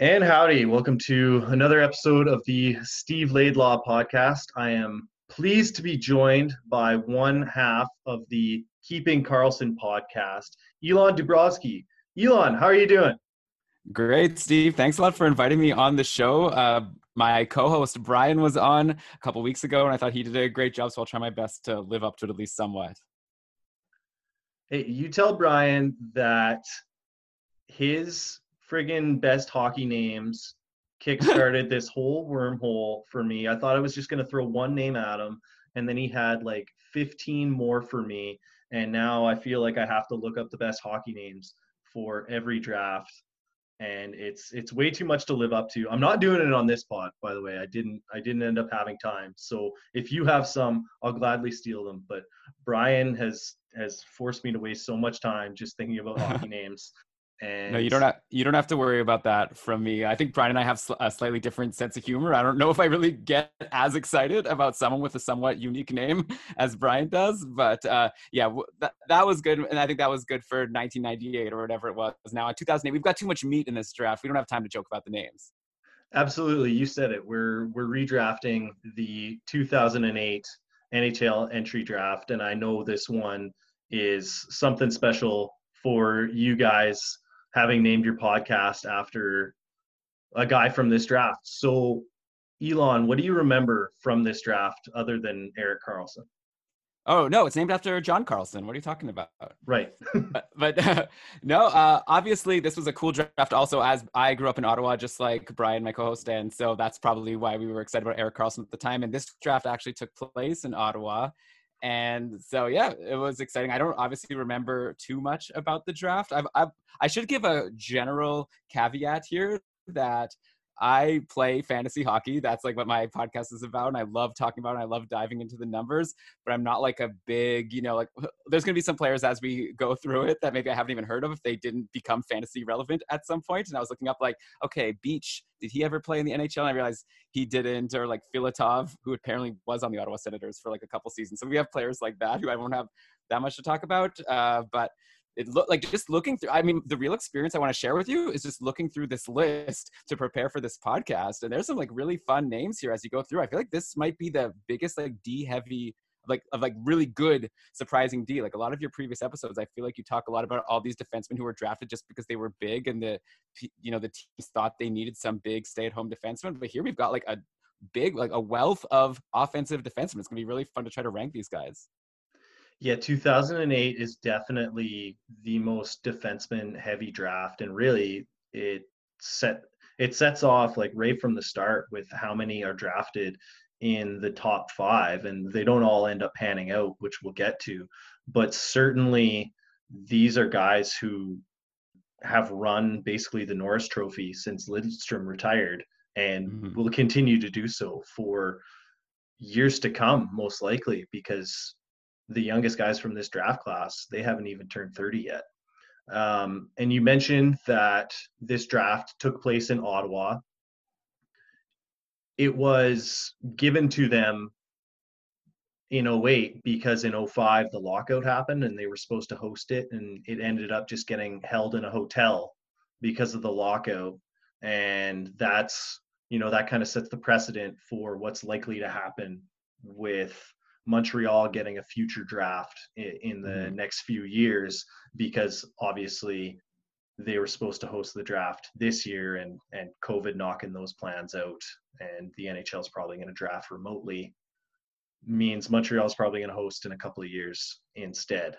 And howdy, welcome to another episode of the Steve Laidlaw podcast. I am pleased to be joined by one half of the Keeping Karlsson podcast, Elan Dubrofsky. Elan, how are you doing? Great, Steve. Thanks a lot for inviting me on the show. Uh, my co-host Brian was on a couple weeks ago, and I thought he did a great job. So I'll try my best to live up to it at least somewhat. Hey, you tell Brian that his friggin' best hockey names kickstarted this whole wormhole for me. I thought I was just gonna throw one name at him, and then he had like 15 more for me. And now I feel like I have to look up the best hockey names for every draft. And it's it's way too much to live up to. I'm not doing it on this pod, by the way. I didn't I didn't end up having time. So if you have some, I'll gladly steal them. But Brian has has forced me to waste so much time just thinking about hockey names and no, you don't have you don't have to worry about that from me. I think Brian and I have a slightly different sense of humor. I don't know if I really get as excited about someone with a somewhat unique name as Brian does, but uh, yeah, that that was good, and I think that was good for 1998 or whatever it was. Now in 2008, we've got too much meat in this draft. We don't have time to joke about the names. Absolutely, you said it. We're we're redrafting the 2008 NHL entry draft, and I know this one is something special for you guys having named your podcast after a guy from this draft. So, Elan, what do you remember from this draft other than Erik Karlsson? Oh no, it's named after John Carlson. What are you talking about? Right. but, but uh, no, uh, obviously this was a cool draft. Also, as I grew up in Ottawa, just like Brian, my co-host, and so that's probably why we were excited about Erik Karlsson at the time. And this draft actually took place in Ottawa, and so yeah it was exciting. I don't obviously remember too much about the draft. I've, I've, i should give a general caveat here that I play fantasy hockey. That's like what my podcast is about. And I love talking about it. I love diving into the numbers, but I'm not like a big, you know, like there's going to be some players as we go through it that maybe I haven't even heard of if they didn't become fantasy relevant at some point. And I was looking up like, okay, Beach, did he ever play in the NHL? And I realized he didn't, or like Filatov, who apparently was on the Ottawa Senators for like a couple seasons. So we have players like that who I won't have that much to talk about. Uh, but it looked like just looking through i mean the real experience i want to share with you is just looking through this list to prepare for this podcast and there's some like really fun names here as you go through i feel like this might be the biggest like d heavy like of like really good surprising D. Like a lot of your previous episodes, I feel like you talk a lot about all these defensemen who were drafted just because they were big and the you know the teams thought they needed some big stay-at-home defenseman. But here we've got like a big like a wealth of offensive defensemen. It's gonna be really fun to try to rank these guys. Yeah, 2008 is definitely the most defenseman heavy draft, and really it set it sets off like right from the start with how many are drafted in the top five, and they don't all end up panning out, which we'll get to. But certainly, these are guys who have run basically the Norris Trophy since Lidstrom retired, and mm-hmm. will continue to do so for years to come, most likely, because the youngest guys from this draft class, they haven't even turned 30 yet. Um, and you mentioned that this draft took place in Ottawa. It was given to them in 08 because in 05 the lockout happened and they were supposed to host it and it ended up just getting held in a hotel because of the lockout and that's you know that kind of sets the precedent for what's likely to happen with Montreal getting a future draft in, in the mm-hmm. next few years because obviously they were supposed to host the draft this year and and COVID knocking those plans out and the NHL is probably going to draft remotely means Montreal is probably going to host in a couple of years instead.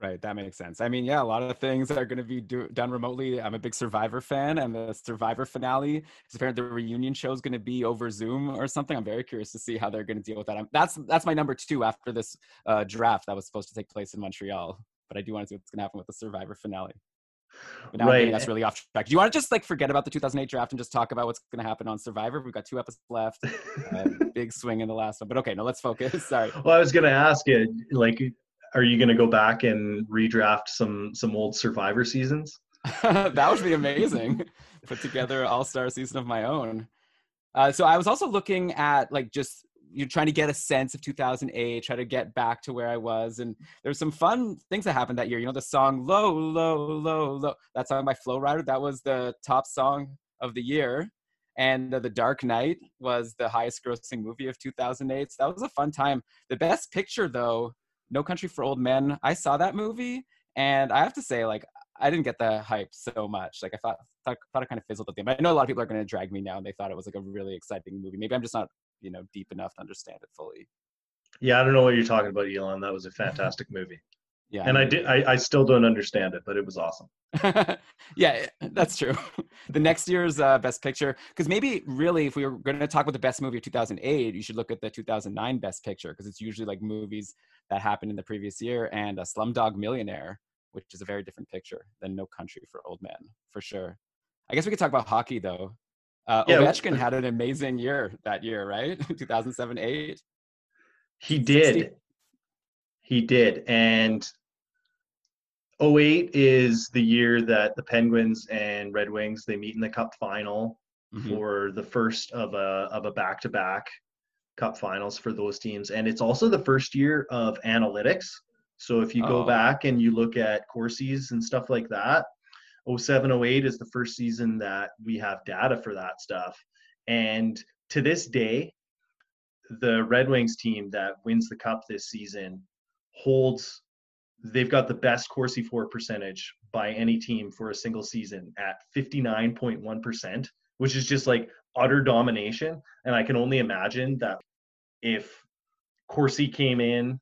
Right, that makes sense. I mean, yeah, a lot of things are going to be do, done remotely. I'm a big Survivor fan, and the Survivor finale is apparently the reunion show is going to be over Zoom or something. I'm very curious to see how they're going to deal with that. I'm, that's that's my number two after this uh, draft that was supposed to take place in Montreal. But I do want to see what's going to happen with the Survivor finale. But now right. that's really off track. Do you want to just like forget about the 2008 draft and just talk about what's going to happen on Survivor? We've got two episodes left. uh, big swing in the last one, but okay, no, let's focus. Sorry. Well, I was going to ask you, like, are you going to go back and redraft some some old Survivor seasons? that would be amazing. Put together all star season of my own. Uh, so I was also looking at like just you're trying to get a sense of 2008, try to get back to where I was. And there's some fun things that happened that year. You know, the song Low, Low, Low, Low, that song by Flo Rida that was the top song of the year. And uh, The Dark Knight was the highest grossing movie of 2008. So that was a fun time. The best picture, though, No Country for Old Men, I saw that movie. And I have to say, like, I didn't get the hype so much. Like I thought, thought, thought it kind of fizzled at the end. But I know a lot of people are going to drag me now, and they thought it was like a really exciting movie. Maybe I'm just not, you know, deep enough to understand it fully. Yeah, I don't know what you're talking about, Elan. That was a fantastic movie. Yeah, and I did. I, I still don't understand it, but it was awesome. yeah, that's true. the next year's uh, best picture, because maybe really, if we were going to talk about the best movie of 2008, you should look at the 2009 best picture because it's usually like movies that happened in the previous year. And a Slumdog Millionaire which is a very different picture than No Country for Old Men, for sure. I guess we could talk about hockey though. Uh, yeah. Ovechkin had an amazing year that year, right? 2007 8. He did. 60. He did. And 08 is the year that the Penguins and Red Wings they meet in the Cup final mm-hmm. for the first of a of a back to back Cup finals for those teams, and it's also the first year of analytics. So if you go oh. back and you look at Corsis and stuff like that, 07, 08 is the first season that we have data for that stuff. And to this day, the Red Wings team that wins the cup this season holds they've got the best Corsi for percentage by any team for a single season at 59.1%, which is just like utter domination. And I can only imagine that if Corsi came in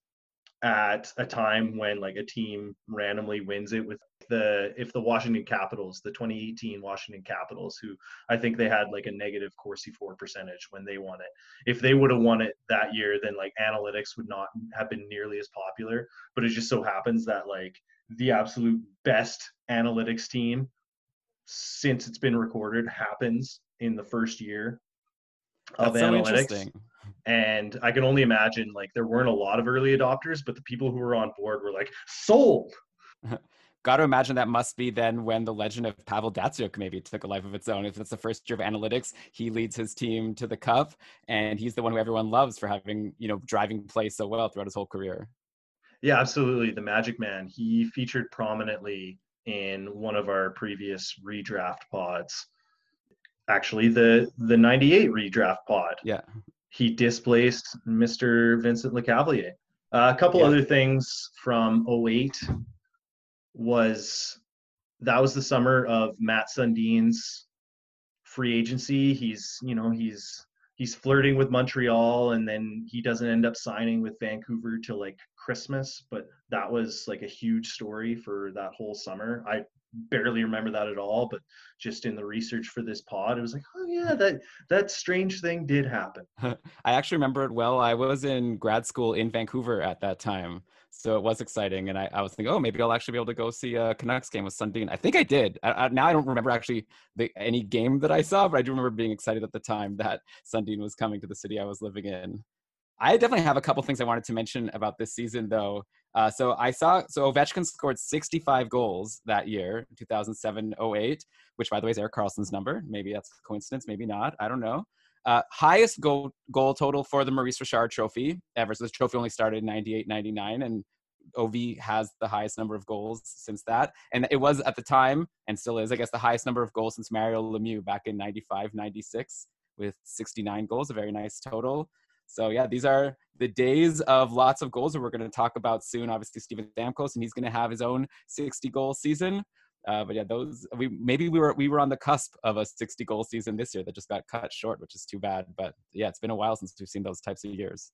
at a time when like a team randomly wins it with the if the Washington Capitals, the 2018 Washington Capitals, who I think they had like a negative Corsi for percentage when they won it. If they would have won it that year, then like analytics would not have been nearly as popular. But it just so happens that like the absolute best analytics team since it's been recorded happens in the first year of That's analytics. So and I can only imagine like there weren't a lot of early adopters, but the people who were on board were like sold. Got to imagine that must be then when the legend of Pavel Datsyuk maybe took a life of its own. If it's the first year of analytics, he leads his team to the cup, and he's the one who everyone loves for having you know driving play so well throughout his whole career. Yeah, absolutely. The Magic Man. He featured prominently in one of our previous redraft pods. Actually, the the '98 redraft pod. Yeah he displaced Mr. Vincent Lecavalier. Uh, a couple yeah. other things from 08 was that was the summer of Mats Sundin's free agency. He's, you know, he's he's flirting with Montreal and then he doesn't end up signing with Vancouver till like Christmas, but that was like a huge story for that whole summer. I barely remember that at all, but just in the research for this pod, it was like, oh yeah, that that strange thing did happen. I actually remember it well. I was in grad school in Vancouver at that time, so it was exciting, and I, I was thinking, oh, maybe I'll actually be able to go see a Canucks game with Sundin. I think I did. I, I, now I don't remember actually the, any game that I saw, but I do remember being excited at the time that Sundin was coming to the city I was living in. I definitely have a couple things I wanted to mention about this season, though. Uh, so I saw so Ovechkin scored 65 goals that year, 2007-08, which by the way is Erik Karlsson's number. Maybe that's a coincidence, maybe not. I don't know. Uh, highest goal goal total for the Maurice Richard Trophy ever. So this trophy only started in 98, 99, and OV has the highest number of goals since that. And it was at the time, and still is, I guess, the highest number of goals since Mario Lemieux back in 95, 96 with 69 goals, a very nice total. So yeah, these are the days of lots of goals that we're going to talk about soon. Obviously, Steven Stamkos, and he's going to have his own 60 goal season. Uh, but yeah, those we maybe we were we were on the cusp of a 60 goal season this year that just got cut short, which is too bad. But yeah, it's been a while since we've seen those types of years.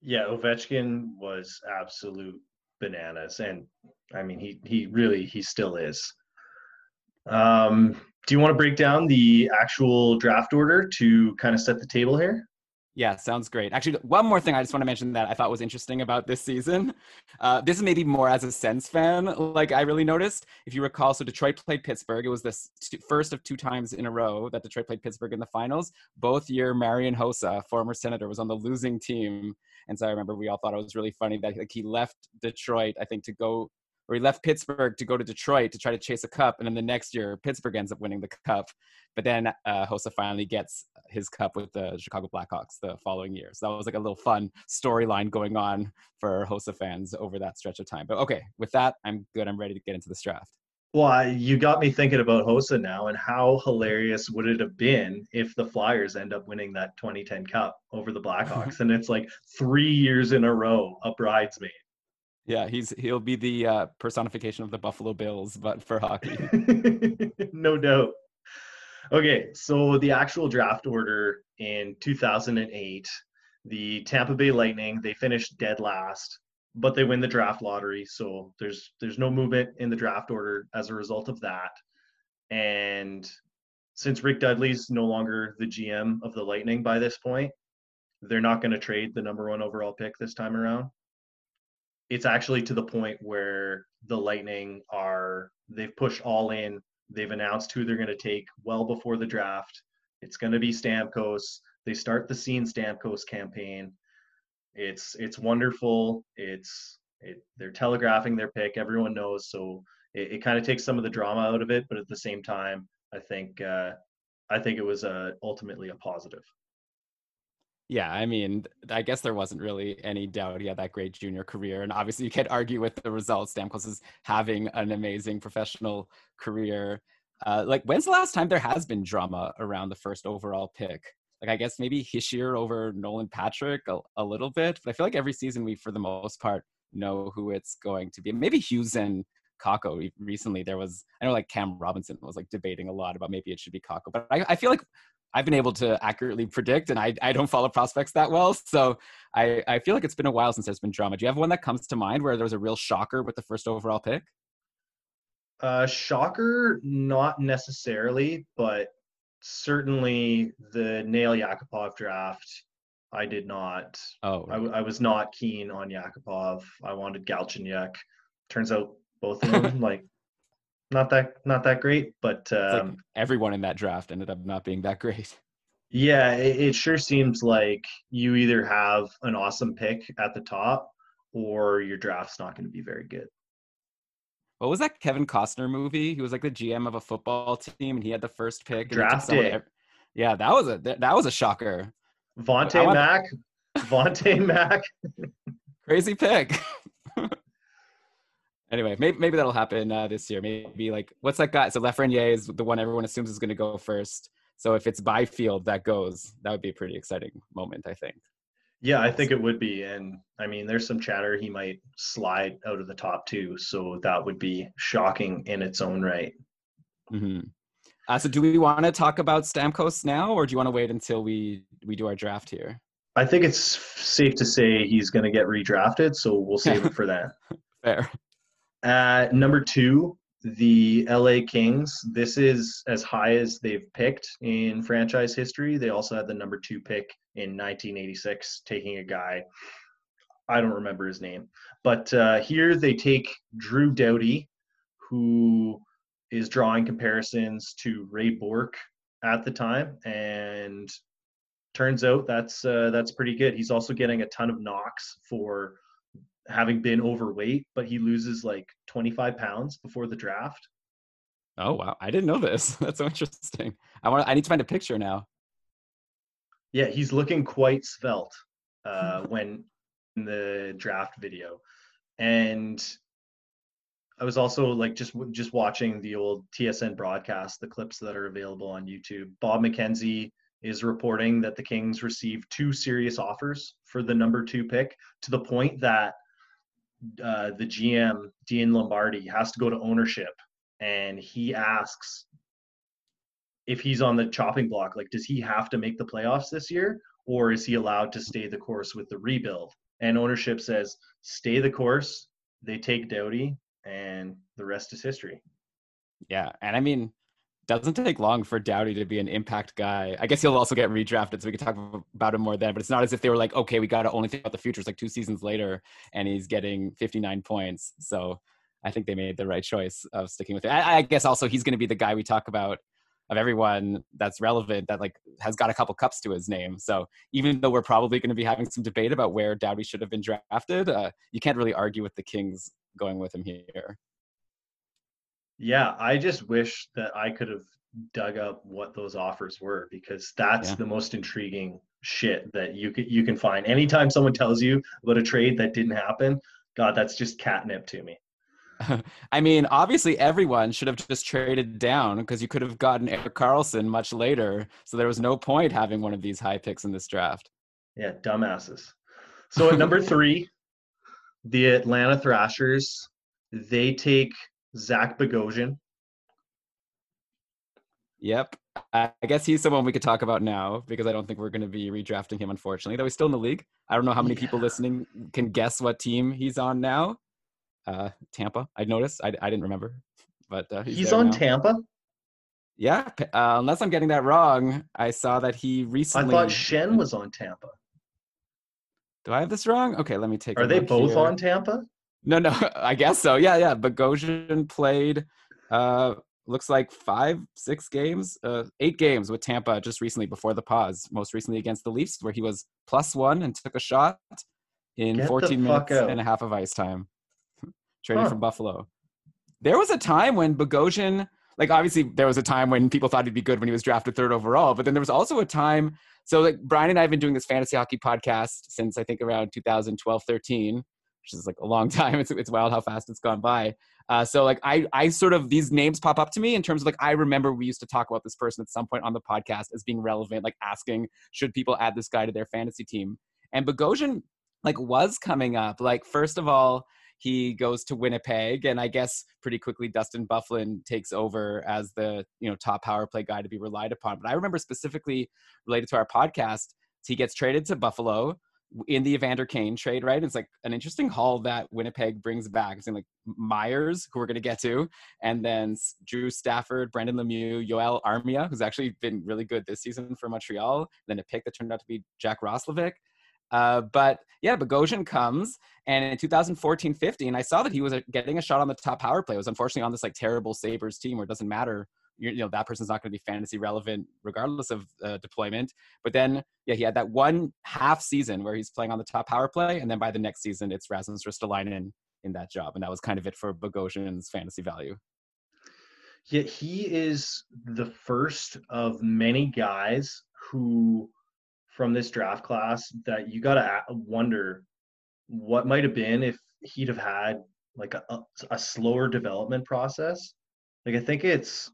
Yeah, Ovechkin was absolute bananas, and I mean he he really he still is. Um, do you want to break down the actual draft order to kind of set the table here? Yeah, sounds great. Actually, one more thing I just want to mention that I thought was interesting about this season. Uh, this is maybe more as a Sens fan, like I really noticed. If you recall, so Detroit played Pittsburgh. It was the first of two times in a row that Detroit played Pittsburgh in the finals. Both year, Marian Hossa, former senator, was on the losing team. And so I remember we all thought it was really funny that like, he left Detroit, I think, to go where he left Pittsburgh to go to Detroit to try to chase a cup, and then the next year Pittsburgh ends up winning the cup, but then uh, Hossa finally gets his cup with the Chicago Blackhawks the following year. So that was like a little fun storyline going on for Hossa fans over that stretch of time. But okay, with that, I'm good. I'm ready to get into this draft. Well, you got me thinking about Hossa now, and how hilarious would it have been if the Flyers end up winning that 2010 Cup over the Blackhawks, and it's like three years in a row a bridesmaid. Yeah, he's he'll be the uh, personification of the Buffalo Bills, but for hockey. no doubt. Okay, so the actual draft order in 2008, the Tampa Bay Lightning they finished dead last but they win the draft lottery. So there's there's no movement in the draft order as a result of that. And since Rick Dudley's no longer the GM of the Lightning by this point, they're not going to trade the number one overall pick this time around. It's actually to the point where the Lightning are they've pushed all in. They've announced who they're going to take well before the draft. It's going to be Stamkos. They start the Seen Stamkos campaign it's it's wonderful. It's it, they're telegraphing their pick. Everyone knows, so it, it kind of takes some of the drama out of it. But at the same time, I think uh, I think it was uh, ultimately a positive. Yeah, I mean, I guess there wasn't really any doubt he had that great junior career, and obviously you can't argue with the results. Stamkos is having an amazing professional career. Uh, like, when's the last time there has been drama around the first overall pick? like I guess maybe Hischier over Nolan Patrick a, a, little bit, but I feel like every season we, for the most part, know who it's going to be. Maybe Hughes and Kakko. Recently, there was I know like Cam Robinson was like debating a lot about maybe it should be Kakko, but I, I feel like I've been able to accurately predict, and I I don't follow prospects that well, so I I feel like it's been a while since there's been drama. Do you have one that comes to mind where there was a real shocker with the first overall pick? Uh, shocker, not necessarily, but certainly the Nail Yakupov draft, I did not. Oh, right. I, I, was not keen on Yakupov. I wanted Galchenyuk. Turns out both of them like not that not that great, but um, like everyone in that draft ended up not being that great. Yeah, it, it sure seems like you either have an awesome pick at the top, or your draft's not going to be very good what was that Kevin Costner movie? He was like the GM of a football team, and he had the first pick. Draft day. Yeah, that was a that was a shocker. Vontae want... Mack. Vontae Mack. Crazy pick. anyway, maybe maybe that'll happen uh, this year. Maybe like what's that guy? So Lafreniere is the one everyone assumes is going to go first. So if it's Byfield that goes, that would be a pretty exciting moment, I think. Yeah, I think it would be. And I mean, there's some chatter he might slide out of the top two. So that would be shocking in its own right. Mm-hmm. Uh, so do we want to talk about Stamkos now, or do you want to wait until we, we do our draft here? I think it's safe to say he's going to get redrafted. So we'll save it for that. Fair. At number two, the LA Kings. This is as high as they've picked in franchise history. They also had the number two pick in 1986, taking a guy, I don't remember his name, but uh, here they take Drew Doughty, who is drawing comparisons to Ray Bourque at the time, and turns out that's uh, that's pretty good. He's also getting a ton of knocks for having been overweight, but he loses like 25 pounds before the draft. Oh wow, I didn't know this. That's so interesting. I want I need to find a picture now. Yeah, he's looking quite svelte uh, when in the draft video, and I was also like just just watching the old TSN broadcast, the clips that are available on YouTube. Bob McKenzie is reporting that the Kings received two serious offers for the number two pick to the point that uh, the GM Dean Lombardi has to go to ownership, and he asks if he's on the chopping block. Like, does he have to make the playoffs this year, or is he allowed to stay the course with the rebuild? And ownership says, stay the course. They take Doughty, and the rest is history. Yeah, and I mean, doesn't take long for Doughty to be an impact guy. I guess he'll also get redrafted, so we can talk about him more then. But it's not as if they were like, okay, we got to only think about the future. It's like two seasons later, and he's getting 59 points. So I think they made the right choice of sticking with it. I, I guess also he's going to be the guy we talk about of everyone that's relevant that like has got a couple cups to his name. So even though we're probably going to be having some debate about where Doughty should have been drafted, uh, you can't really argue with the Kings going with him here. Yeah, I just wish that I could have dug up what those offers were because that's Yeah. the most intriguing shit that you can you can find. Anytime someone tells you about a trade that didn't happen, God, that's just catnip to me. I mean, obviously, everyone should have just traded down because you could have gotten Erik Karlsson much later. So there was no point having one of these high picks in this draft. Yeah, dumbasses. So at number three, the Atlanta Thrashers, they take Zach Bogosian. Yep. I guess he's someone we could talk about now because I don't think we're going to be redrafting him, unfortunately, though he's still in the league. I don't know how many people listening can guess what team he's on now. Uh, Tampa, I noticed. I, I didn't remember, but uh, he's, He's, on now. Tampa. Yeah, uh, unless I'm getting that wrong, I saw that he recently. I thought Schenn was on Tampa. Do I have this wrong? Okay, let me take. Are they both here. on Tampa? No, no, I guess so. Yeah, yeah. Bogosian played, uh, looks like five, six games, uh, eight games with Tampa just recently before the pause. Most recently against the Leafs, where he was plus one and took a shot in Get 14 minutes out. and a half of ice time. Traded Huh. from Buffalo. There was a time when Bogosian, like obviously there was a time when people thought he'd be good when he was drafted third overall, but then there was also a time. So like Brian and I have been doing this fantasy hockey podcast since I think around 2012, 13 which is like a long time. It's it's wild how fast it's gone by. Uh, so like I I sort of these names pop up to me in terms of like I remember we used to talk about this person at some point on the podcast as being relevant, like asking should people add this guy to their fantasy team. And Bogosian like was coming up. Like first of all, he goes to Winnipeg, and I guess pretty quickly Dustin Byfuglien takes over as the you know top power play guy to be relied upon. But I remember specifically related to our podcast, he gets traded to Buffalo in the Evander Kane trade, right? It's like an interesting haul that Winnipeg brings back. It's like Myers, who we're going to get to, and then Drew Stafford, Brendan Lemieux, Yoel Armia, who's actually been really good this season for Montreal. Then a pick that turned out to be Jack Roslovic. Uh, but yeah, Bogosian comes, and in 2014-15, I saw that he was uh, getting a shot on the top power play. It was unfortunately on this like terrible Sabres team where it doesn't matter. You know that person's not going to be fantasy relevant regardless of uh, deployment. But then, yeah, he had that one half season where he's playing on the top power play, and then by the next season, it's Rasmus Ristolainen in that job, and that was kind of it for Bogosian's fantasy value. Yet he is the first of many guys who, from this draft class, that you got to wonder what might have been if he'd have had like a, a slower development process. Like I think it's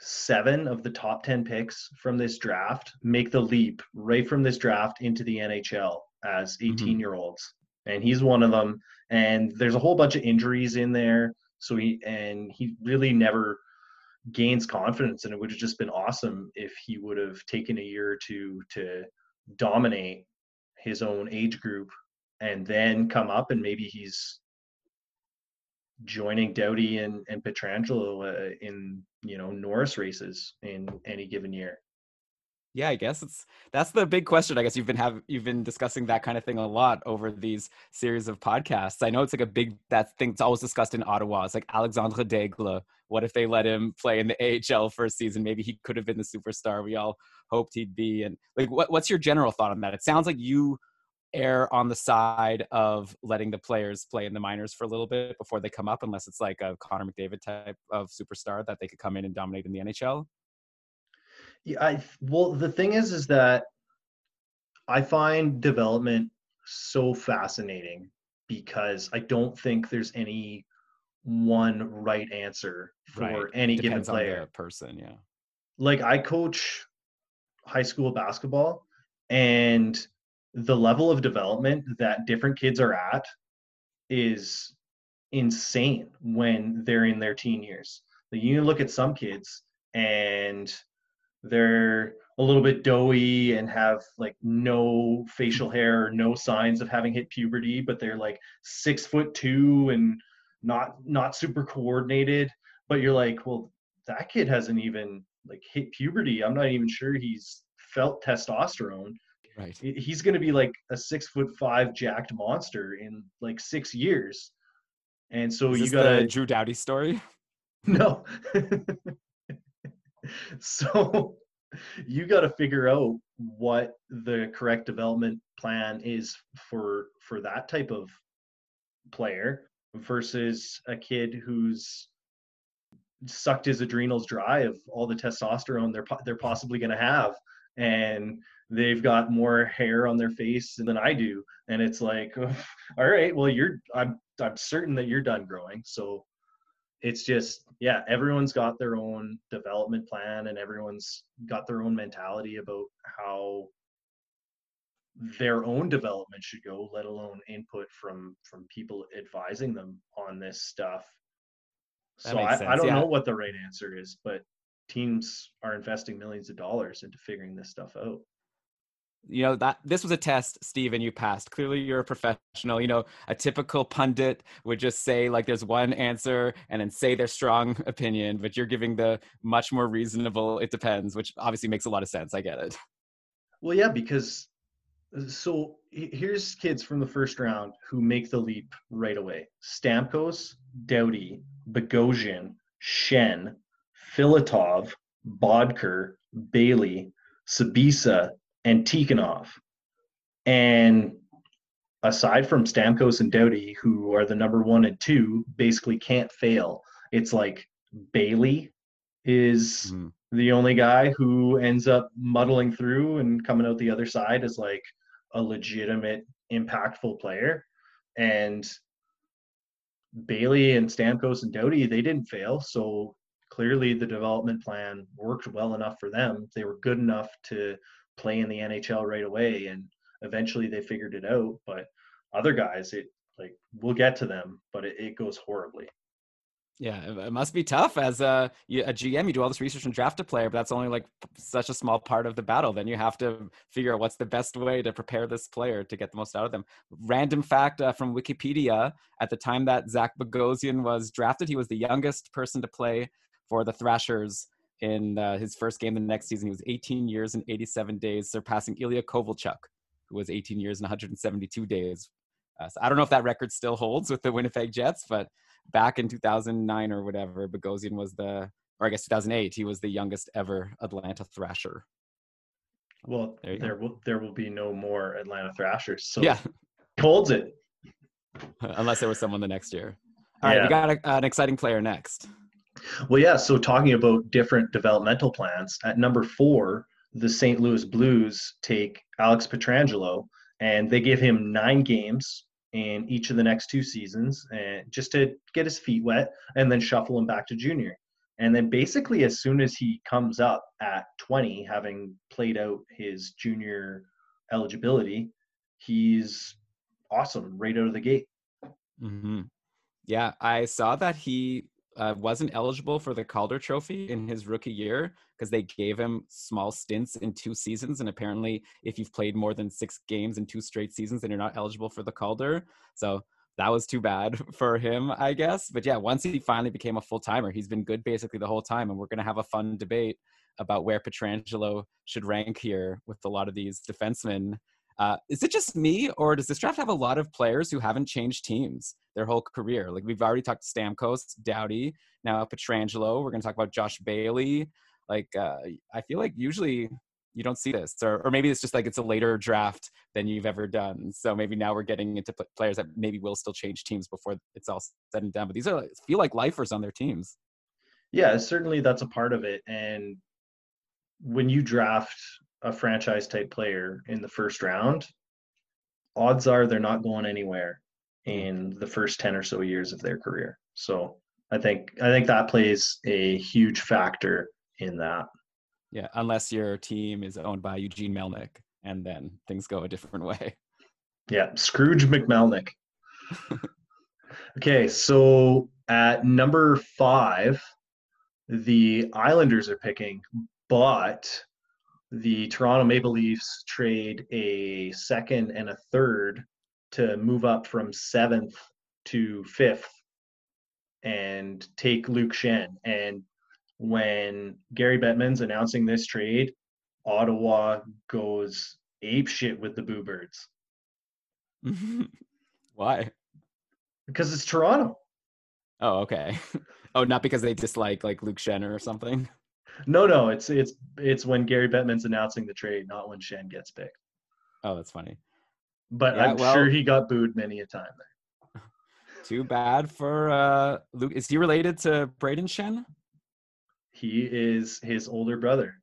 seven of the top 10 picks from this draft make the leap right from this draft into the NHL as mm-hmm. 18 year olds. And he's one of them. And there's a whole bunch of injuries in there. So he, and he really never gains confidence. And it would have just been awesome if he would have taken a year or two to dominate his own age group and then come up and maybe he's joining Doughty and, and Pietrangelo uh, in you know Norris races in any given year. Yeah, I guess it's that's the big question. I guess you've been have you've been discussing that kind of thing a lot over these series of podcasts. I know it's like a big that thing that's always discussed in Ottawa. It's like Alexandre Daigle. What if they let him play in the AHL for a season? Maybe he could have been the superstar we all hoped he'd be. And like, what, what's your general thought on that? It sounds like you err on the side of letting the players play in the minors for a little bit before they come up, unless it's like a Connor McDavid type of superstar that they could come in and dominate in the NHL. Yeah, I well the thing is is that I find development so fascinating because I don't think there's any one right answer for Right. any given Depends on player. person. Yeah. like I coach high school basketball and the level of development that different kids are at is insane when they're in their teen years. You look at some kids and they're a little bit doughy and have like no facial hair or no signs of having hit puberty, but they're like six foot two and not not super coordinated. But you're like, well, that kid hasn't even like hit puberty. I'm not even sure he's felt testosterone. Right. He's going to be like a six foot five jacked monster in like six years. And so you got a Drew Doughty story. no. so you got to figure out what the correct development plan is for for that type of player versus a kid who's sucked his adrenals dry of all the testosterone they're they're possibly going to have and they've got more hair on their face than I do. And it's like all right well you're I'm I'm certain that you're done growing. So it's just yeah everyone's got their own development plan and everyone's got their own mentality about how their own development should go let alone input from from people advising them on this stuff. So I, I, don't yeah. know what the right answer is but teams are investing millions of dollars into figuring this stuff out you know that this was a test Stephen you passed. Clearly you're a professional. You know a typical pundit would just say like there's one answer and then say their strong opinion but you're giving the much more reasonable it depends which obviously makes a lot of sense. I get it. Well yeah because uh, so here's kids from the first round who make the leap right away. Stamkos doughty bogosian Schenn filatov Boedker bailey Sbisa and Tikhonov. And aside from Stamkos and Doughty, who are the number one and two, basically can't fail. It's like Bailey is mm. the only guy who ends up muddling through and coming out the other side as like a legitimate, impactful player. And Bailey and Stamkos and Doughty, they didn't fail. So clearly the development plan worked well enough for them. They were good enough to play in the NHL right away, and eventually they figured it out. But other guys, it like we'll get to them, but it, it goes horribly. Yeah, it must be tough as a, a GM. You do all this research and draft a player, but that's only like such a small part of the battle. Then you have to figure out what's the best way to prepare this player to get the most out of them. Random fact uh, from Wikipedia: at the time that Zach Bogosian was drafted, he was the youngest person to play for the Thrashers in uh, his first game the next season. He was 18 years and 87 days, surpassing Ilya Kovalchuk, who was 18 years and 172 days. Uh, so I don't know if that record still holds with the Winnipeg Jets, but back in 2009 or whatever, Bogosian was the, or I guess 2008, he was the youngest ever Atlanta Thrasher. Well, there, there will there will be no more Atlanta Thrashers. So yeah, holds it. Unless there was someone the next year. All yeah. right, we got a, an exciting player next. Well, yeah. So talking about different developmental plans, at number four, the St. Louis Blues take Alex Pietrangelo, and they give him nine games in each of the next two seasons, and just to get his feet wet, and then shuffle him back to junior. And then basically, as soon as he comes up at 20, having played out his junior eligibility, he's awesome right out of the gate. Mm-hmm. Yeah, I saw that he uh, wasn't eligible for the Calder Trophy in his rookie year because they gave him small stints in two seasons. And apparently, if you've played more than six games in two straight seasons, then you're not eligible for the Calder. So that was too bad for him, I guess. But yeah, once he finally became a full timer, he's been good basically the whole time. And we're going to have a fun debate about where Pietrangelo should rank here with a lot of these defensemen uh, is it just me, or does this draft have a lot of players who haven't changed teams their whole career? Like we've already talked Stamkos, Doughty, now Pietrangelo. We're going to talk about Josh Bailey. Like uh, I feel like usually you don't see this, or or maybe it's just like it's a later draft than you've ever done. So maybe now we're getting into players that maybe will still change teams before it's all said and done. But these are feel like lifers on their teams. Yeah, certainly that's a part of it. And when you draft a franchise type player in the first round, odds are they're not going anywhere Mm-hmm. in the first 10 or so years of their career. So I think I think that plays a huge factor in that. Yeah, unless your team is owned by Eugene Melnyk and then things go a different way. Yeah, Scrooge McMelnick. okay, so at number 5, the Islanders are picking, but the Toronto Maple Leafs trade a second and a third to move up from seventh to fifth and take Luke Schenn. And when Gary Bettman's announcing this trade, Ottawa goes ape shit with the Boo Birds. Why? Because it's Toronto. Oh, okay. oh, not because they dislike like Luke Schenn or something. No, no, it's it's it's when Gary Bettman's announcing the trade, not when Schenn gets picked. Oh, that's funny. But yeah, I'm well, sure he got booed many a time there. Too bad for uh, Luke. Is he related to Brayden Schenn? He is his older brother.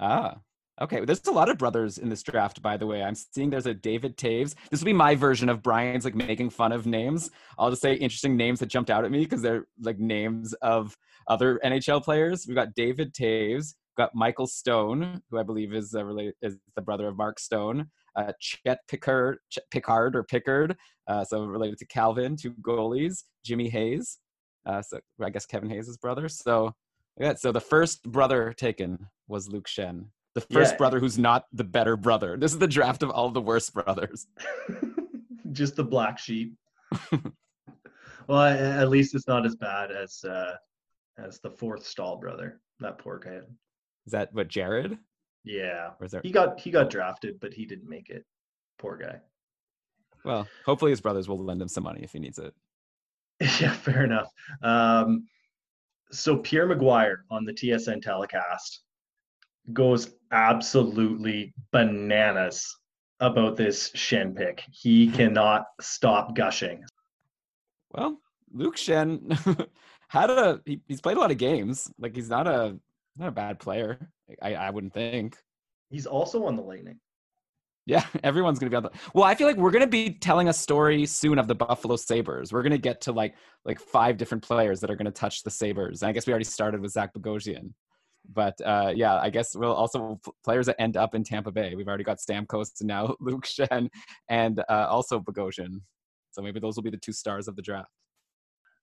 Ah, okay. There's a lot of brothers in this draft, by the way. I'm seeing there's a David Toews. This will be my version of Brian's like making fun of names. I'll just say interesting names that jumped out at me because they're like names of other NHL players. We've got David Toews, got Michael Stone, who I believe is uh, related is the brother of Mark Stone. Uh, Chet Pickard, Chet Pickard or Pickard, uh, so related to Calvin, two goalies. Jimmy Hayes, uh, so I guess Kevin Hayes' brother. So yeah, so the first brother taken was Luke Schenn, The first Yeah. brother who's not the better brother. This is the draft of all the worst brothers. Just the black sheep. well, at least it's not as bad as uh, as the fourth Staal brother. That poor guy. Is that what Jared? Yeah, Or is there? he got he got drafted, but he didn't make it. Poor guy. Well, hopefully his brothers will lend him some money if he needs it. yeah, fair enough. Um, so Pierre McGuire on the TSN telecast goes absolutely bananas about this Schenn pick. He cannot stop gushing. Well, Luke Schenn had a he, he's played a lot of games. Like he's not a not a bad player. I I wouldn't think. He's also on the Lightning. Yeah, everyone's gonna be on the. Well, I feel like we're gonna be telling a story soon of the Buffalo Sabres. We're gonna get to like like five different players that are gonna touch the Sabres. And I guess we already started with Zach Bogosian, but uh, yeah, I guess we'll also players that end up in Tampa Bay. We've already got Stamkos and now Luke Schenn and uh, also Bogosian. So maybe those will be the two stars of the draft.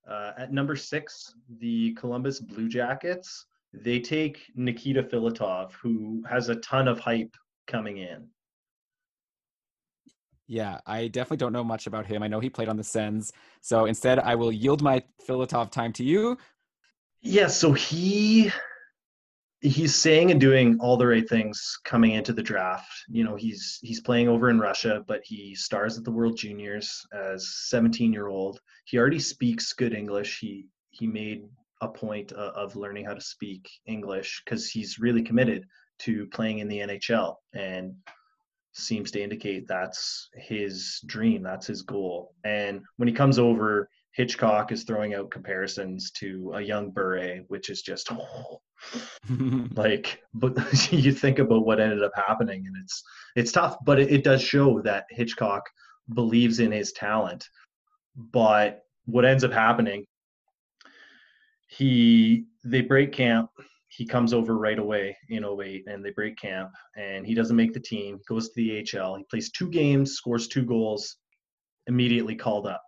Uh, at number six, the Columbus Blue Jackets. They take Nikita Filatov, who has a ton of hype coming in. Yeah, I definitely don't know much about him. I know he played on the Sens. So instead, I will yield my Filatov time to you. Yeah, so he he's saying and doing all the right things coming into the draft. You know, he's he's playing over in Russia, but he stars at the World Juniors as 17 year old. He already speaks good English. He he made a point of, of learning how to speak English because he's really committed to playing in the NHL and seems to indicate that's his dream, that's his goal. And when he comes over, Hitchcock is throwing out comparisons to a young Bure, which is just like, but you think about what ended up happening, and it's it's tough. But it, it does show that Hitchcock believes in his talent. But what ends up happening, he they break camp. He comes over right away in 08 and they break camp and he doesn't make the team. Goes to the AHL. He plays two games, scores two goals, immediately called up.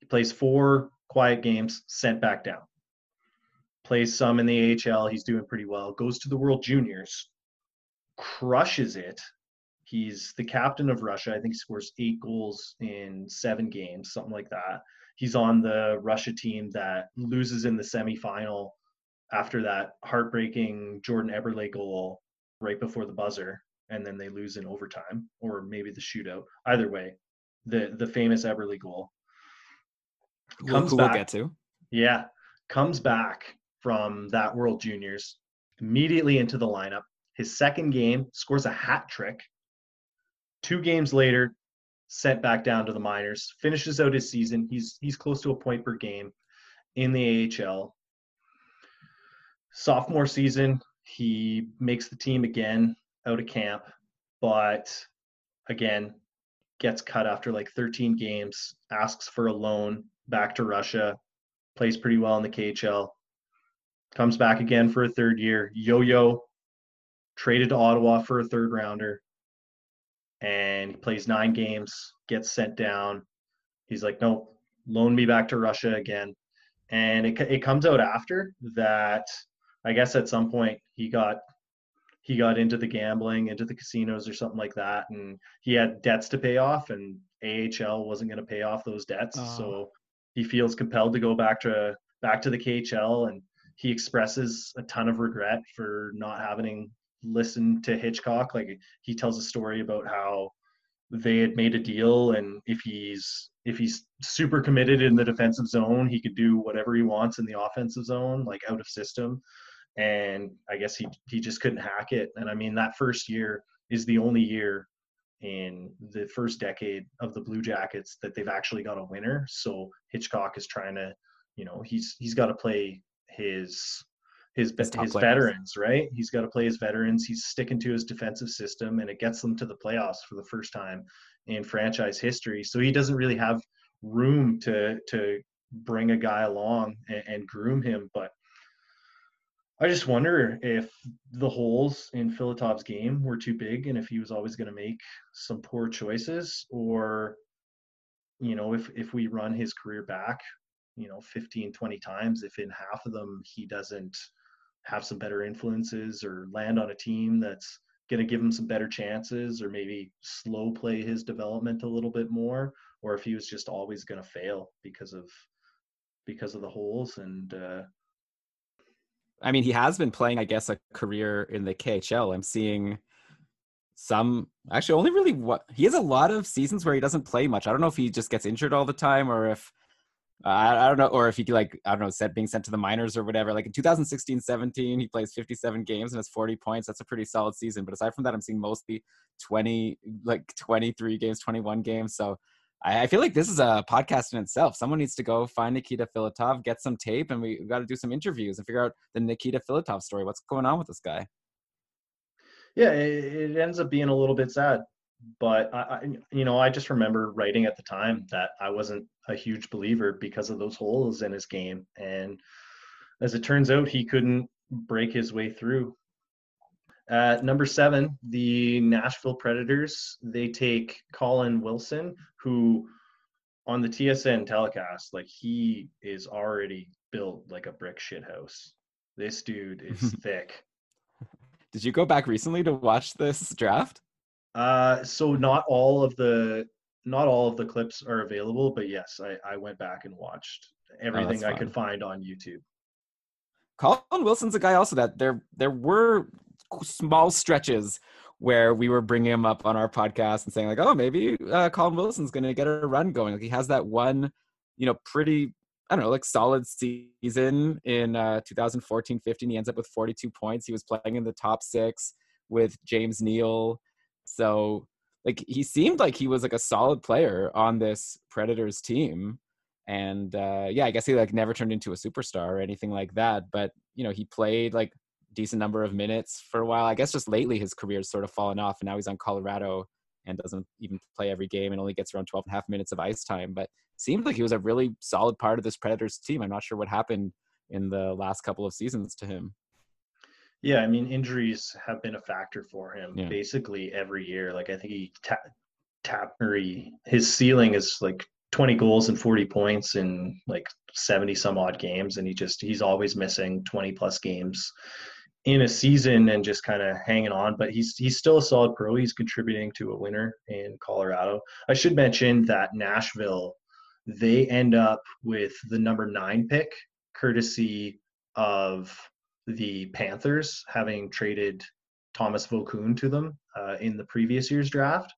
He plays four quiet games, sent back down. Plays some in the AHL. He's doing pretty well. Goes to the World Juniors, crushes it. He's the captain of Russia. I think he scores eight goals in seven games, something like that. He's on the Russia team that loses in the semifinal after that heartbreaking Jordan Eberle goal right before the buzzer, and then they lose in overtime or maybe the shootout. Either way, the the famous Eberle goal comes we'll back. get to. Yeah, comes back from that World Juniors immediately into the lineup. His second game scores a hat trick. Two games later, sent back down to the minors. Finishes out his season. He's he's close to a point per game in the AHL. Sophomore season, he makes the team again out of camp, but again gets cut after like 13 games. Asks for a loan back to Russia plays pretty well in the KHL. Comes back again for a third year. Yo yo, traded to Ottawa for a third rounder. And he plays nine games, gets sent down. He's like, nope, loan me back to Russia again. And it, it comes out after that, I guess at some point he got he got into the gambling, into the casinos or something like that, and he had debts to pay off, and AHL wasn't going to pay off those debts, Oh. so he feels compelled to go back to back to the KHL, and he expresses a ton of regret for not having listened to Hitchcock. Like he tells a story about how they had made a deal, and if he's if he's super committed in the defensive zone, he could do whatever he wants in the offensive zone, like out of system. And I guess he he just couldn't hack it. And I mean that first year is the only year in the first decade of the Blue Jackets that they've actually got a winner. So Hitchcock is trying to, you know, he's he's got to play his his his, his veterans, right? He's got to play his veterans. He's sticking to his defensive system, and it gets them to the playoffs for the first time in franchise history. So he doesn't really have room to to bring a guy along and, and groom him. But I just wonder if the holes in Filatov's game were too big, and if he was always going to make some poor choices, or you know, if if we run his career back, you know, 15, 20 times, if in half of them he doesn't have some better influences or land on a team that's going to give him some better chances or maybe slow play his development a little bit more or if he was just always going to fail because of because of the holes and uh I mean he has been playing I guess a career in the KHL I'm seeing some actually only really what he has a lot of seasons where he doesn't play much. I don't know if he just gets injured all the time or if I, I don't know, or if he like I don't know, set being sent to the minors or whatever. Like in 2016-17, he plays 57 games and has 40 points. That's a pretty solid season. But aside from that, I'm seeing mostly 20, like 23 games, 21 games. So I, I feel like this is a podcast in itself. Someone needs to go find Nikita Filatov, get some tape, and we got to do some interviews and figure out the Nikita Filatov story. What's going on with this guy? Yeah, it, it ends up being a little bit sad but I, I, you know, I just remember writing at the time that I wasn't a huge believer because of those holes in his game, and as it turns out, he couldn't break his way through. At number seven, the Nashville Predators, they take Colin Wilson, who on the TSN telecast, like he is already built like a brick shit house. This dude is thick. Did you go back recently to watch this draft? Uh, so not all of the not all of the clips are available, but yes, I, I went back and watched oh, everything oh, I could find on YouTube. Colin Wilson's a guy also that there there were small stretches where we were bringing him up on our podcast and saying like, oh, maybe uh, Colin Wilson's going to get a run going. Like he has that one, you know, pretty I don't know, like solid season in uh, 2014 15. He ends up with 42 points. He was playing in the top six with James Neal so like he seemed like he was like a solid player on this Predators team. And uh, yeah, I guess he like never turned into a superstar or anything like that. But you know, he played like decent number of minutes for a while. I guess just lately his career's sort of fallen off, and now he's on Colorado and doesn't even play every game and only gets around 12 and a half minutes of ice time. But seemed like he was a really solid part of this Predators team. I'm not sure what happened in the last couple of seasons to him. Yeah, I mean injuries have been a factor for him yeah. basically every year. Like I think he tap tap or he, his ceiling is like 20 goals and 40 points in like 70 some odd games and he just he's always missing 20 plus games in a season and just kind of hanging on but he's he's still a solid pro he's contributing to a winner in colorado i should mention that nashville they end up with the number nine pick courtesy of the Panthers having traded Thomas Vokoun to them uh, in the previous year's draft.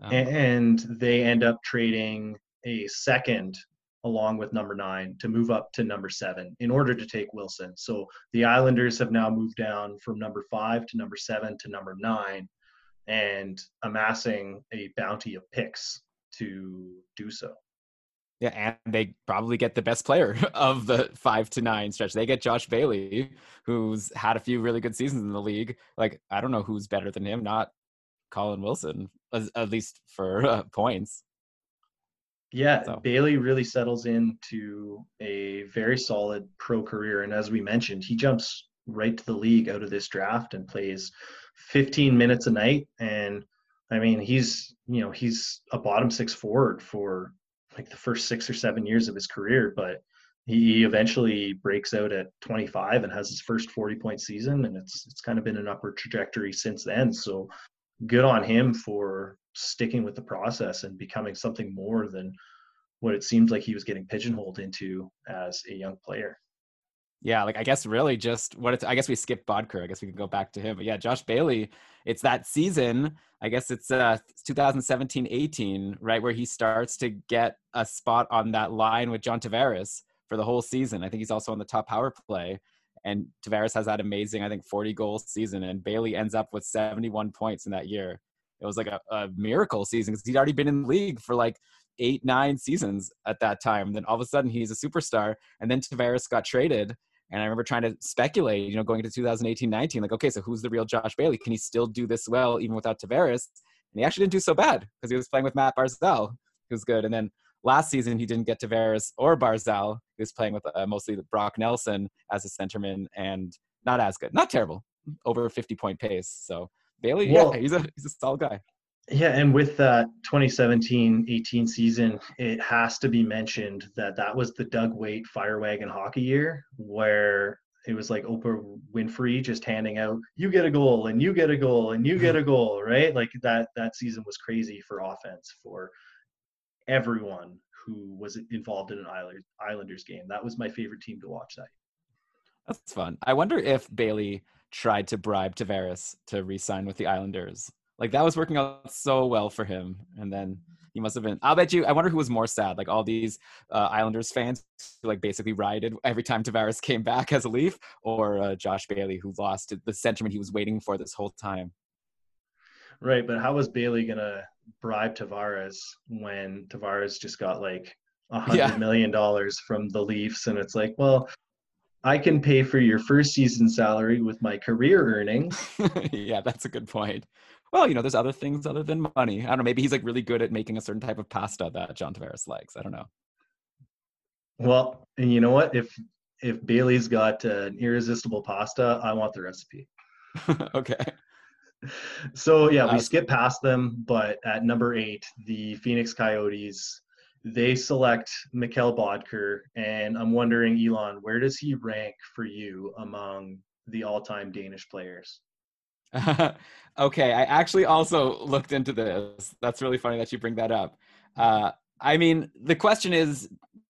Um, and they end up trading a second along with number nine to move up to number seven in order to take Wilson. So the Islanders have now moved down from number five to number seven to number nine and amassing a bounty of picks to do so. Yeah, and they probably get the best player of the five to nine stretch. They get Josh Bailey, who's had a few really good seasons in the league. Like, I don't know who's better than him, not Colin Wilson, at least for uh, points. Yeah, so. Bailey really settles into a very solid pro career. And as we mentioned, he jumps right to the league out of this draft and plays 15 minutes a night. And I mean, he's, you know, he's a bottom six forward for like the first six or seven years of his career, but he eventually breaks out at 25 and has his first 40 point season, and it's it's kind of been an upward trajectory since then. So good on him for sticking with the process and becoming something more than what it seems like he was getting pigeonholed into as a young player. Yeah, like I guess really just what it's I guess we skipped Boedker. I guess we can go back to him. But yeah, Josh Bailey, it's that season, I guess it's uh 2017-18, right, where he starts to get a spot on that line with John Tavares for the whole season. I think he's also on the top power play. And Tavares has that amazing, I think, 40 goal season, and Bailey ends up with 71 points in that year. it was like a, a miracle season because he'd already been in the league for like eight, nine seasons at that time. Then all of a sudden he's a superstar. And then Tavares got traded. And I remember trying to speculate, you know, going into 2018 19, like, okay, so who's the real Josh Bailey? Can he still do this well even without Tavares? And he actually didn't do so bad because he was playing with Matt Barzal, who's good. And then last season, he didn't get Tavares or Barzal. He was playing with uh, mostly Brock Nelson as a centerman and not as good, not terrible, over 50 point pace. So Bailey, yeah, he's a, he's a solid guy. Yeah, and with that 2017-18 season, it has to be mentioned that that was the Doug Weight fire wagon hockey year where it was like Oprah Winfrey just handing out, you get a goal and you get a goal and you get a goal, right? Like that that season was crazy for offense for everyone who was involved in an Islanders game. That was my favorite team to watch that. That's fun. I wonder if Bailey tried to bribe Tavares to re-sign with the Islanders like that was working out so well for him, and then he must have been. I'll bet you. I wonder who was more sad, like all these uh, Islanders fans who like basically rioted every time Tavares came back as a Leaf, or uh, Josh Bailey who lost the sentiment he was waiting for this whole time. Right, but how was Bailey gonna bribe Tavares when Tavares just got like a hundred yeah. million dollars from the Leafs, and it's like, well, I can pay for your first season salary with my career earnings. yeah, that's a good point well, you know, there's other things other than money. I don't know. Maybe he's like really good at making a certain type of pasta that John Tavares likes. I don't know. Well, and you know what? If if Bailey's got an irresistible pasta, I want the recipe. okay. So yeah, we uh, skip past them, but at number eight, the Phoenix Coyotes, they select Mikkel Boedker, and I'm wondering, Elan, where does he rank for you among the all-time Danish players? okay, I actually also looked into this. That's really funny that you bring that up. Uh, I mean, the question is,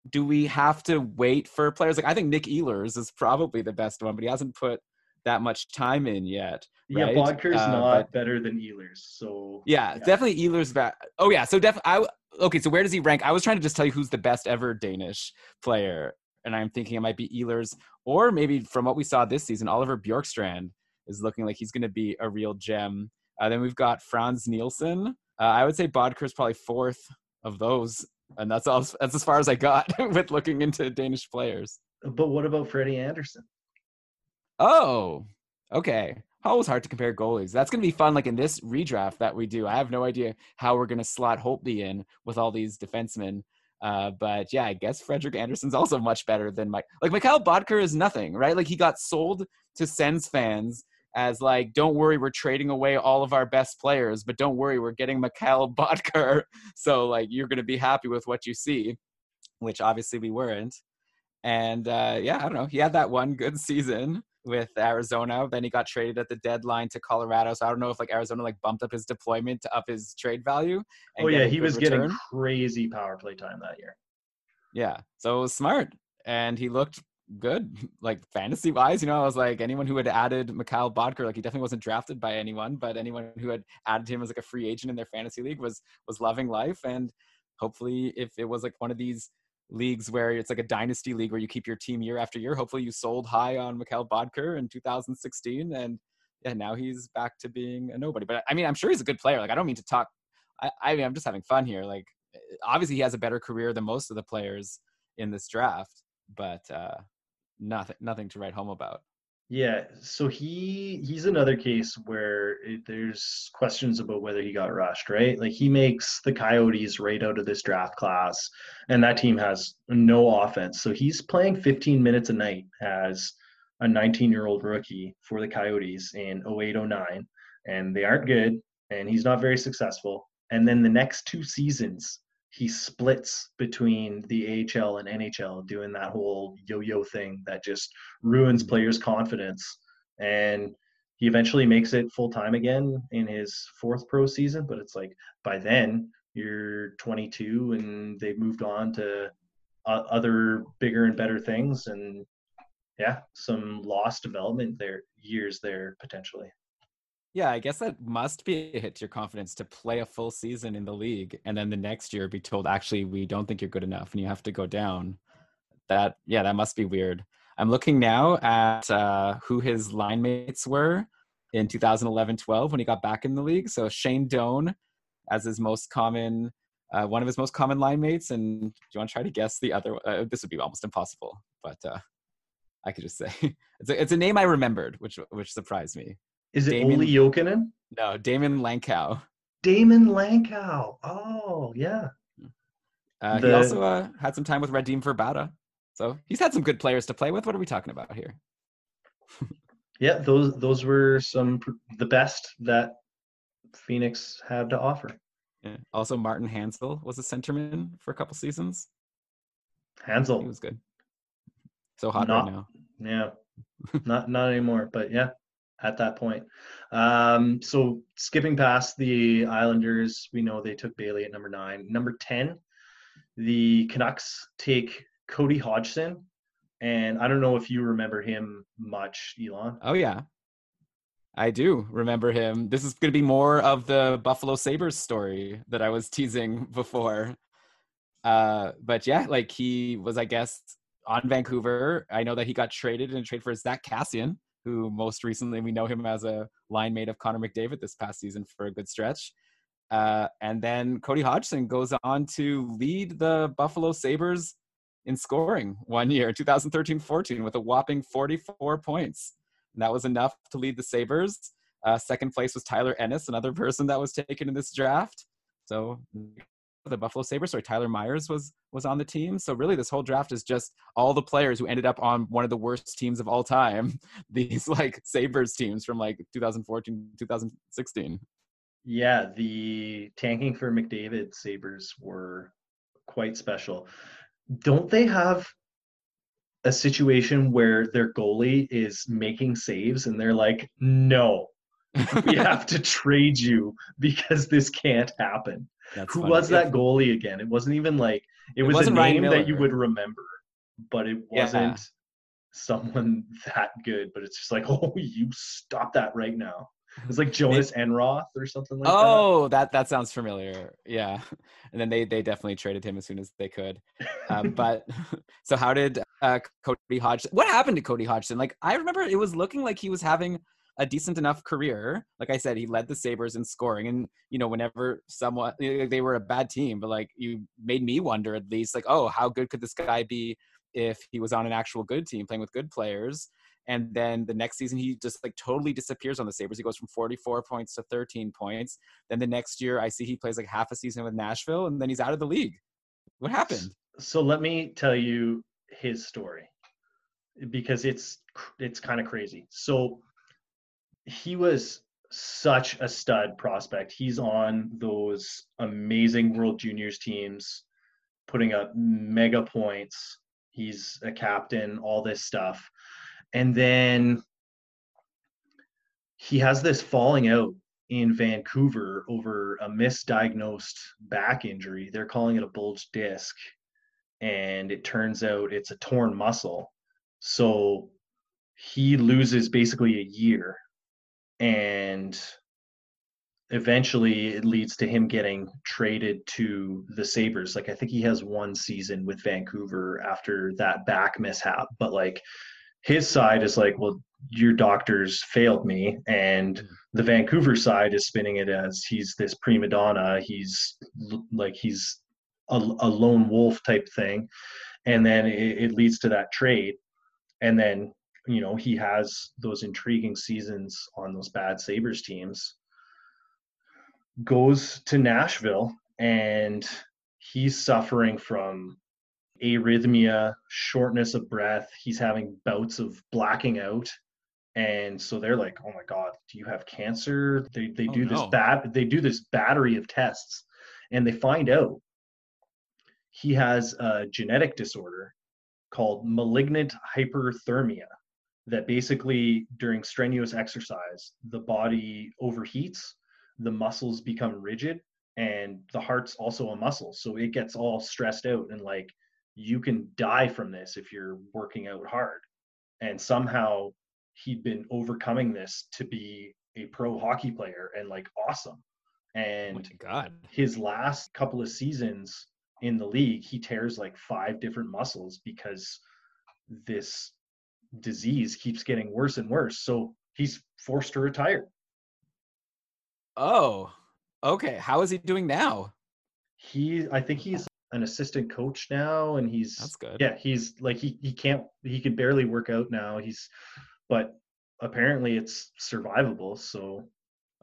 do we have to wait for players? Like, I think Nick Ehlers is probably the best one, but he hasn't put that much time in yet. Yeah, right? Boedker's uh, not but, better than Ehlers, so yeah, yeah. definitely Ehlers. Back. Oh yeah, so definitely. I okay. So where does he rank? I was trying to just tell you who's the best ever Danish player, and I'm thinking it might be Ehlers, or maybe from what we saw this season, Oliver Bjorkstrand is looking like he's going to be a real gem. Uh, then we've got Frans Nielsen. Uh, I would say Boedker is probably fourth of those, and that's all. That's as far as I got with looking into Danish players. But what about Freddie Andersen? Oh, okay. Always hard to compare goalies. That's going to be fun. Like in this redraft that we do, I have no idea how we're going to slot Holtby in with all these defensemen. Uh, but yeah, I guess Frederik Andersen's also much better than Mike. Like Mikhail Boedker is nothing, right? Like he got sold to Sens fans as like, don't worry, we're trading away all of our best players, but don't worry, we're getting Mikhail Boedker. So like you're gonna be happy with what you see, which obviously we weren't. And uh, yeah, I don't know. He had that one good season with Arizona. Then he got traded at the deadline to Colorado. So I don't know if like Arizona like bumped up his deployment to up his trade value. Oh yeah, he was return. getting crazy power play time that year. Yeah, so it was smart, and he looked good, like fantasy wise. You know, I was like anyone who had added Mikhail Boedker, like he definitely wasn't drafted by anyone, but anyone who had added him as like a free agent in their fantasy league was was loving life. And hopefully, if it was like one of these leagues where it's like a dynasty league where you keep your team year after year, hopefully you sold high on Mikhail Boedker in 2016, and yeah, now he's back to being a nobody. But I mean, I'm sure he's a good player. Like I don't mean to talk. I, I mean, I'm just having fun here. Like obviously he has a better career than most of the players in this draft, but uh, nothing nothing to write home about. Yeah, so he he's another case where it, there's questions about whether he got rushed, right? Like he makes the Coyotes right out of this draft class, and that team has no offense. So he's playing 15 minutes a night as a 19 year old rookie for the Coyotes in 0809, and they aren't good, and he's not very successful. And then the next two seasons, he splits between the AHL and NHL, doing that whole yo-yo thing that just ruins mm-hmm. players' confidence. And he eventually makes it full time again in his fourth pro season. But it's like by then you're 22 and they've moved on to uh, other bigger and better things, and yeah, some lost development there years there potentially. Yeah, I guess that must be a hit to your confidence to play a full season in the league and then the next year be told, actually, we don't think you're good enough and you have to go down. That, yeah, that must be weird. I'm looking now at uh, who his line mates were in 2011-12 when he got back in the league. So Shane Doan as his most common, uh, one of his most common line mates. And do you want to try to guess the other? Uh, this would be almost impossible, but uh, I could just say it's a, it's a name I remembered, which which surprised me. Is it Olli Jokinen? No, Daymond Langkow. Daymond Langkow. Oh, yeah. Uh, the... He also uh, had some time with Radim Vrbata. So he's had some good players to play with. What are we talking about here? yeah, those those were some the best that Phoenix had to offer. Yeah. Also, Martin Hanzal was a centerman for a couple seasons. Hanzal, he was good. So hot not, right now. Yeah, not not anymore. But yeah, at that point. Um, so skipping past the Islanders, we know they took Bailey at number nine. Number ten, the Canucks take Cody Hodgson, and I don't know if you remember him much, Elan. Oh yeah, I do remember him. This is going to be more of the Buffalo Sabres story that I was teasing before. Uh, but yeah, like he was, I guess, on Vancouver. I know that he got traded in a trade for Zack Kassian, who most recently we know him as a line mate of Connor McDavid this past season for a good stretch. Uh, and then Cody Hodgson goes on to lead the Buffalo Sabres in scoring one year, 2013 14, with a whopping 44 points. And that was enough to lead the Sabres. Uh, second place was Tyler Ennis, another person that was taken in this draft. So the Buffalo Sabres, sorry, Tyler Myers was was on the team. So really this whole draft is just all the players who ended up on one of the worst teams of all time. These like Sabres teams from like 2014, 2016. Yeah, the tanking for McDavid Sabres were quite special. Don't they have a situation where their goalie is making saves and they're like, no, we have to trade you because this can't happen. That's Who funny. was that goalie again? It wasn't even like it, it was a name that you would remember, but it wasn't yeah. someone that good. But it's just like, oh, you stop that right now. It's like Jhonas Enroth or something like oh, that. Oh, that that sounds familiar. Yeah, and then they they definitely traded him as soon as they could. Um, but so how did uh, Cody Hodgson? What happened to Cody Hodgson? Like I remember it was looking like he was having a decent enough career. Like I said, he led the Sabres in scoring. And, you know, whenever someone, they were a bad team, but like you made me wonder at least, like, oh, how good could this guy be if he was on an actual good team playing with good players? And then the next season, he just like totally disappears on the Sabres. He goes from 44 points to 13 points. Then the next year, I see he plays like half a season with Nashville, and then he's out of the league. What happened? So let me tell you his story because it's it's kind of crazy. So he was such a stud prospect. He's on those amazing World Juniors teams, putting up mega points. He's a captain, all this stuff. And then he has this falling out in Vancouver over a misdiagnosed back injury. They're calling it a bulge disc. And it turns out it's a torn muscle. So he loses basically a year and eventually it leads to him getting traded to the Sabres. Like I think he has one season with Vancouver after that back mishap, but like his side is like, well, your doctors failed me, and mm. the Vancouver side is spinning it as he's this prima donna. He's like he's a, a lone wolf type thing, and then it, it leads to that trade, and then you know he has those intriguing seasons on those bad Sabres teams. Goes to Nashville and he's suffering from arrhythmia, shortness of breath. He's having bouts of blacking out. And so they're like, "Oh my God, do you have cancer?" They they oh, do no. this bad they do this battery of tests, and they find out he has a genetic disorder called malignant hyperthermia that basically during strenuous exercise, the body overheats, the muscles become rigid, and the heart's also a muscle. So it gets all stressed out and like you can die from this if you're working out hard. And somehow he'd been overcoming this to be a pro hockey player and like awesome. And oh God, his last couple of seasons in the league, he tears like five different muscles because this disease keeps getting worse and worse. So he's forced to retire. Oh, okay. How is he doing now? He, I think he's an assistant coach now, and he's That's good. yeah, he's like he he can't he can barely work out now. He's, but apparently it's survivable. So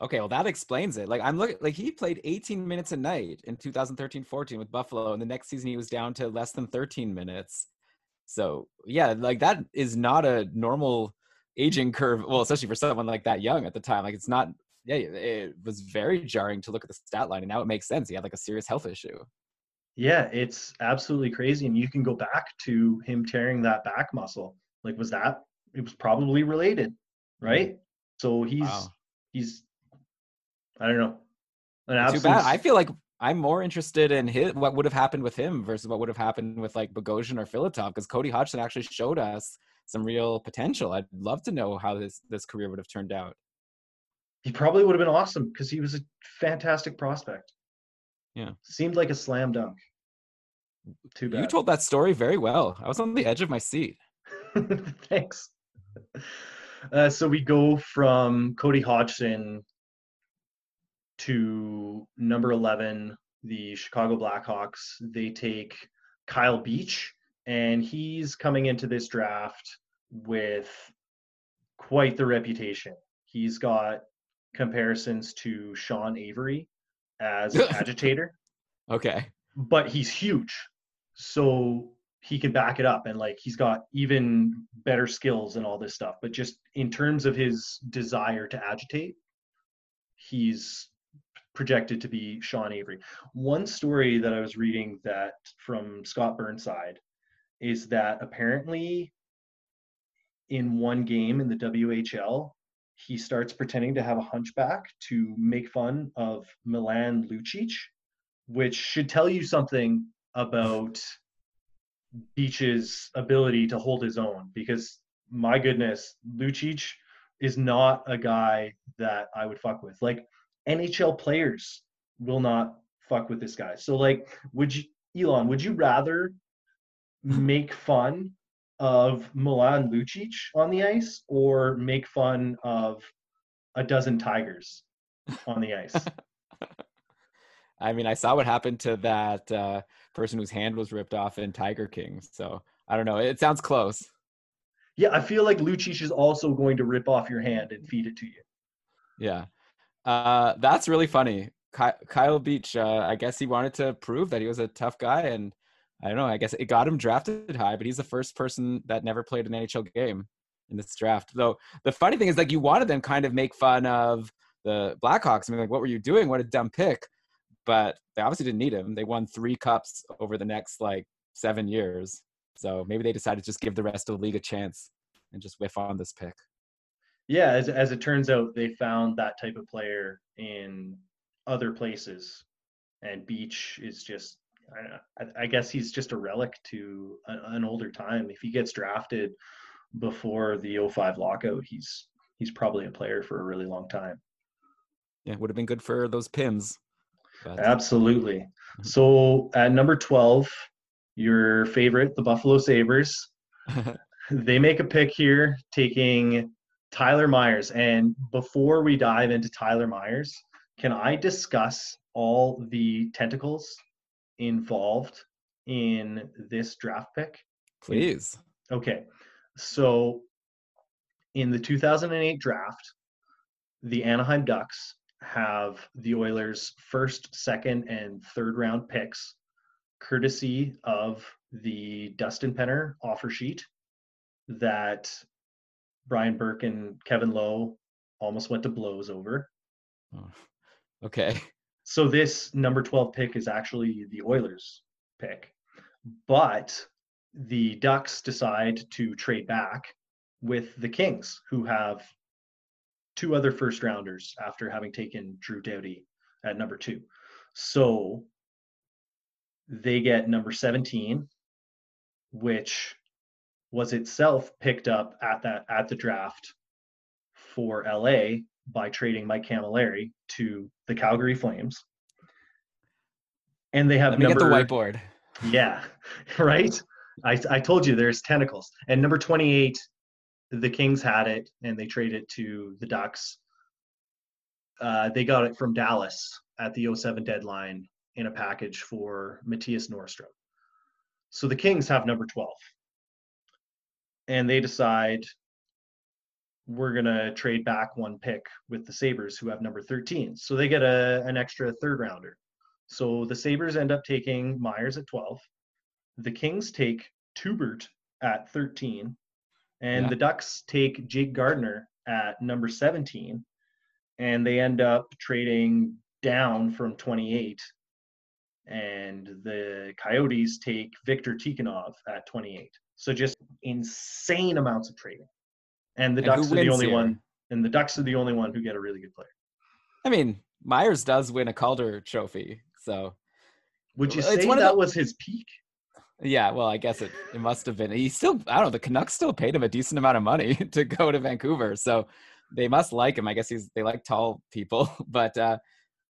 Okay, well that explains it. Like I'm looking like he played 18 minutes a night in 2013-14 with Buffalo and the next season he was down to less than 13 minutes. So, yeah, like that is not a normal aging curve, well, especially for someone like that young at the time. Like it's not yeah, it was very jarring to look at the stat line and now it makes sense. He had like a serious health issue. yeah, it's absolutely crazy, and you can go back to him tearing that back muscle. Like, was that? It was probably related, right? So he's Wow. he's I don't know. An Too bad. I feel like I'm more interested in his what would have happened with him versus what would have happened with like Bogosian or Filatov because Cody Hodgson actually showed us some real potential. I'd love to know how this this career would have turned out. he probably would have been awesome because he was a fantastic prospect. Yeah. Seemed like a slam dunk. Too bad. You told that story very well. I was on the edge of my seat. Thanks. Uh, so we go from Cody Hodgson to number 11, the Chicago Blackhawks. They take Kyle Beach, and he's coming into this draft with quite the reputation. He's got comparisons to Sean Avery as an agitator Okay. but he's huge so he can back it up and like he's got even better skills and all this stuff but just in terms of his desire to agitate he's projected to be Sean Avery one story that I was reading that from Scott Burnside is that apparently in one game in the WHL he starts pretending to have a hunchback to make fun of Milan Lucic which should tell you something about Beach's ability to hold his own because my goodness, Lucic is not a guy that I would fuck with. Like NHL players will not fuck with this guy. So like would you Elan, would you rather make fun of Milan Lucic on the ice or make fun of a dozen tigers on the ice? I mean, I saw what happened to that uh, person whose hand was ripped off in Tiger King. So I don't know. It sounds close. Yeah, I feel like Lucic is also going to rip off your hand and feed it to you. Yeah. Uh, that's really funny. Ky- Kyle Beach, uh, I guess he wanted to prove that he was a tough guy. And I don't know, I guess it got him drafted high, but he's the first person that never played an NHL game in this draft. Though the funny thing is, like, you wanted them kind of make fun of the Blackhawks. I mean, like, what were you doing? What a dumb pick. But they obviously didn't need him. They won three cups over the next like seven years. So maybe they decided to just give the rest of the league a chance and just whiff on this pick. Yeah, as, as it turns out, they found that type of player in other places. And Beach is just, I, know, I, I guess he's just a relic to a, an older time. If he gets drafted before the 05 lockout, he's he's probably a player for a really long time. Yeah, would have been good for those pins. But Absolutely. So at number 12, your favorite, the Buffalo Sabres, they make a pick here taking Tyler Myers. And before we dive into Tyler Myers, can I discuss all the tentacles involved in this draft pick? please. Okay. So in the 2008 draft, the Anaheim Ducks have the Oilers' first, second, and third round picks, courtesy of the Dustin Penner offer sheet that Brian Burke and Kevin Lowe almost went to blows over. Oh, Okay. So this number 12 pick is actually the Oilers pick. But the Ducks decide to trade back with the Kings, who have two other first rounders after having taken Drew Doughty at number two. So they get number 17, which was itself picked up at that at the draft for LA by trading Mike Cammalleri to the Calgary Flames. And they have Let me number get the whiteboard. yeah, right. I I told you there's tentacles. And number 28 the Kings had it and they traded it to the Ducks. Uh, they got it from Dallas at the 07 deadline in a package for Mattias Norstrom. So the Kings have number 12. And they decide we're going to trade back one pick with the Sabres, who have number 13. So they get a, an extra third rounder. So the Sabres end up taking Myers at 12. The Kings take Teubert at 13. And Yeah. the Ducks take Jake Gardiner at number 17. And they end up trading down from 28. And the Coyotes take Viktor Tikhonov at 28. So just insane amounts of trading. And the And Ducks are the only here? one. And the Ducks are the only one who get a really good player. I mean, Myers does win a Calder trophy. So, Would you It's say one that the- was his peak? yeah, well, I guess it, it must have been. He still, I don't know, the Canucks still paid him a decent amount of money to go to Vancouver. So they must like him. I guess he's, they like tall people. But uh,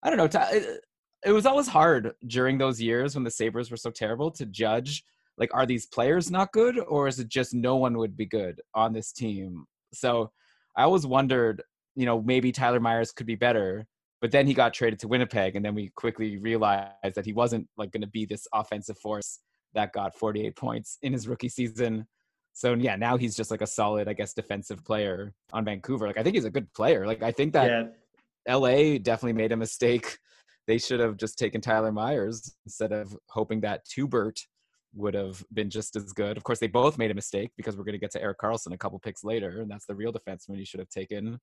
I don't know. It, it was always hard during those years when the Sabres were so terrible to judge like, are these players not good or is it just no one would be good on this team? So I always wondered, you know, maybe Tyler Myers could be better. But then he got traded to Winnipeg, and then we quickly realized that he wasn't like going to be this offensive force that got 48 points in his rookie season. So yeah, now he's just like a solid, I guess, defensive player on Vancouver. Like I think he's a good player. Like I think that yeah, LA definitely made a mistake. They should have just taken Tyler Myers instead of hoping that Teubert would have been just as good. Of course, they both made a mistake because we're going to get to Erik Karlsson a couple picks later, and that's the real defenseman you should have taken.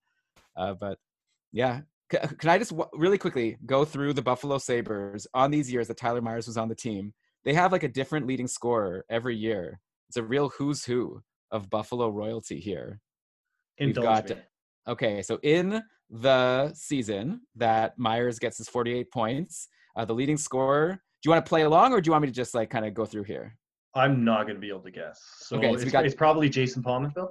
Uh, but yeah, C- can I just w- really quickly go through the Buffalo Sabres on these years that Tyler Myers was on the team? They have like a different leading scorer every year. It's a real who's who of Buffalo royalty here. We've indulge got- me. Okay, so in the season that Myers gets his 48 points, uh, the leading scorer. Do you want to play along, or do you want me to just like kind of go through here? I'm not going to be able to guess. So, Okay, so it's, got- it's probably Jason Pominville.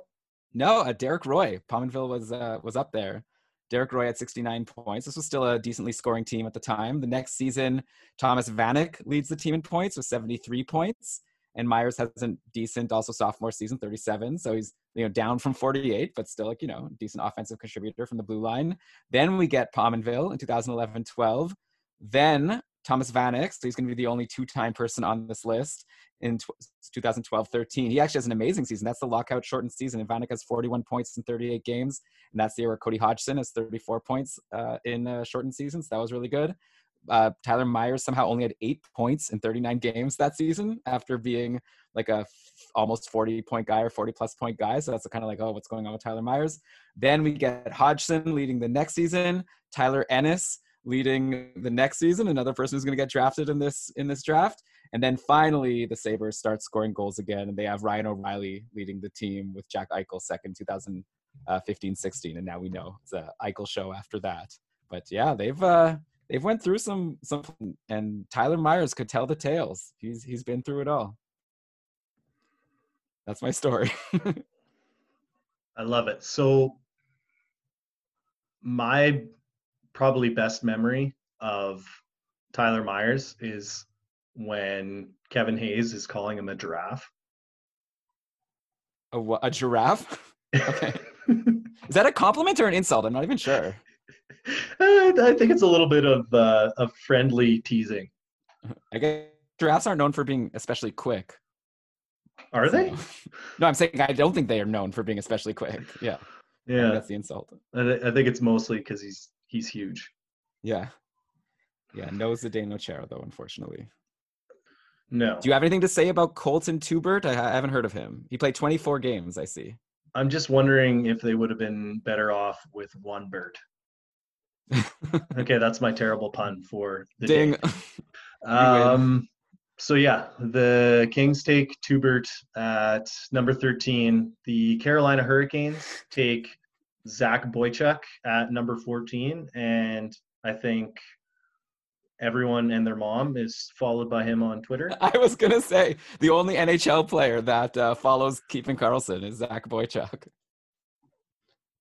No, uh, Derek Roy. Pominville was uh, was up there. Derek Roy had 69 points. This was still a decently scoring team at the time. The next season, Thomas Vanek leads the team in points with 73 points, and Myers has a decent, also sophomore season, 37. So he's you know down from 48, but still like you know decent offensive contributor from the blue line. Then we get Pominville in 2011-12. Then Thomas Vanek, so he's going to be the only two-time person on this list in tw- 2012-13. He actually has an amazing season. That's the lockout shortened season. And Vanek has 41 points in 38 games, and that's the year where Cody Hodgson has 34 points uh, in uh, shortened seasons. That was really good. Uh, Tyler Myers somehow only had eight points in 39 games that season after being like a f- almost 40 point guy or 40 plus point guy. So that's kind of like, oh, what's going on with Tyler Myers? Then we get Hodgson leading the next season, Tyler Ennis leading the next season, another person who's going to get drafted in this in this draft. And then finally, the Sabres start scoring goals again, and they have Ryan O'Reilly leading the team with Jack Eichel second, 2015 16. And now we know it's a Eichel show after that. But yeah, they've uh, they've went through some some, and Tyler Myers could tell the tales. He's he's been through it all. That's my story. I love it. So, my probably best memory of Tyler Myers is when Kevin Hayes is calling him a giraffe. a, a giraffe? Okay. Is that a compliment or an insult? I'm not even sure. Uh, I think it's a little bit of uh, of friendly teasing. I guess giraffes aren't known for being especially quick. Are they? No, I'm saying I don't think they are known for being especially quick. Yeah, Yeah, that's the insult. I, th- I think it's mostly because he's he's huge. Yeah, yeah. No Zdeno Chara though, unfortunately. No, Do you have anything to say about Colten Teubert? I, I haven't heard of him. He played 24 games. I see. I'm just wondering if they would have been better off with one bird. Okay, that's my terrible pun for the Ding. day. Um, so yeah, the Kings take Tubert at number 13. The Carolina Hurricanes take Zach Boychuk at number 14, and I think everyone and their mom is followed by him on Twitter. I was gonna say the only NHL player that uh, follows Keeping Karlsson is Zach Boychuk.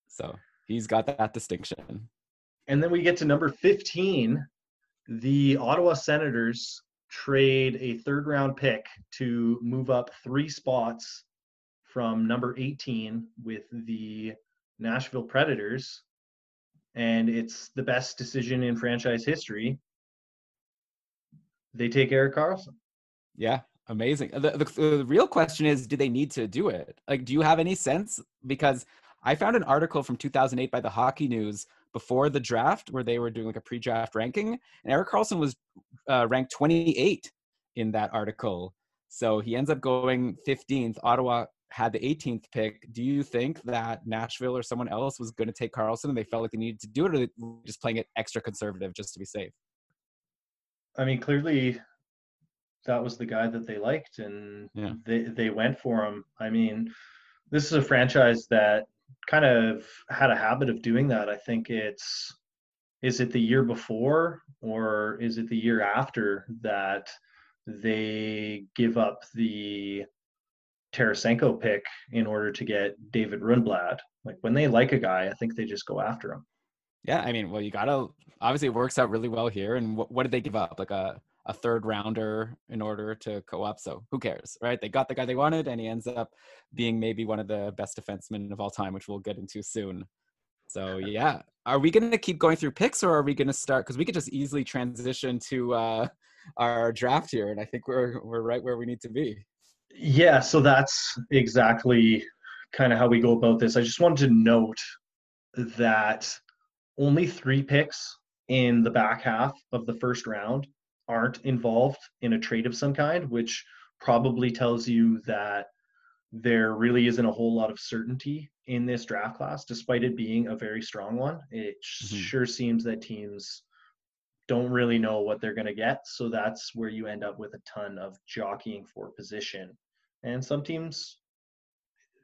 So he's got that distinction. And then we get to number 15. The Ottawa Senators trade a third round pick to move up three spots from number 18 with the Nashville Predators, and it's the best decision in franchise history. They take Erik Karlsson. Yeah, amazing. The, the, the, real question is do they need to do it? Like, do you have any sense? Because I found an article from 2008 by the Hockey News before the draft where they were doing like a pre draft ranking, and Erik Karlsson was uh, ranked 28 in that article. So he ends up going 15th. Ottawa had the 18th pick. Do you think that Nashville or someone else was going to take Karlsson and they felt like they needed to do it, or just playing it extra conservative just to be safe? I mean, clearly that was the guy that they liked, and yeah. they they went for him. I mean, this is a franchise that kind of had a habit of doing that. I think it's is it the year before or is it the year after that they give up the Tarasenko pick in order to get David Rundblad. Like when they like a guy, I think they just go after him. Yeah, I mean, well, you gotta obviously it works out really well here. And what, what did they give up? Like a a third rounder in order to co-op. So who cares, right? They got the guy they wanted, and he ends up being maybe one of the best defensemen of all time, which we'll get into soon. So yeah, are we going to keep going through picks, or are we going to start? Because we could just easily transition to uh, our draft here, and I think we're we're right where we need to be. Yeah, so that's exactly kind of how we go about this. I just wanted to note that only three picks in the back half of the first round aren't involved in a trade of some kind, which probably tells you that there really isn't a whole lot of certainty in this draft class, despite it being a very strong one. It mm-hmm. sure seems that teams don't really know what they're going to get. So that's where you end up with a ton of jockeying for position. And some teams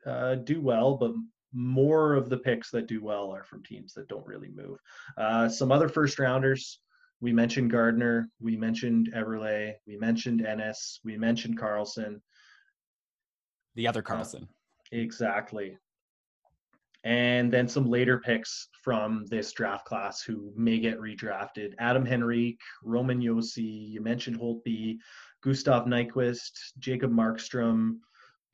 uh, do well, but more of the picks that do well are from teams that don't really move. Uh, some other first rounders. We mentioned Gardiner. We mentioned Eberle. We mentioned Ennis. We mentioned Carlson. The other Carlson. Uh, exactly and then some later picks from this draft class who may get redrafted. Adam Henrique, Roman Josi, you mentioned Holtby, Gustav Nyquist, Jacob Markstrom,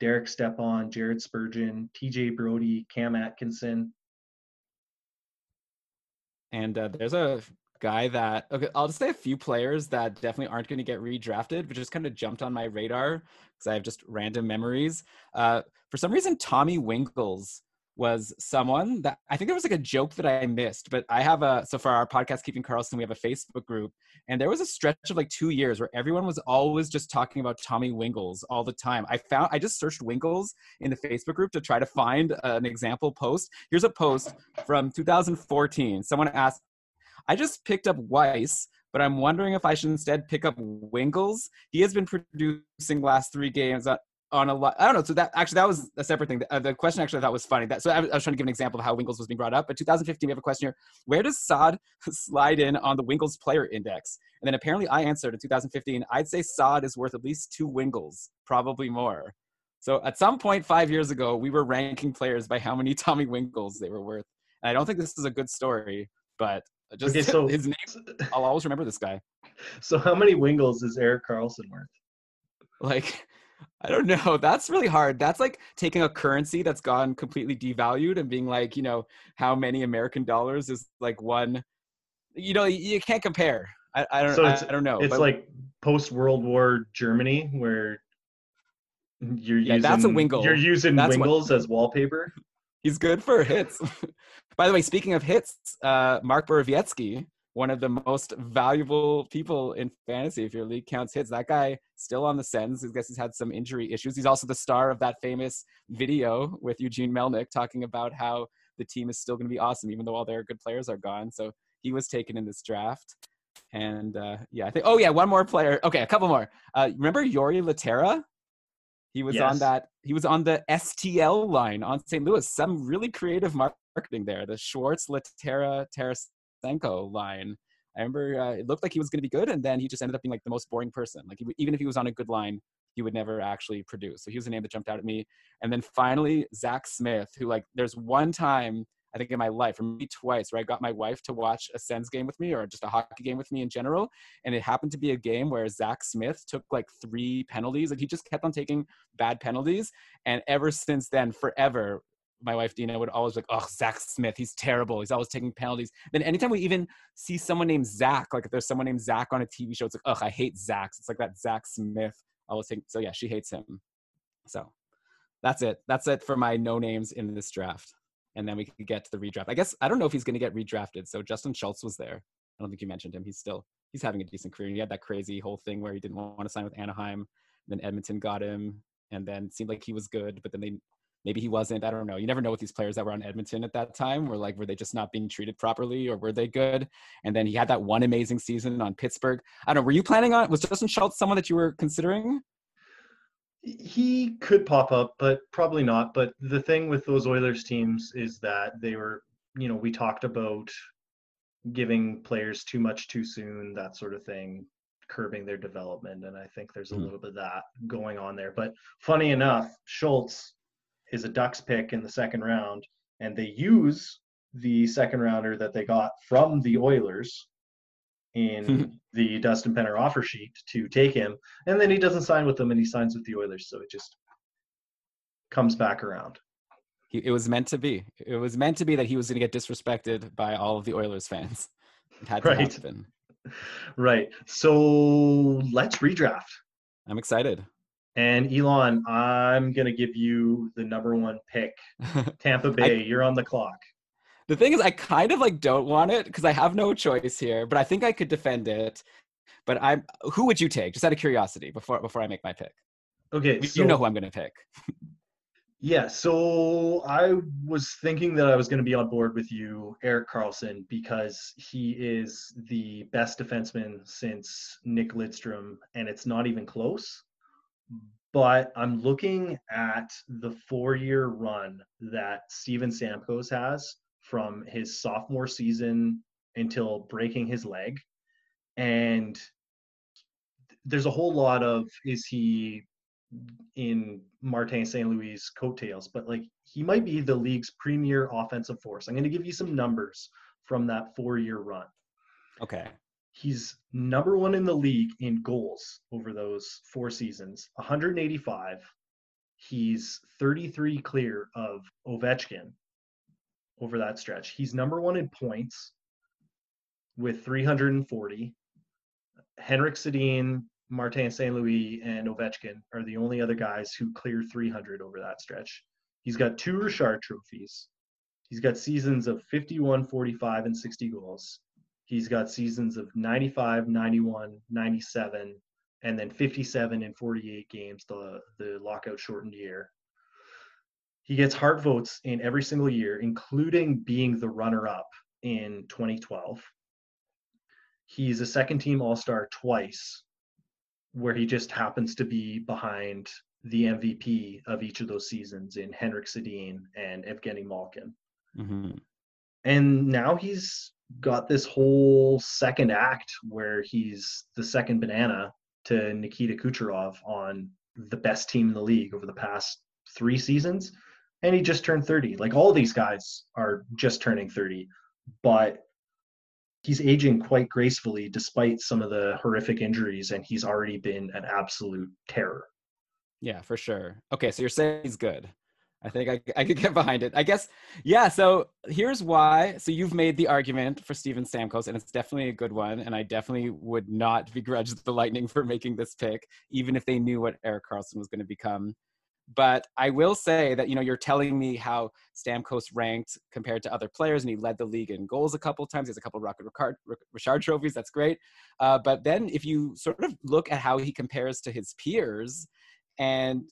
Derek Stepan, Jared Spurgeon, TJ Brodie, Cam Atkinson. And uh, there's a guy that okay, I'll just say a few players that definitely aren't going to get redrafted, but just kind of jumped on my radar because I have just random memories. Uh, for some reason, Tommy Wingels was someone that I think there was like a joke that I missed, but I have a so for our podcast Keeping Karlsson, we have a Facebook group, and there was a stretch of like two years where everyone was always just talking about Tommy Wingels all the time. I found I just searched Wingels in the Facebook group to try to find uh, an example post. Here's a post from 2014. Someone asked, "I just picked up Weiss." But I'm wondering if I should instead pick up Wingels. He has been producing last three games on a lot. I don't know. So that actually that was a separate thing. The, uh, the question actually I thought was funny. That so I was, I was, trying to give an example of how Wingels was being brought up. But 2015, we have a question here. Where does Saad slide in on the Wingels player index? And then apparently I answered in 2015. I'd say Saad is worth at least two Wingels, probably more. So at some point five years ago, we were ranking players by how many Tommy Wingels they were worth. And I don't think this is a good story, but just okay, so, his name. I'll always remember this guy. So how many Wingels is Erik Karlsson worth? Like I don't know. That's really hard. That's like taking a currency that's gone completely devalued and being like, you know, how many American dollars is like one. You know, you can't compare. I, I don't. So I, I, don't know. It's but, like post World War Germany where you're yeah, using. That's a Wingle. You're using that's Wingles what, as wallpaper. He's good for hits. By the way, speaking of hits, uh, Mark Borowiecki one of the most valuable people in fantasy if your league counts hits. That guy still on the Sens. I guess he's had some injury issues. He's also the star of that famous video with Eugene Melnyk talking about how the team is still going to be awesome even though all their good players are gone. So he was taken in this draft. And uh, yeah, I think. Oh yeah, one more player. Okay, a couple more. Uh, remember Jori Lehtera? He was yes. on that. He was on the STL line on St. Louis. Some really creative marketing there. The Schwartz Laterra Terrace Senko line. I remember uh, it looked like he was going to be good, and then he just ended up being like the most boring person. Like even if he was on a good line, he would never actually produce. So he was a name that jumped out at me. And then finally, Zach Smith, who like there's one time I think in my life, or maybe twice, where I got my wife to watch a Sens game with me or just a hockey game with me in general. And it happened to be a game where Zach Smith took like three penalties. Like he just kept on taking bad penalties. And ever since then, forever, my wife Dina would always like, oh, Zach Smith, he's terrible. He's always taking penalties. Then anytime we even see someone named Zach, like if there's someone named Zach on a TV show, it's like, oh, I hate Zach. It's like that Zach Smith. I always think so. Yeah, she hates him. So that's it. That's it for my no names in this draft. And then we could get to the redraft. I guess I don't know if he's going to get redrafted. So Justin Schultz was there. I don't think you mentioned him. He's still he's having a decent career. He had that crazy whole thing where he didn't want to sign with Anaheim. Then Edmonton got him, and then seemed like he was good, but then they maybe he wasn't. I don't know. You never know with these players that were on Edmonton at that time. Were like, were they just not being treated properly, or were they good? And then he had that one amazing season on Pittsburgh. I don't know. Were you planning on? Was Justin Schultz someone that you were considering? He could pop up, but probably not. But the thing with those Oilers teams is that they were, you know, we talked about giving players too much too soon, that sort of thing, curbing their development. And I think there's a mm. little bit of that going on there. But funny enough, Schultz is a Ducks pick in the second round, and they use the second rounder that they got from the Oilers in hmm. the Dustin Penner offer sheet to take him, and then he doesn't sign with them, and he signs with the Oilers. So it just comes back around. He, it was meant to be. It was meant to be that he was going to get disrespected by all of the Oilers fans. It had to right. happen. Right. So let's redraft. I'm excited. And Elan, I'm going to give you the number one pick. Tampa Bay, I, you're on the clock. The thing is, I kind of like don't want it because I have no choice here, but I think I could defend it. But I'm who would you take? Just out of curiosity before before I make my pick. Okay, you know who I'm going to pick. yeah, so I was thinking that I was going to be on board with you, Erik Karlsson, because he is the best defenseman since Nick Lidstrom, and it's not even close but I'm looking at the four year run that Steven Stamkos has from his sophomore season until breaking his leg. And there's a whole lot of is he in Martin St. Louis' coattails, but like he might be the league's premier offensive force. I'm going to give you some numbers from that four year run. Okay. He's number one in the league in goals over those four seasons, 185. He's 33 clear of Ovechkin over that stretch. He's number one in points with 340. Henrik Sedin, Martin St. Louis, and Ovechkin are the only other guys who clear 300 over that stretch. He's got two Richard trophies. He's got seasons of 51, 45, and 60 goals. He's got seasons of 95, 91, 97, and then 57 and 48 games, the, the lockout shortened year. He gets Hart votes in every single year, including being the runner up in 2012. He's a second team All Star twice, where he just happens to be behind the MVP of each of those seasons in Henrik Sedin and Evgeny Malkin. Mm-hmm. And now he's got this whole second act where he's the second banana to Nikita Kucherov on the best team in the league over the past three seasons. And he just turned 30. Like all these guys are just turning 30, but he's aging quite gracefully despite some of the horrific injuries, and he's already been an absolute terror. Yeah, for sure. Okay, so you're saying he's good. I think I, I could get behind it. I guess, yeah. So here's why. So you've made the argument for Steven Stamkos, and it's definitely a good one. And I definitely would not begrudge the Lightning for making this pick, even if they knew what Erik Karlsson was going to become. But I will say that you know you're telling me how Stamkos ranked compared to other players, and he led the league in goals a couple times. He has a couple of Rocket Richard trophies. That's great. Uh, but then if you sort of look at how he compares to his peers, and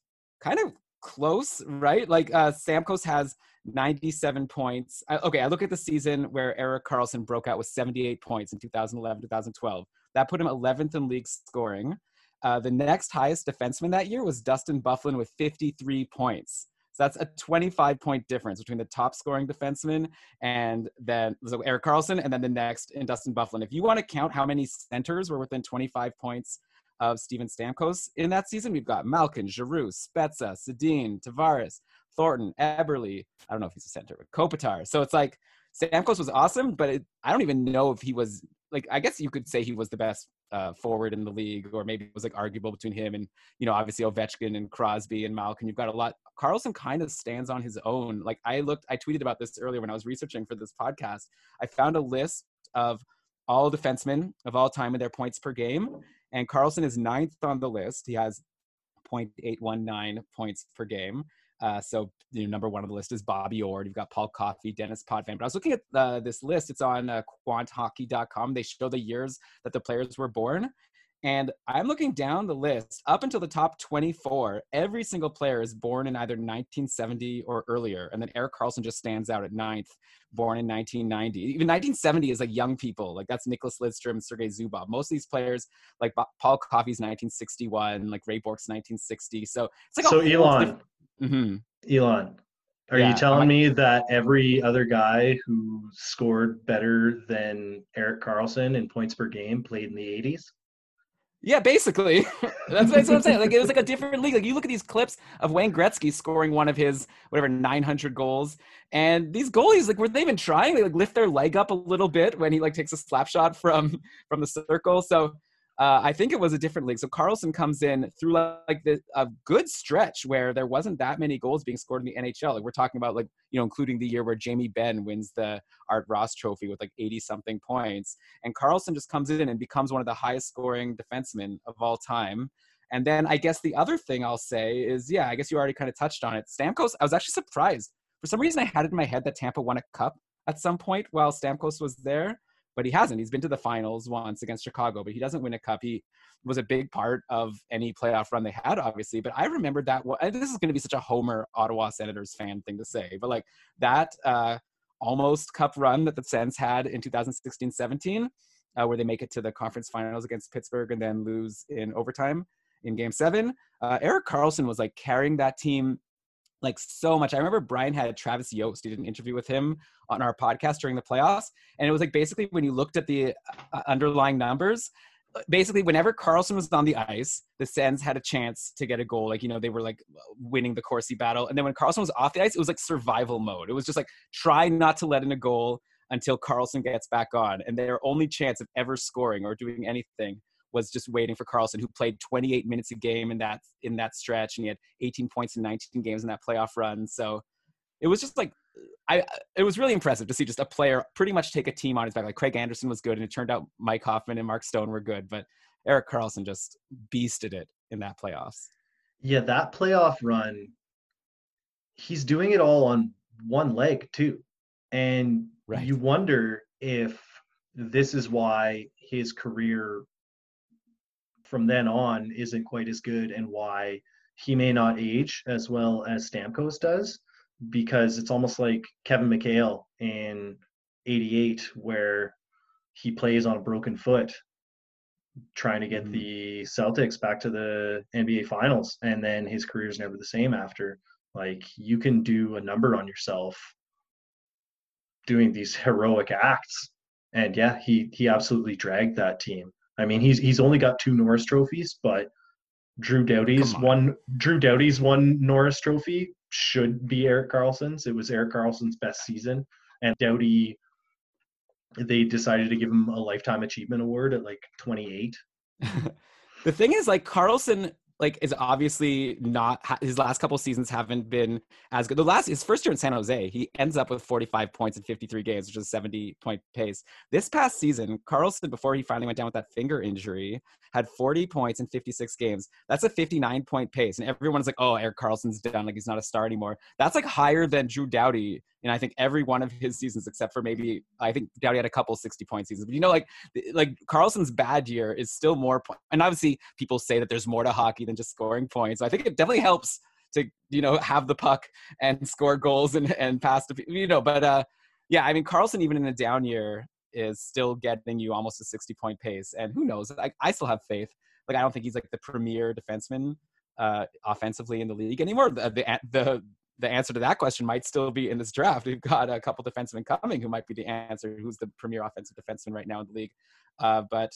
kind of close, right? Like uh, Stamkos has 97 points. I, okay, I look at the season where Erik Karlsson broke out with 78 points in 2011, 2012. That put him 11th in league scoring. Uh, the next highest defenseman that year was Dustin Byfuglien with 53 points. So that's a 25 point difference between the top scoring defenseman and then so Erik Karlsson and then the next in Dustin Byfuglien. If you want to count how many centers were within 25 points of Steven Stamkos in that season. We've got Malkin, Giroux, Spezza, Sedin, Tavares, Thornton, Eberle. I don't know if he's a center, but Kopitar. So it's like Stamkos was awesome, but it, I don't even know if he was like. I guess you could say he was the best uh, forward in the league, or maybe it was like arguable between him and you know obviously Ovechkin and Crosby and Malkin. You've got a lot. Karlsson kind of stands on his own. Like I looked, I tweeted about this earlier when I was researching for this podcast. I found a list of all defensemen of all time and their points per game, and Karlsson is ninth on the list. He has 0.819 points per game. Uh, so you know, number one on the list is Bobby Orr. You've got Paul Coffey, Denis Potvin. But I was looking at uh, this list. It's on uh, quanthockey.com. They show the years that the players were born. And I'm looking down the list up until the top 24. Every single player is born in either 1970 or earlier. And then Erik Karlsson just stands out at ninth, born in 1990. Even 1970 is like young people. Like that's Nicholas Lidstrom, Sergei Zubov. Most of these players, like Paul Coffey's 1961, like Ray Bourque's 1960. So it's like so Elan. Mm-hmm. Elan, are yeah, you telling I, me that every other guy who scored better than Erik Karlsson in points per game played in the 80s? Yeah, basically. that's, that's, what I'm saying. Like it was like a different league. Like you look at these clips of Wayne Gretzky scoring one of his whatever 900 goals, and these goalies like were they even trying? They like lift their leg up a little bit when he like takes a slap shot from from the circle. So uh, I think it was a different league. So Karlsson comes in through like the, a good stretch where there wasn't that many goals being scored in the NHL. Like we're talking about like you know including the year where Jamie Benn wins the Art Ross Trophy with like 80 something points, and Karlsson just comes in and becomes one of the highest scoring defensemen of all time. And then I guess the other thing I'll say is yeah, I guess you already kind of touched on it. Stamkos, I was actually surprised for some reason I had it in my head that Tampa won a cup at some point while Stamkos was there but he hasn't. He's been to the finals once against Chicago, but he doesn't win a cup. He was a big part of any playoff run they had, obviously. But I remember that. And this is going to be such a Homer Ottawa Senators fan thing to say, but like that uh, almost cup run that the Sens had in 2016-17, uh, where they make it to the conference finals against Pittsburgh and then lose in overtime in Game Seven. Uh, Erik Karlsson was like carrying that team like so much. I remember Brian had Travis Yost. He did an interview with him on our podcast during the playoffs, and it was like basically when you looked at the uh, underlying numbers, uh, basically whenever Karlsson was on the ice, the Sens had a chance to get a goal. Like you know they were like winning the Corsi battle, and then when Karlsson was off the ice, it was like survival mode. It was just like try not to let in a goal until Karlsson gets back on, and their only chance of ever scoring or doing anything was just waiting for Karlsson, who played 28 minutes a game in that in that stretch, and he had 18 points in 19 games in that playoff run. So it was just like I it was really impressive to see just a player pretty much take a team on his back. Like Craig Anderson was good, and it turned out Mike Hoffman and Mark Stone were good, but Erik Karlsson just beasted it in that playoffs. Yeah, that playoff run, he's doing it all on one leg too. And right. you wonder if this is why his career from then on isn't quite as good and why he may not age as well as Stamkos does because it's almost like Kevin McHale in 88 where he plays on a broken foot trying to get mm-hmm. the Celtics back to the NBA finals and then his career is never the same after like you can do a number on yourself doing these heroic acts and yeah he he absolutely dragged that team I mean, he's he's only got two Norris trophies, but Drew Doughty's on. one Drew Doughty's one Norris trophy should be Erik Karlsson's. It was Erik Karlsson's best season, and Doughty they decided to give him a lifetime achievement award at like 28. the thing is, like Karlsson like is obviously not his last couple seasons haven't been as good. The last his first year in San Jose, he ends up with 45 points in 53 games, which is a 70 point pace. This past season, Karlsson, before he finally went down with that finger injury, had 40 points in 56 games. That's a 59 point pace, and everyone's like, "Oh, Erik Karlsson's done. Like he's not a star anymore." That's like higher than Drew Doughty in I think every one of his seasons except for maybe I think Doughty had a couple 60 point seasons. But you know, like like Karlsson's bad year is still more point. And obviously, people say that there's more to hockey than just scoring points. I think it definitely helps to you know have the puck and score goals and and pass to you know. But uh, yeah, I mean Karlsson even in a down year is still getting you almost a 60 point pace. And who knows? I, I still have faith. Like I don't think he's like the premier defenseman uh, offensively in the league anymore. The, the the the answer to that question might still be in this draft. We've got a couple defensemen coming who might be the answer. Who's the premier offensive defenseman right now in the league? Uh, but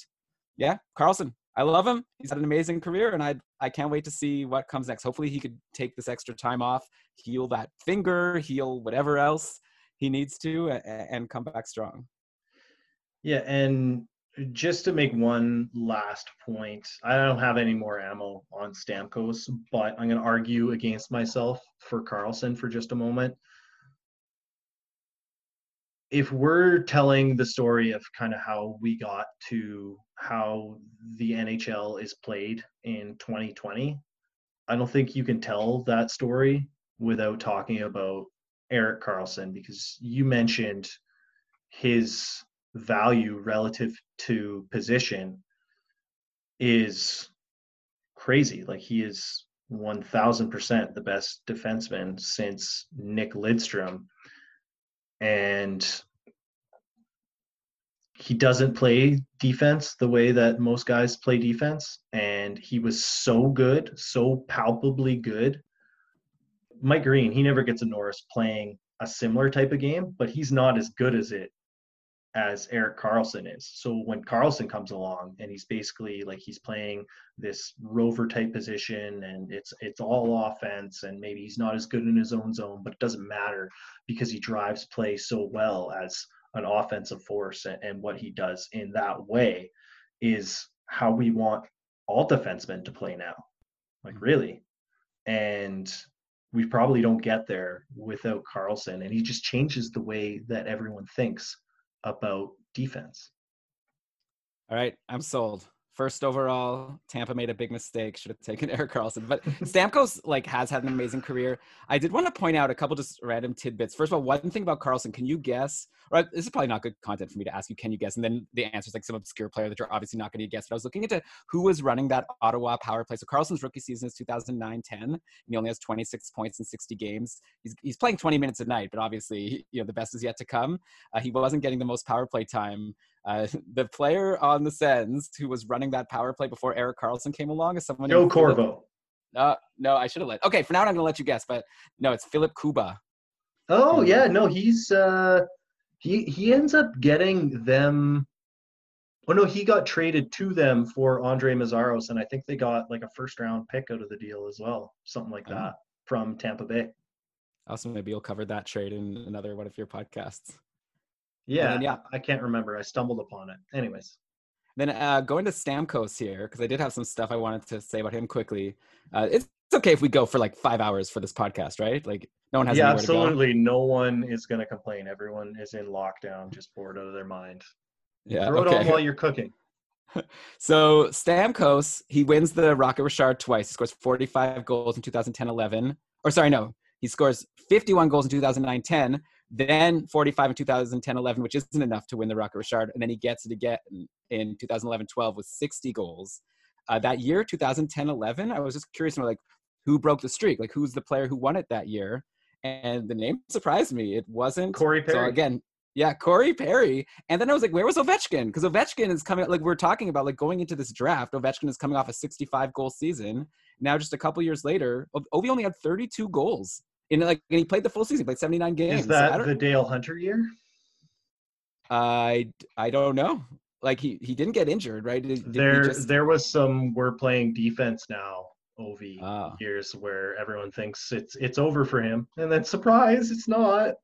yeah, Karlsson I love him. He's had an amazing career, and I I can't wait to see what comes next. Hopefully, he could take this extra time off, heal that finger, heal whatever else he needs to, and come back strong. Yeah, and just to make one last point, I don't have any more ammo on Stamkos, but I'm going to argue against myself for Karlsson for just a moment. If we're telling the story of kind of how we got to how the NHL is played in 2020, I don't think you can tell that story without talking about Erik Karlsson because you mentioned his value relative to position is crazy. Like he is 1000% the best defenseman since Nick Lidstrom. And he doesn't play defense the way that most guys play defense. And he was so good, so palpably good. Mike Green, he never gets a Norris playing a similar type of game, but he's not as good as it as Erik Karlsson is. So when Karlsson comes along and he's basically like he's playing this rover type position and it's it's all offense and maybe he's not as good in his own zone, but it doesn't matter because he drives play so well as an offensive force and, and what he does in that way is how we want all defensemen to play now. Like mm-hmm. really. And we probably don't get there without Karlsson and he just changes the way that everyone thinks about defense. All right, I'm sold. First overall, Tampa made a big mistake. Should have taken Erik Karlsson. But Stamkos like has had an amazing career. I did want to point out a couple just random tidbits. First of all, one thing about Karlsson: can you guess? Or this is probably not good content for me to ask you. Can you guess? And then the answer is like some obscure player that you're obviously not going to guess. But I was looking into who was running that Ottawa power play. So Karlsson's rookie season is 2009-10, and he only has 26 points in 60 games. He's he's playing 20 minutes a night, but obviously you know the best is yet to come. Uh, he wasn't getting the most power play time. Uh, the player on the Sens who was running that power play before Erik Karlsson came along is someone. Joe Corvo. Uh, no, I should have let. Okay, for now I'm going to let you guess, but no, it's Filip Kuba. Oh yeah, no, he's uh, he he ends up getting them. Oh no, he got traded to them for Andre Meszaros, and I think they got like a first round pick out of the deal as well, something like that oh. from Tampa Bay. Also, maybe you'll cover that trade in another one of your podcasts. Yeah, then, yeah. I can't remember. I stumbled upon it. Anyways. Then uh, going to Stamkos here because I did have some stuff I wanted to say about him quickly. Uh, it's, it's okay if we go for like five hours for this podcast, right? Like no one has. Yeah, absolutely. No one is going to complain. Everyone is in lockdown, just bored out of their mind. Yeah, throw okay. it on while you're cooking. so Stamkos, he wins the Rocket Richard twice. He scores 45 goals in 2010-11. Or sorry, no, he scores 51 goals in 2009-10 then 45 in 2010 11, which isn't enough to win the Rocket Richard. And then he gets it again in 2011 12 with 60 goals. Uh, that year, 2010 11, I was just curious like, who broke the streak? Like, who's the player who won it that year? And the name surprised me. It wasn't Corey Perry. So again, yeah, Corey Perry. And then I was like, where was Ovechkin? Because Ovechkin is coming, like, we're talking about, like, going into this draft, Ovechkin is coming off a 65 goal season. Now, just a couple years later, Ovi only had 32 goals in like and he played the full season, he played 79 games. Is that the Dale Hunter year? I I don't know. Like he he didn't get injured, right? Did, there just... there was some we're playing defense now Ov ah. years where everyone thinks it's it's over for him, and then surprise, it's not.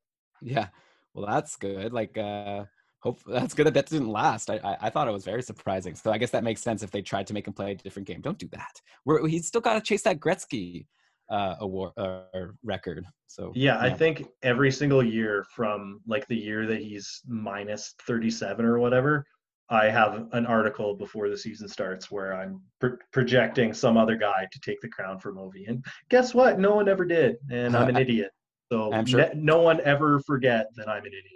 Yeah, well that's good. Like uh hope that's good that that didn't last. I, I, I thought it was very surprising. So I guess that makes sense if they tried to make him play a different game. Don't do that. We're, he's still got to chase that Gretzky uh, award uh, record. So yeah, yeah, I think every single year from like the year that he's minus 37 or whatever, I have an article before the season starts where I'm pro- projecting some other guy to take the crown from Ovi. And guess what? No one ever did, and I'm an idiot. So sure. ne- no one ever forget that I'm an idiot.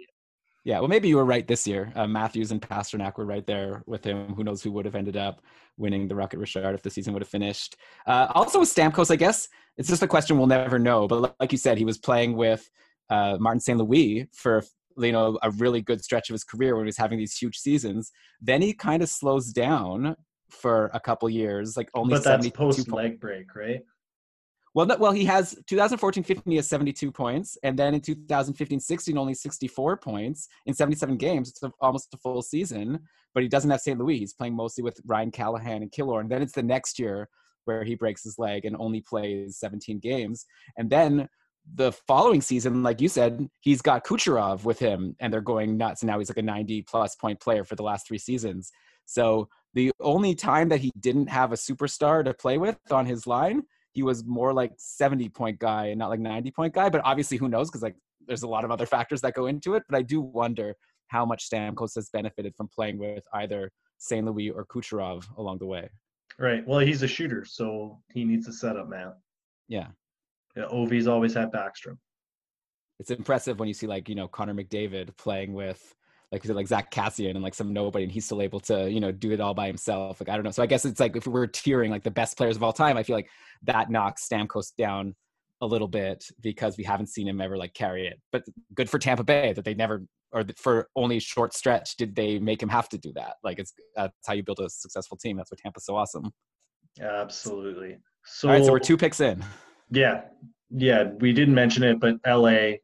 Yeah, well, maybe you were right this year. Uh, Matthews and Pastrnak were right there with him. Who knows who would have ended up winning the Rocket Richard if the season would have finished. Uh, also with Stamkos, I guess it's just a question we'll never know. But like you said, he was playing with uh, Martin St. Louis for you know a really good stretch of his career when he was having these huge seasons. Then he kind of slows down for a couple years, like only. But that's post leg break, right? Well, no, well, he has 2014-15. He has 72 points, and then in 2015-16, only 64 points in 77 games. It's almost a full season, but he doesn't have St. Louis. He's playing mostly with Ryan Callahan and Killorn. Then it's the next year where he breaks his leg and only plays 17 games, and then the following season, like you said, he's got Kucherov with him, and they're going nuts. And now he's like a 90 plus point player for the last three seasons. So the only time that he didn't have a superstar to play with on his line, he was more like 70 point guy and not like 90 point guy. But obviously, who knows? Because like there's a lot of other factors that go into it. But I do wonder how much Stamkos has benefited from playing with either St. Louis or Kucherov along the way. Right. Well, he's a shooter, so he needs a setup man. Yeah. yeah Ovi's always had Backstrom. It's impressive when you see like you know Connor McDavid playing with like like Zack Kassian and like some nobody, and he's still able to you know do it all by himself. Like I don't know. So I guess it's like if we're tiering like the best players of all time, I feel like that knocks Stamkos down a little bit because we haven't seen him ever like carry it. But good for Tampa Bay that they never or for only a short stretch did they make him have to do that. Like it's that's how you build a successful team. That's why Tampa's so awesome. Absolutely. So all right, so we're two picks in. Yeah, yeah, we didn't mention it, but LA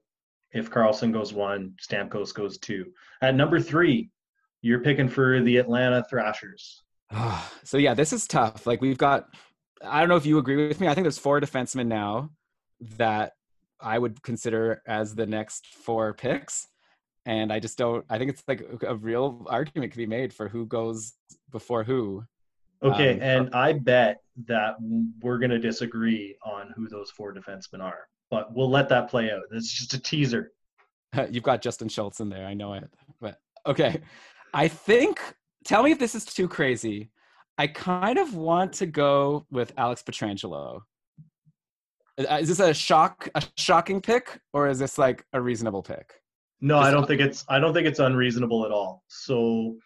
if Karlsson goes one, Stamkos goes two. At number three, you're picking for the Atlanta Thrashers. so yeah, this is tough. Like we've got, I don't know if you agree with me. I think there's four defensemen now that I would consider as the next four picks. And I just don't. I think it's like a real argument could be made for who goes before who. Okay, um, and I bet that we're going to disagree on who those four defensemen are but we'll let that play out. It's just a teaser. You've got Justin Schultz in there. I know it. But okay. I think, tell me if this is too crazy. I kind of want to go with Alex Pietrangelo. Uh, is this a shock, a shocking pick, or is this like a reasonable pick? No, Just I don't think it's. I don't think it's unreasonable at all. So,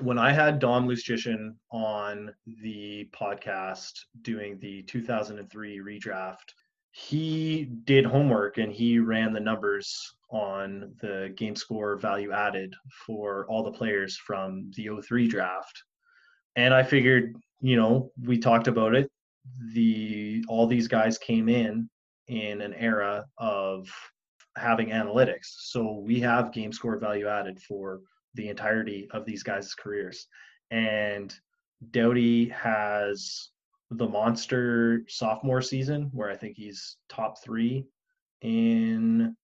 when I had Dom Luszczyszyn on the podcast doing the 2003 redraft, he did homework and he ran the numbers on the game score value added for all the players from the 03 draft. And I figured, you know, we talked about it. The all these guys came in in an era of having analytics. So we have game score value added for the entirety of these guys' careers. And Doughty has the monster sophomore season where I think he's top three in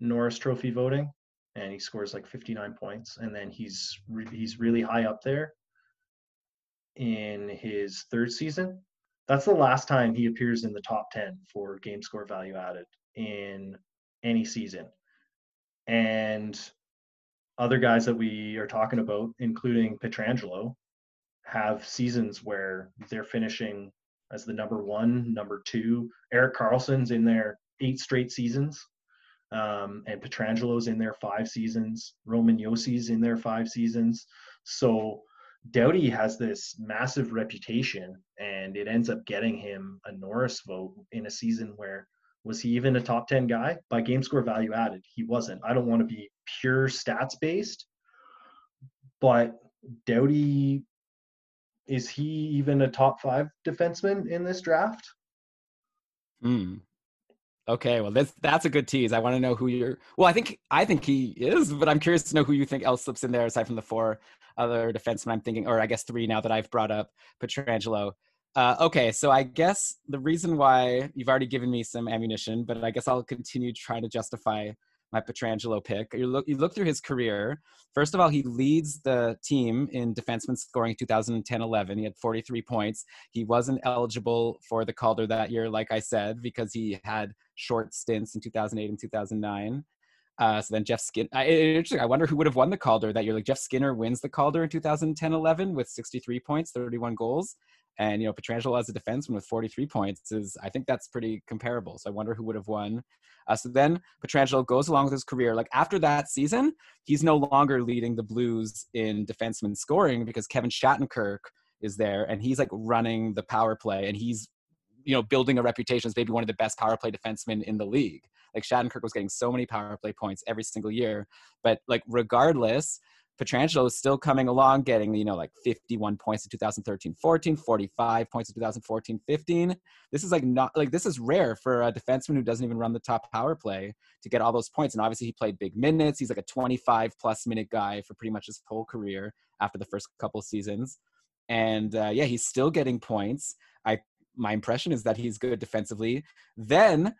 Norris Trophy voting, and he scores like 59 points, and then he's re- he's really high up there in his third season. That's the last time he appears in the top 10 for game score value added in any season. And other guys that we are talking about, including Pietrangelo, have seasons where they're finishing as the number one, number two. Erik Karlsson's in there eight straight seasons. Um, and Pietrangelo's in there five seasons. Roman Josi's in there five seasons. So Doughty has this massive reputation, and it ends up getting him a Norris vote in a season where was he even a top 10 guy? By game score value added, he wasn't. I don't want to be pure stats based, but Doughty is he even a top five defenseman in this draft? Hmm. Okay, well that's that's a good tease. I want to know who you're. Well, I think I think he is, but I'm curious to know who you think else slips in there aside from the four other defensemen. I'm thinking, or I guess three now that I've brought up Pietrangelo. Uh, okay, so I guess the reason why you've already given me some ammunition, but I guess I'll continue trying to justify my Pietrangelo pick. You look, you look through his career. First of all, he leads the team in defenseman scoring 2010-11. He had 43 points. He wasn't eligible for the Calder that year, like I said, because he had short stints in 2008 and 2009. Uh, so then Jeff Skinner. I, interesting. I wonder who would have won the Calder that year. Like Jeff Skinner wins the Calder in 2010-11 with 63 points, 31 goals, and you know Pietrangelo as a defenseman with 43 points is. I think that's pretty comparable. So I wonder who would have won. Uh, so then Pietrangelo goes along with his career. Like after that season, he's no longer leading the Blues in defenseman scoring because Kevin Shattenkirk is there and he's like running the power play and he's you know building a reputation as maybe one of the best power play defensemen in the league. Like Shattenkirk was getting so many power play points every single year, but like regardless, Pietrangelo is still coming along, getting, you know, like 51 points in 2013 14, 45 points in 2014 15. This is like not like this is rare for a defenseman who doesn't even run the top power play to get all those points. And obviously, he played big minutes. He's like a 25 plus minute guy for pretty much his whole career after the first couple seasons. And uh, yeah, he's still getting points. I my impression is that he's good defensively. Then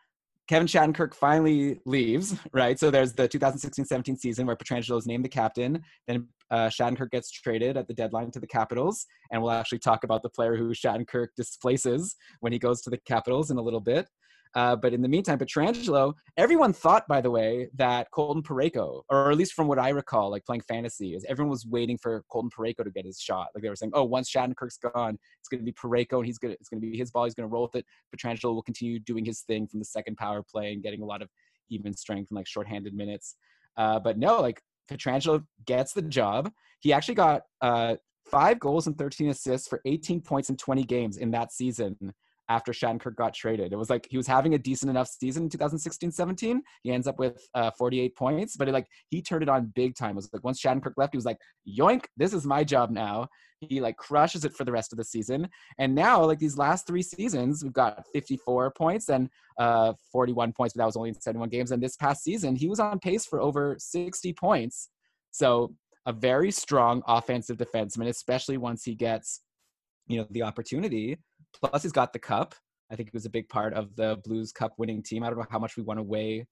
Kevin Shattenkirk finally leaves, right? So there's the 2016-17 season where Pietrangelo is named the captain. Then uh, Shattenkirk gets traded at the deadline to the Capitals, and we'll actually talk about the player who Shattenkirk displaces when he goes to the Capitals in a little bit. Uh, but in the meantime, Pietrangelo, everyone thought, by the way, that Colton Parayko, or at least from what I recall, like playing fantasy, is everyone was waiting for Colton Parayko to get his shot. Like they were saying, oh, once Shattenkirk's gone, it's going to be Parayko, and he's going to, it's going to be his ball. He's going to roll with it. Pietrangelo will continue doing his thing from the second power play and getting a lot of even strength and like shorthanded minutes. Uh, but no, like Pietrangelo gets the job. He actually got uh, five goals and 13 assists for 18 points in 20 games in that season after Shattenkirk got traded. It was like he was having a decent enough season in 2016-17. He ends up with uh, 48 points, but it, like he turned it on big time. It was like once Shattenkirk left, he was like, "Yoink, this is my job now." He like crushes it for the rest of the season. And now, like these last three seasons, we've got 54 points and uh, 41 points, but that was only in 71 games. And this past season, he was on pace for over 60 points. So a very strong offensive defenseman, especially once he gets, you know, the opportunity. Plus, he's got the cup. I think he was a big part of the Blues Cup winning team. I don't know how much we want to weigh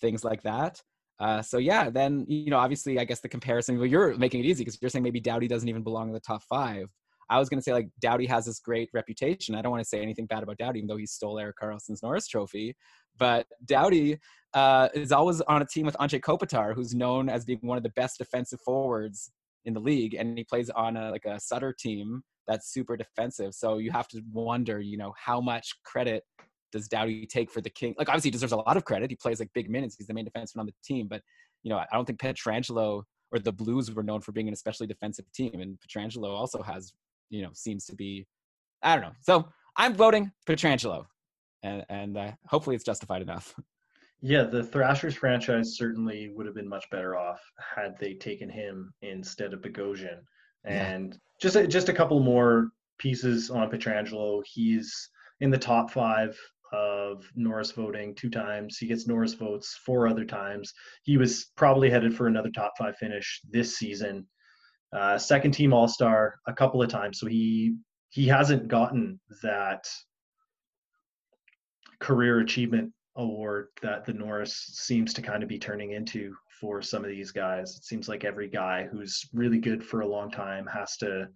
things like that. Uh, so yeah, then you know, obviously, I guess the comparison. Well, you're making it easy because you're saying maybe Doughty doesn't even belong in the top five. I was going to say like Doughty has this great reputation. I don't want to say anything bad about Doughty, even though he stole Erik Karlsson's Norris Trophy. But Doughty uh, is always on a team with Anze Kopitar, who's known as being one of the best defensive forwards in the league, and he plays on a, like a Sutter team that's super defensive. So you have to wonder, you know, how much credit does Doughty take for the King? Like obviously he deserves a lot of credit. He plays like big minutes. He's the main defenseman on the team. But you know, I don't think Pietrangelo or the Blues were known for being an especially defensive team. And Pietrangelo also has, you know, seems to be, I don't know. So I'm voting Pietrangelo, and and uh, hopefully it's justified enough. Yeah, the Thrashers franchise certainly would have been much better off had they taken him instead of Bogosian. And yeah. just a, just a couple more pieces on Pietrangelo. He's in the top five of Norris voting two times. He gets Norris votes four other times. He was probably headed for another top five finish this season. Uh, second team All Star a couple of times, so he he hasn't gotten that career achievement award that the Norris seems to kind of be turning into for some of these guys. It seems like every guy who's really good for a long time has to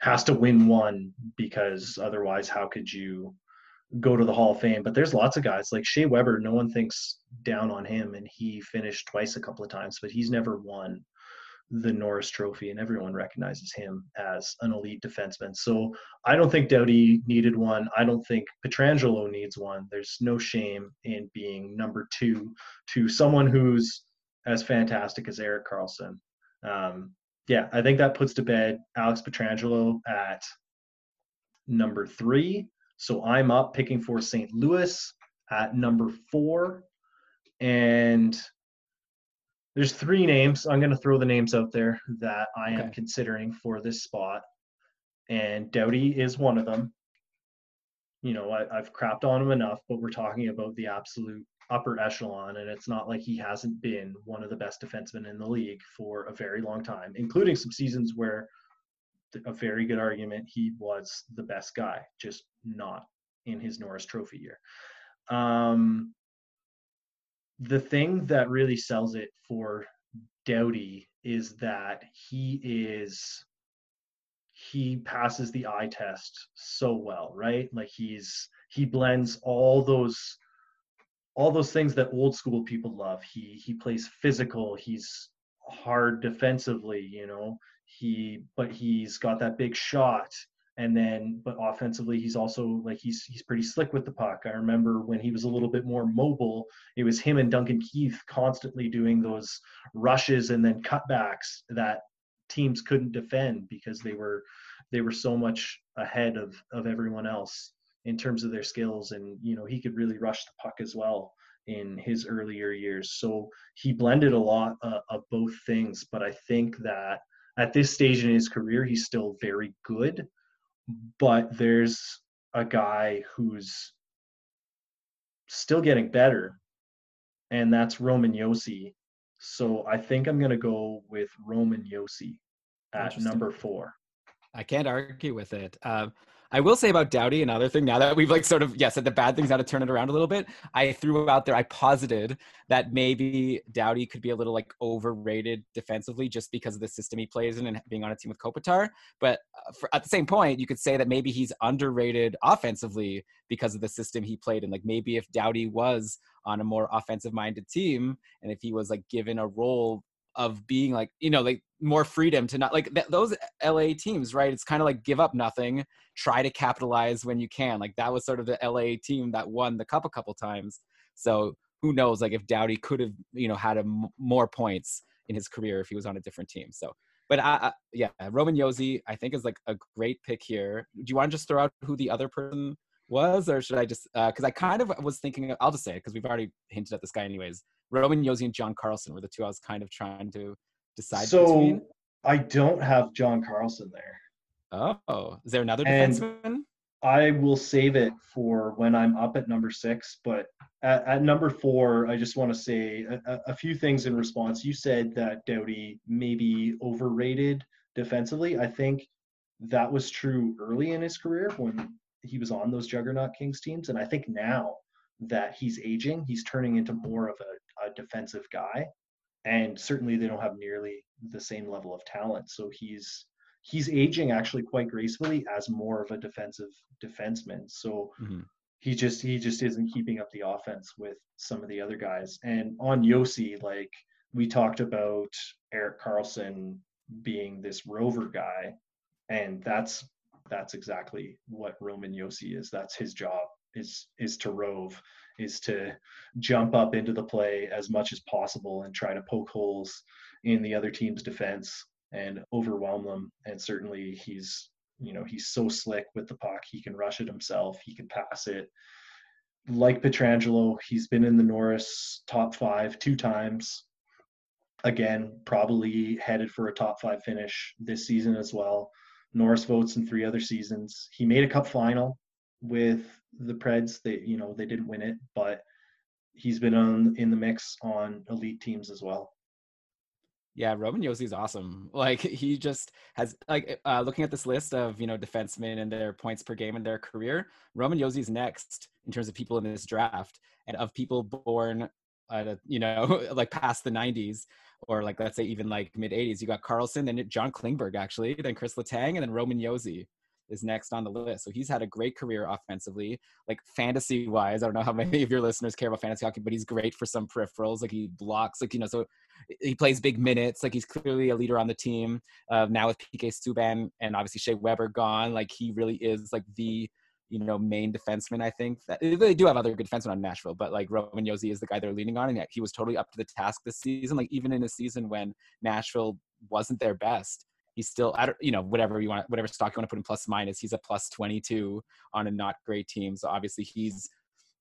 has to win one because otherwise how could you go to the Hall of Fame? But there's lots of guys like Shea Weber, no one thinks down on him and he finished twice a couple of times, but he's never won the Norris Trophy, and everyone recognizes him as an elite defenseman. So I don't think Doughty needed one. I don't think Pietrangelo needs one. There's no shame in being number two to someone who's as fantastic as Erik Karlsson. Um, yeah, I think that puts to bed Alex Pietrangelo at number three. So I'm up picking for St. Louis at number four. And there's three names. I'm going to throw the names out there that I am okay. considering for this spot. And Doughty is one of them. You know, I, have crapped on him enough, but we're talking about the absolute upper echelon, and it's not like he hasn't been one of the best defensemen in the league for a very long time, including some seasons where a very good argument he was the best guy, just not in his Norris Trophy year. Um, the thing that really sells it for Doughty is that he is he passes the eye test so well, right? Like he's he blends all those all those things that old school people love. He he plays physical. He's hard defensively, you know. He but he's got that big shot. And then but offensively he's also like he's he's pretty slick with the puck. I remember when he was a little bit more mobile, it was him and Duncan Keith constantly doing those rushes and then cutbacks that teams couldn't defend because they were they were so much ahead of of everyone else in terms of their skills and you know he could really rush the puck as well in his earlier years. So he blended a lot uh, of both things. But I think that at this stage in his career, he's still very good. But there's a guy who's still getting better, and that's Roman Josi So I think I'm going to go with Roman Josi at number four. I can't argue with it. Um, I will say about Doughty, another thing, now that we've like sort of, yeah, said the bad things, now to turn it around a little bit. I threw out there, I posited that maybe Doughty could be a little like overrated defensively just because of the system he plays in and being on a team with Kopitar. But uh, for, at the same point, you could say that maybe he's underrated offensively because of the system he played in. Like maybe if Doughty was on a more offensive minded team and if he was like given a role of being like you know like more freedom to not like th- those LA teams right it's kind of like give up nothing try to capitalize when you can like that was sort of the LA team that won the cup a couple times so who knows like if Doughty could have you know had a m- more points in his career if he was on a different team so but I, I yeah Roman Josi I think is like a great pick here do you want to just throw out who the other person was or should I just because uh, I kind of was thinking I'll just say it because we've already hinted at this guy anyways Roman Josi and John Carlson were the two I was kind of trying to decide so, between. I don't have John Carlson there. Oh, is there another and defenseman? I will save it for when I'm up at number six. But at, at number four, I just want to say a, a, few things in response. You said that Doughty may be overrated defensively. I think that was true early in his career when he was on those Juggernaut Kings teams. And I think now that he's aging, he's turning into more of a a defensive guy, and certainly they don't have nearly the same level of talent. So he's he's aging actually quite gracefully as more of a defensive defenseman. So mm-hmm. he just he just isn't keeping up the offense with some of the other guys. And on Josi, like we talked about Erik Karlsson being this rover guy, and that's that's exactly what Roman Josi is. That's his job is is to rove is to jump up into the play as much as possible and try to poke holes in the other team's defense and overwhelm them. And certainly he's, you know, he's so slick with the puck. He can rush it himself. He can pass it. Like Pietrangelo, he's been in the Norris top five two times. Again, probably headed for a top five finish this season as well. Norris votes in three other seasons. He made a cup final with the Preds. They you know they didn't win it, but he's been on in the mix on elite teams as well. Yeah, Roman is awesome. Like he just has like uh, looking at this list of you know defensemen and their points per game in their career. Roman Josi's next in terms of people in this draft and of people born at a, you know like past the 90s or like let's say even like mid 80s. You got Karlsson, then John Klingberg actually, then Chris Letang, and then Roman Josi is next on the list. So he's had a great career offensively. Like fantasy wise, I don't know how many of your listeners care about fantasy hockey, but he's great for some peripherals. Like he blocks, like, you know, so he plays big minutes. Like he's clearly a leader on the team. Uh, now with PK Subban and obviously Shea Weber gone, like he really is like the you know, main defenseman. I think that they do have other good defensemen on Nashville, but like Roman Josi is the guy they're leaning on, and yet he was totally up to the task this season. Like even in a season when Nashville wasn't their best, he's still I don't you know whatever you want whatever stock you want to put in plus minus he's a plus 22 on a not great team so obviously he's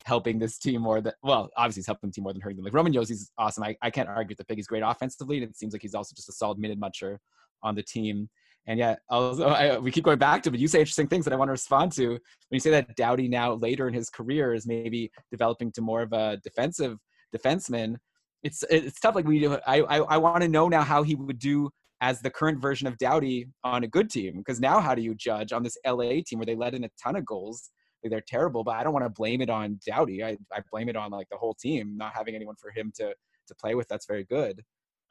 helping this team more than well obviously he's helping the team more than hurting them like Roman Josi's awesome I, I can't argue with the pick he's great offensively and it seems like he's also just a solid minute muncher on the team and yeah, also I, we keep going back to, but you say interesting things that I want to respond to. When you say that Doughty now later in his career is maybe developing to more of a defensive defenseman, it's it's tough. Like we, I I, I want to know now how he would do as the current version of Doughty on a good team. Because now, how do you judge on this LA team where they let in a ton of goals? They're terrible, but I don't want to blame it on Doughty. I, I blame it on like the whole team not having anyone for him to to play with. That's very good.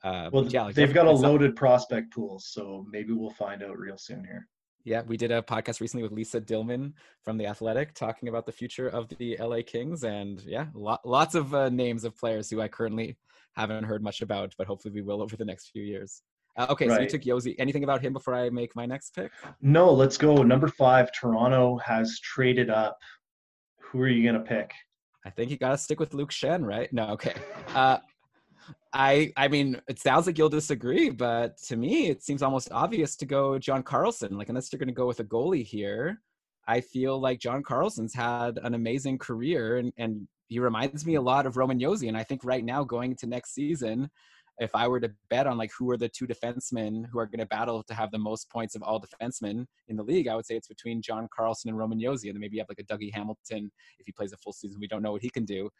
Uh, well, yeah, like they've got a loaded prospect pool, so maybe we'll find out real soon here. Yeah, we did a podcast recently with Lisa Dillman from the Athletic talking about the future of the LA Kings, and yeah, lo- lots of uh, names of players who I currently haven't heard much about, but hopefully we will over the next few years. Uh, okay, right. so you took Josi. Anything about him before I make my next pick? No, let's go. Number five, Toronto has traded up. Who are you gonna pick? I think you gotta stick with Luke Schenn, right? No, okay. Uh, I I mean, it sounds like you'll disagree, but to me, it seems almost obvious to go John Carlson. Like, unless you're gonna go with a goalie here, I feel like John Carlson's had an amazing career, and and he reminds me a lot of Roman Josi. And I think right now, going into next season, if I were to bet on like who are the two defensemen who are going to battle to have the most points of all defensemen in the league, I would say it's between John Carlson and Roman Josi. And then maybe you have like a Dougie Hamilton if he plays a full season. We don't know what he can do.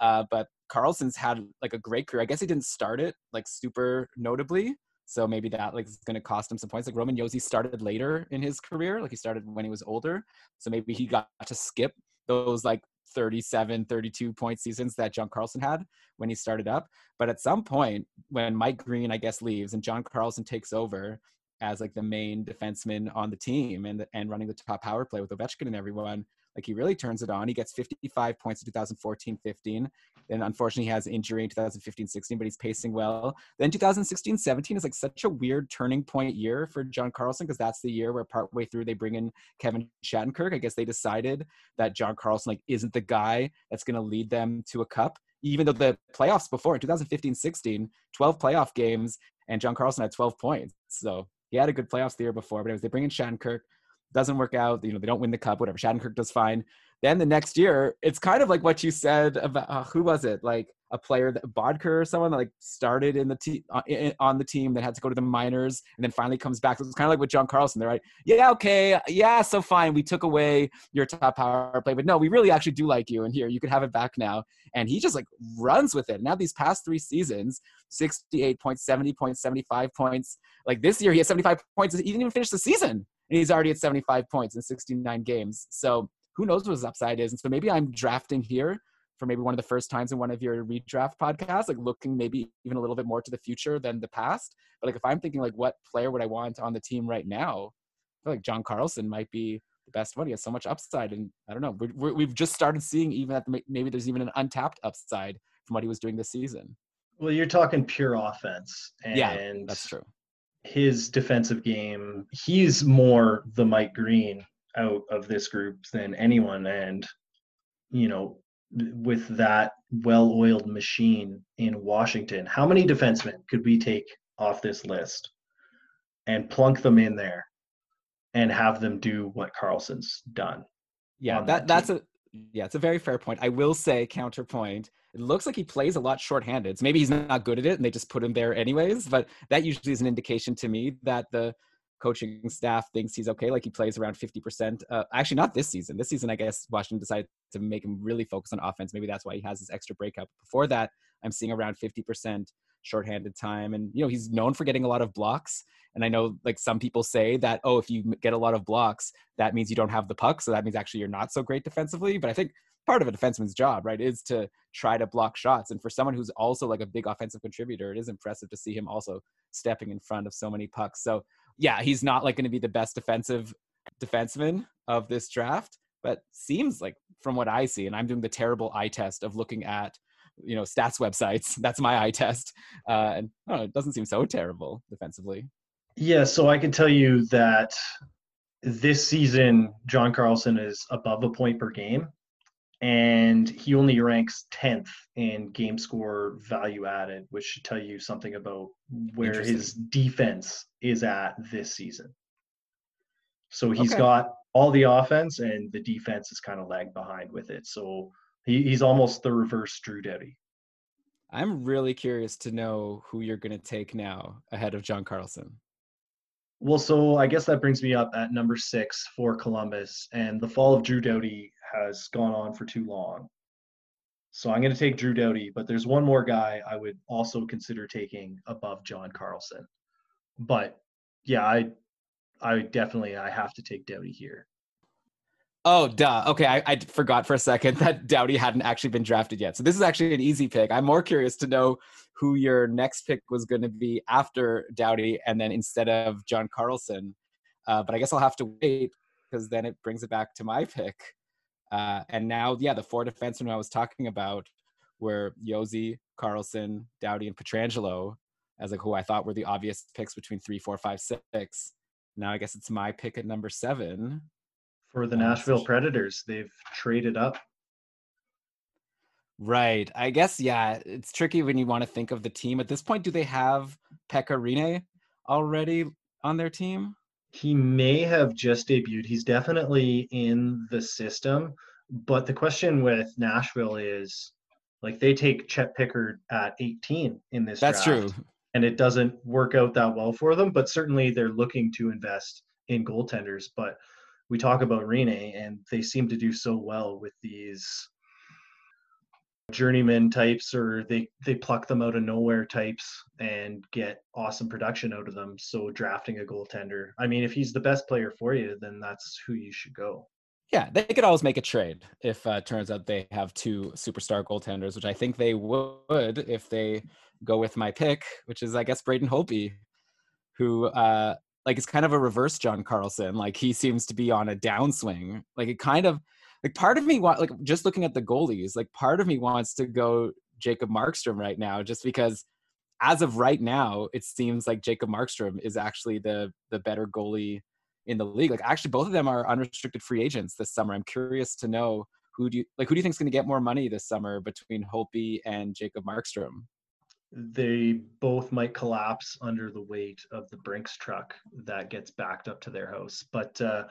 Uh, but Carlson's had like a great career. I guess he didn't start it like super notably. So maybe that like is going to cost him some points. Like Roman Josi started later in his career, like he started when he was older. So maybe he got to skip those like 37, 32 point seasons that John Carlson had when he started up. But at some point, when Mike Green, I guess, leaves and John Carlson takes over as like the main defenseman on the team and and running the top power play with Ovechkin and everyone, like he really turns it on. He gets 55 points in 2014 15. Then unfortunately, he has injury in 2015 16, but he's pacing well. Then 2016 17 is like such a weird turning point year for John Carlson because that's the year where partway through they bring in Kevin Shattenkirk. I guess they decided that John Carlson like isn't the guy that's going to lead them to a cup. Even though the playoffs before in 2015 16, 12 playoff games, and John Carlson had 12 points. So he had a good playoffs the year before, but was they bring in Shattenkirk doesn't work out. You know, they don't win the cup, whatever. Shattenkirk does fine. Then the next year, it's kind of like what you said about uh, who was it? Like a player that Boedker or someone that like started in the team uh, on the team that had to go to the minors and then finally comes back. So it's kind of like with John Carlson. They're like, yeah, okay, yeah, so fine. We took away your top power play, but no, we really actually do like you, and here you can have it back now. And he just like runs with it. Now these past three seasons, 68 points, 70 points, 75 points. Like this year, he has 75 points. He didn't even finish the season and he's already at 75 points in 69 games. So who knows what his upside is? And so maybe I'm drafting here for maybe one of the first times in one of your redraft podcasts, like looking maybe even a little bit more to the future than the past. But like if I'm thinking like what player would I want on the team right now, I feel like John Carlson might be the best one. He has so much upside, and I don't know. we have just started seeing even that maybe there's even an untapped upside from what he was doing this season. Well, you're talking pure offense, and yeah, that's true his defensive game, he's more the Mike Green out of this group than anyone. And, you know, with that well oiled machine in Washington, how many defensemen could we take off this list and plunk them in there and have them do what Carlson's done? Yeah, that, that that's a yeah, it's a very fair point. I will say counterpoint it looks like he plays a lot shorthanded. So maybe he's not good at it and they just put him there anyways. But that usually is an indication to me that the coaching staff thinks he's okay. Like he plays around 50%. Uh, actually, not this season. This season, I guess Washington decided to make him really focus on offense. Maybe that's why he has this extra breakout. Before that, I'm seeing around 50% shorthanded time. And, you know, he's known for getting a lot of blocks. And I know like some people say that, oh, if you get a lot of blocks, that means you don't have the puck. So that means actually you're not so great defensively. But I think part of a defenseman's job, right, is to try to block shots. And for someone who's also like a big offensive contributor, it is impressive to see him also stepping in front of so many pucks. So yeah, he's not like going to be the best defensive defenseman of this draft, but seems like from what I see, and I'm doing the terrible eye test of looking at you know stats websites. That's my eye test, uh, and know, it doesn't seem so terrible defensively. Yeah, so I can tell you that this season John Carlson is above a point per game and he only ranks 10th in game score value added, which should tell you something about where his defense is at this season. So he's okay. got all the offense, and the defense is kind of lagged behind with it. So he, he's almost the reverse Drew Doughty. I'm really curious to know who you're going to take now ahead of John Carlson. Well, so I guess that brings me up at number six for Columbus, and the fall of Drew Doughty has gone on for too long. So I'm going to take Drew Doughty, but there's one more guy I would also consider taking above John Carlson. But yeah, I I definitely I have to take Doughty here. Oh, duh. Okay, I, I forgot for a second that Doughty hadn't actually been drafted yet. So this is actually an easy pick. I'm more curious to know who your next pick was going to be after Doughty, and then instead of John Carlson. Uh, but I guess I'll have to wait because then it brings it back to my pick. Uh, and now, yeah, the four defensemen I was talking about were Josi, Carlson, Doughty, and Pietrangelo as like who I thought were the obvious picks between three, four, five, six. Now I guess it's my pick at number seven. For the Nashville Predators, they've traded up. Right. I guess yeah, it's tricky when you want to think of the team. At this point, do they have Pekka Rinne already on their team? He may have just debuted. He's definitely in the system, But the question with Nashville is like they take Chet Pickard at 18 in this That's draft, true. And it doesn't work out that well for them, but certainly they're looking to invest in goaltenders. But we talk about Rinne and they seem to do so well with these journeyman types or they they pluck them out of nowhere types and get awesome production out of them. So drafting a goaltender i mean if he's the best player for you then that's who you should go. Yeah they could always make a trade if uh, turns out they have two superstar goaltenders which i think they would if they go with my pick which is i guess braden holtby who uh like is kind of a reverse john carlson. Like he seems to be on a downswing. Like it kind of like part of me want like just looking at the goalies like part of me wants to go jacob markstrom right now just because as of right now it seems like jacob markstrom is actually the the better goalie in the league. Like actually both of them are unrestricted free agents this summer. I'm curious to know who do you like who do you think is going to get more money this summer between holtby and jacob markstrom? They both might collapse under the weight of the brinks truck that gets backed up to their house but uh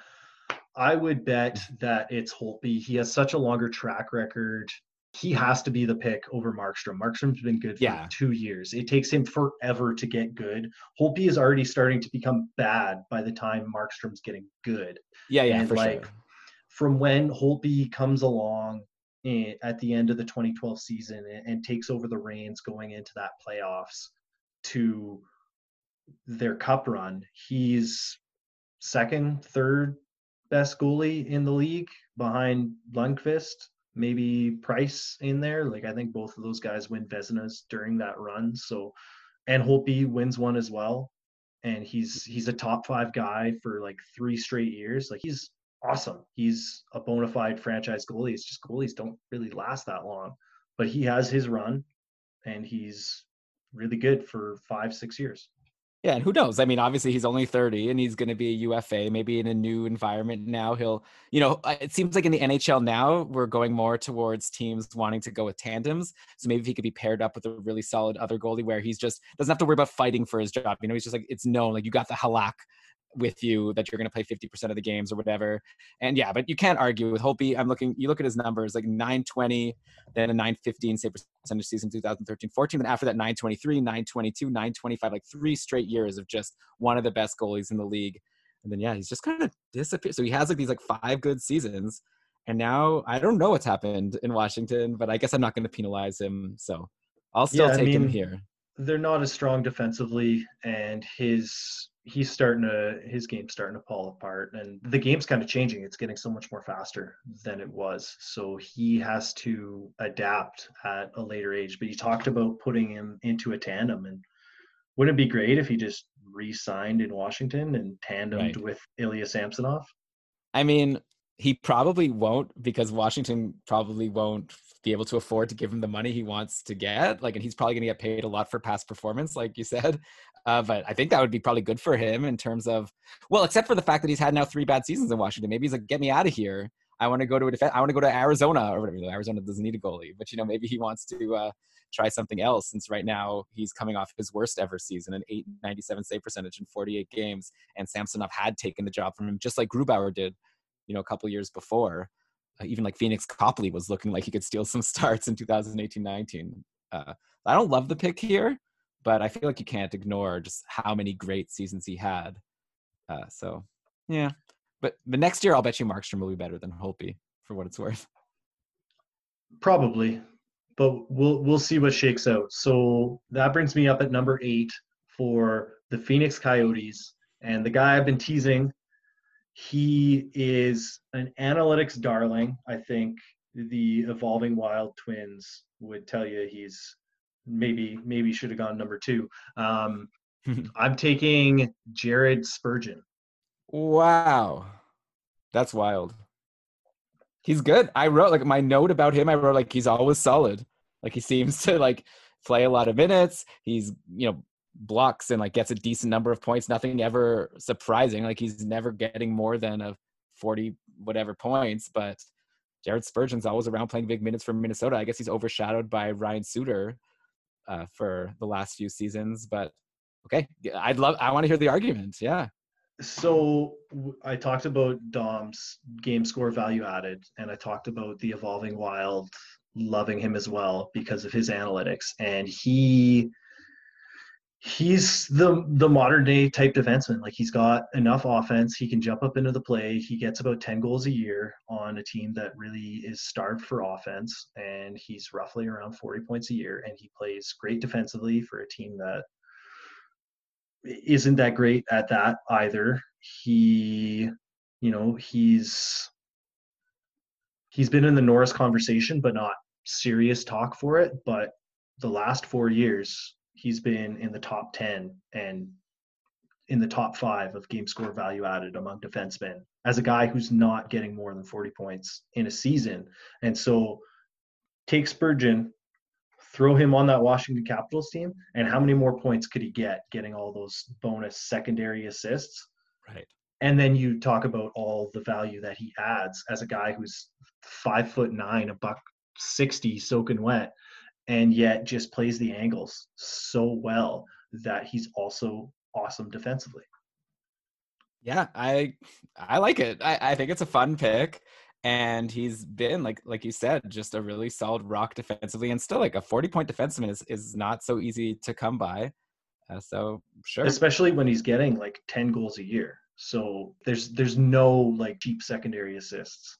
I would bet that it's Holtby. He has such a longer track record. He has to be the pick over Markstrom. Markstrom's been good for Yeah. two years. It takes him forever to get good. Holtby is already starting to become bad by the time Markstrom's getting good. yeah yeah And, for like, sure From when Holtby comes along in, at the end of the 2012 season and, and takes over the reins going into that playoffs to their cup run, he's second, third best goalie in the league behind Lundqvist, maybe Price in there. Like I think both of those guys win Vezinas during that run. So, and Holtby wins one as well. And he's he's a top five guy for like three straight years. Like he's awesome. He's a bona fide franchise goalie. It's just goalies don't really last that long. But he has his run, and he's really good for five six years. Yeah, and who knows? I mean, obviously he's only 30 and he's going to be a UFA, maybe in a new environment now. He'll, you know, it seems like in the NHL now we're going more towards teams wanting to go with tandems. So maybe he could be paired up with a really solid other goalie where he's just doesn't have to worry about fighting for his job. You know, he's just like it's known like you got the halak with you that you're going to play 50% of the games or whatever. And yeah, but you can't argue with Holtby. I'm looking, you look at his numbers like 920, then a 915 save percentage season 2013 14. Then after that, 923, 922, 925, like three straight years of just one of the best goalies in the league. And then yeah, he's just kind of disappeared. So he has like these like five good seasons. And now I don't know what's happened in Washington, but I guess I'm not going to penalize him. So I'll still Yeah, I take him here. They're not as strong defensively and his he's starting to his game's starting to fall apart and the game's kind of changing. It's getting so much more faster than it was. So he has to adapt at a later age. But you talked about putting him into a tandem and wouldn't it be great if he just re-signed in washington and tandemed Right. with ilya samsonov? I mean, he probably won't because Washington probably won't be able to afford to give him the money he wants to get. Like, and he's probably going to get paid a lot for past performance, like you said. Uh, but I think that would be probably good for him in terms of, well, except for the fact that he's had now three bad seasons in Washington. Maybe he's like, get me out of here. I want to go to a defense. I want to go to Arizona or whatever. Arizona doesn't need a goalie, but you know, maybe he wants to uh, try something else since right now he's coming off his worst ever season, an 897 save percentage in 48 games. And Samsonov had taken the job from him, just like Grubauer did, you know, a couple years before. Uh, even like Phoenix Copley was looking like he could steal some starts in 2018-19. Uh, I don't love the pick here, but I feel like you can't ignore just how many great seasons he had. Uh, so yeah, but but next year I'll bet you Markstrom will be better than Holtby for what it's worth. Probably, but we'll we'll see what shakes out. So that brings me up at number eight for the Phoenix Coyotes, and the guy I've been teasing. He is an analytics darling. I think the evolving Wild Twins would tell you he's maybe maybe should have gone number two. Um, I'm taking Jared Spurgeon. Wow, that's wild. He's good. I wrote like my note about him. I wrote like he's always solid. Like he seems to like play a lot of minutes. He's you know blocks and like gets a decent number of points. Nothing ever surprising. Like he's never getting more than a forty whatever points. But Jared Spurgeon's always around playing big minutes for Minnesota. I guess he's overshadowed by Ryan Suter uh, for the last few seasons. But okay, I'd love. I want to hear the argument. Yeah. So I talked about Dom's game score value added, and I talked about the evolving wild loving him as well because of his analytics, and he he's the the modern day type defenseman. Like he's got enough offense, he can jump up into the play. He gets about ten goals a year on a team that really is starved for offense, and he's roughly around forty points a year. And he plays great defensively for a team that isn't that great at that either. He, you know, he's he's been in the Norris conversation, but not serious talk for it. But the last four years, he's been in the top ten and in the top five of game score value added among defensemen as a guy who's not getting more than 40 points in a season. And so take Spurgeon, throw him on that Washington Capitals team, and how many more points could he get getting all those bonus secondary assists? Right. And then you talk about all the value that he adds as a guy who's five foot nine, a buck sixty, soaking wet, and yet just plays the angles so well that he's also awesome defensively. Yeah, I I like it. I, I think it's a fun pick and he's been like like you said just a really solid rock defensively and still like a 40 point defenseman is is not so easy to come by uh, so sure especially when he's getting like 10 goals a year so there's there's no like cheap secondary assists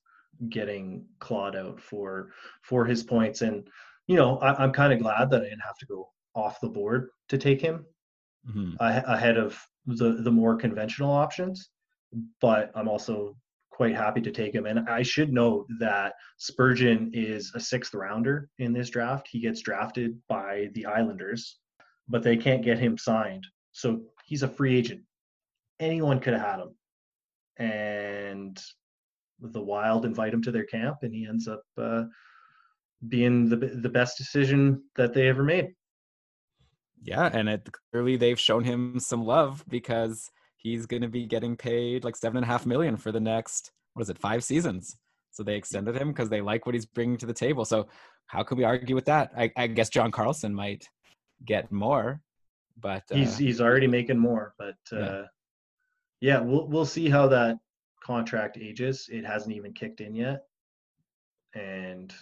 getting clawed out for for his points and you know I, am kind of glad that i didn't have to go off the board to take him mm-hmm. ahead of the the more conventional options but i'm also quite happy to take him. And I should note that Spurgeon is a sixth rounder in this draft. He gets drafted by the Islanders, but they can't get him signed. So he's a free agent. Anyone could have had him. And the Wild invite him to their camp, and he ends up uh, being the the best decision that they ever made. Yeah, and it, clearly they've shown him some love because he's going to be getting paid like seven and a half million for the next what is it five seasons. So they extended him because they like what he's bringing to the table. So how can we argue with that? I, I guess john carlson might get more but uh, he's he's already making more but uh, yeah. yeah we'll we'll see how that contract ages. It hasn't even kicked in yet. And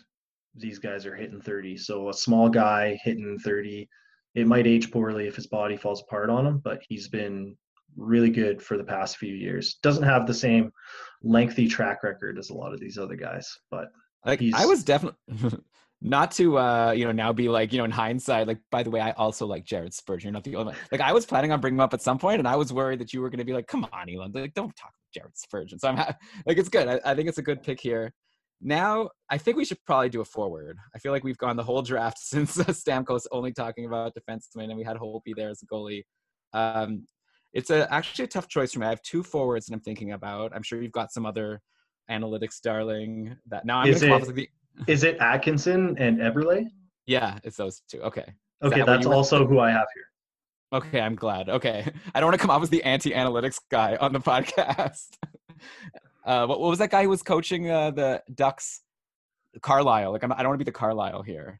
these guys are hitting 30 so a small guy hitting 30 it might age poorly if his body falls apart on him but he's been really good for the past few years. Doesn't have the same lengthy track record as a lot of these other guys, but like I was definitely not to uh you know now be like you know in hindsight like by the way I also like Jared Spurgeon. You're not the only one. Like I was planning on bringing him up at some point, and I was worried that you were going to be like, come on, Elan, like don't talk Jared Spurgeon. So I'm ha- like it's good. I, I think it's a good pick here. Now, I think we should probably do a forward. I feel like we've gone the whole draft since uh, Stamkos only talking about defensemen, and we had Holtby there as a goalie. Um, it's a actually a tough choice for me. I have two forwards that I'm thinking about. I'm sure you've got some other analytics darling that now I'm is it, with the, is it Atkinson and Eberle? Yeah, it's those two. Okay. Is okay, that that's also who I have here. Okay, I'm glad. Okay. I don't want to come off as the anti-analytics guy on the podcast. Uh, what, what was that guy who was coaching uh, the Ducks? Carlyle. Like I'm, I don't want to be the Carlyle here,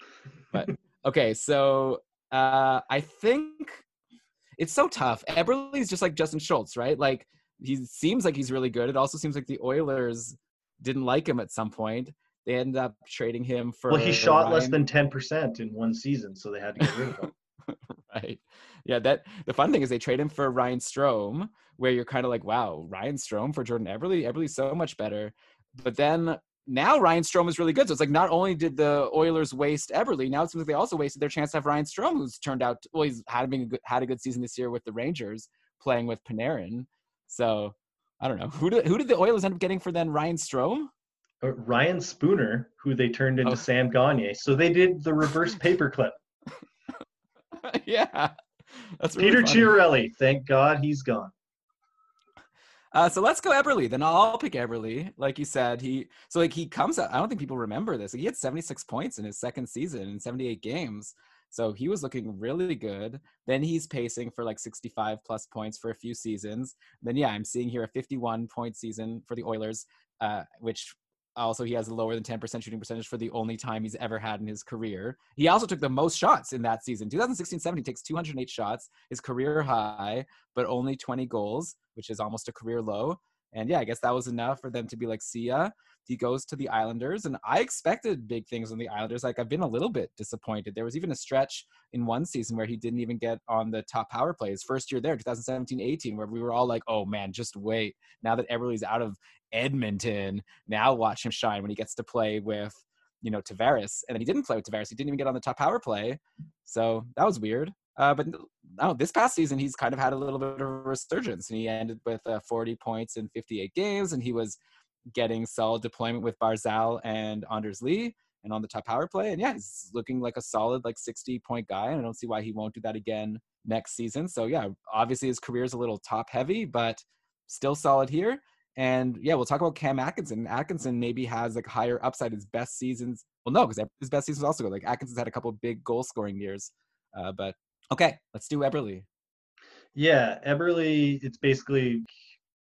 but okay. So uh, I think it's so tough. Eberle's just like Justin Schultz, right? Like he seems like he's really good. It also seems like the Oilers didn't like him at some point. They ended up trading him for. Well, he shot Ryan. less than ten percent in one season, so they had to get rid of him. right. Yeah. That the fun thing is they trade him for Ryan Strome, where you're kind of like, wow, Ryan Strome for Jordan Eberle, Eberle's so much better. But then now Ryan Strome is really good. So it's like not only did the Oilers waste Everly, now it seems like they also wasted their chance to have Ryan Strome, who's turned out well, he's had a good, had a good season this year with the Rangers, playing with Panarin. So I don't know who did who did the Oilers end up getting for then Ryan Strome? Uh, Ryan Spooner, who they turned into oh. Sam Gagner. So they did the reverse paperclip. yeah, that's really Peter funny. Chiarelli. Thank God he's gone. Uh, so let's go Eberle. Then I'll pick Eberle. Like you said, he so like he comes out. I don't think people remember this. He had 76 points in his second season in 78 games. So he was looking really good. Then he's pacing for like 65 plus points for a few seasons. Then yeah, I'm seeing here a 51 point season for the Oilers, uh, which also he has a lower than 10% shooting percentage for the only time he's ever had in his career. He also took the most shots in that season. 2016-17 he takes 208 shots, his career high, but only 20 goals, which is almost a career low. And yeah, I guess that was enough for them to be like, see ya. He goes to the Islanders, and I expected big things on the Islanders. Like I've been a little bit disappointed. There was even a stretch in one season where he didn't even get on the top power play. His first year there, 2017-18, where we were all like, "Oh man, just wait." Now that Eberle's out of Edmonton, now watch him shine when he gets to play with you know Tavares, and then he didn't play with Tavares. He didn't even get on the top power play, so that was weird. Uh, but no, this past season he's kind of had a little bit of a resurgence, and he ended with uh, 40 points in 58 games, and he was getting solid deployment with Barzal and Anders Lee and on the top power play. And yeah, he's looking like a solid like 60 point guy. And I don't see why he won't do that again next season. So yeah, obviously his career is a little top heavy, but still solid here. And yeah, we'll talk about Cam Atkinson. Atkinson maybe has like higher upside. His best seasons, well, no, because his best seasons also go like Atkinson's had a couple big goal scoring years. Uh, but okay, let's do Eberle. Yeah, Eberle, it's basically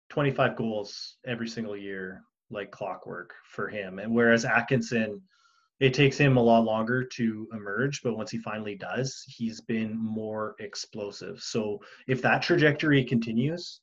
25 goals every single year, like clockwork for him. And whereas Atkinson, it takes him a lot longer to emerge, but once he finally does, he's been more explosive. So if that trajectory continues,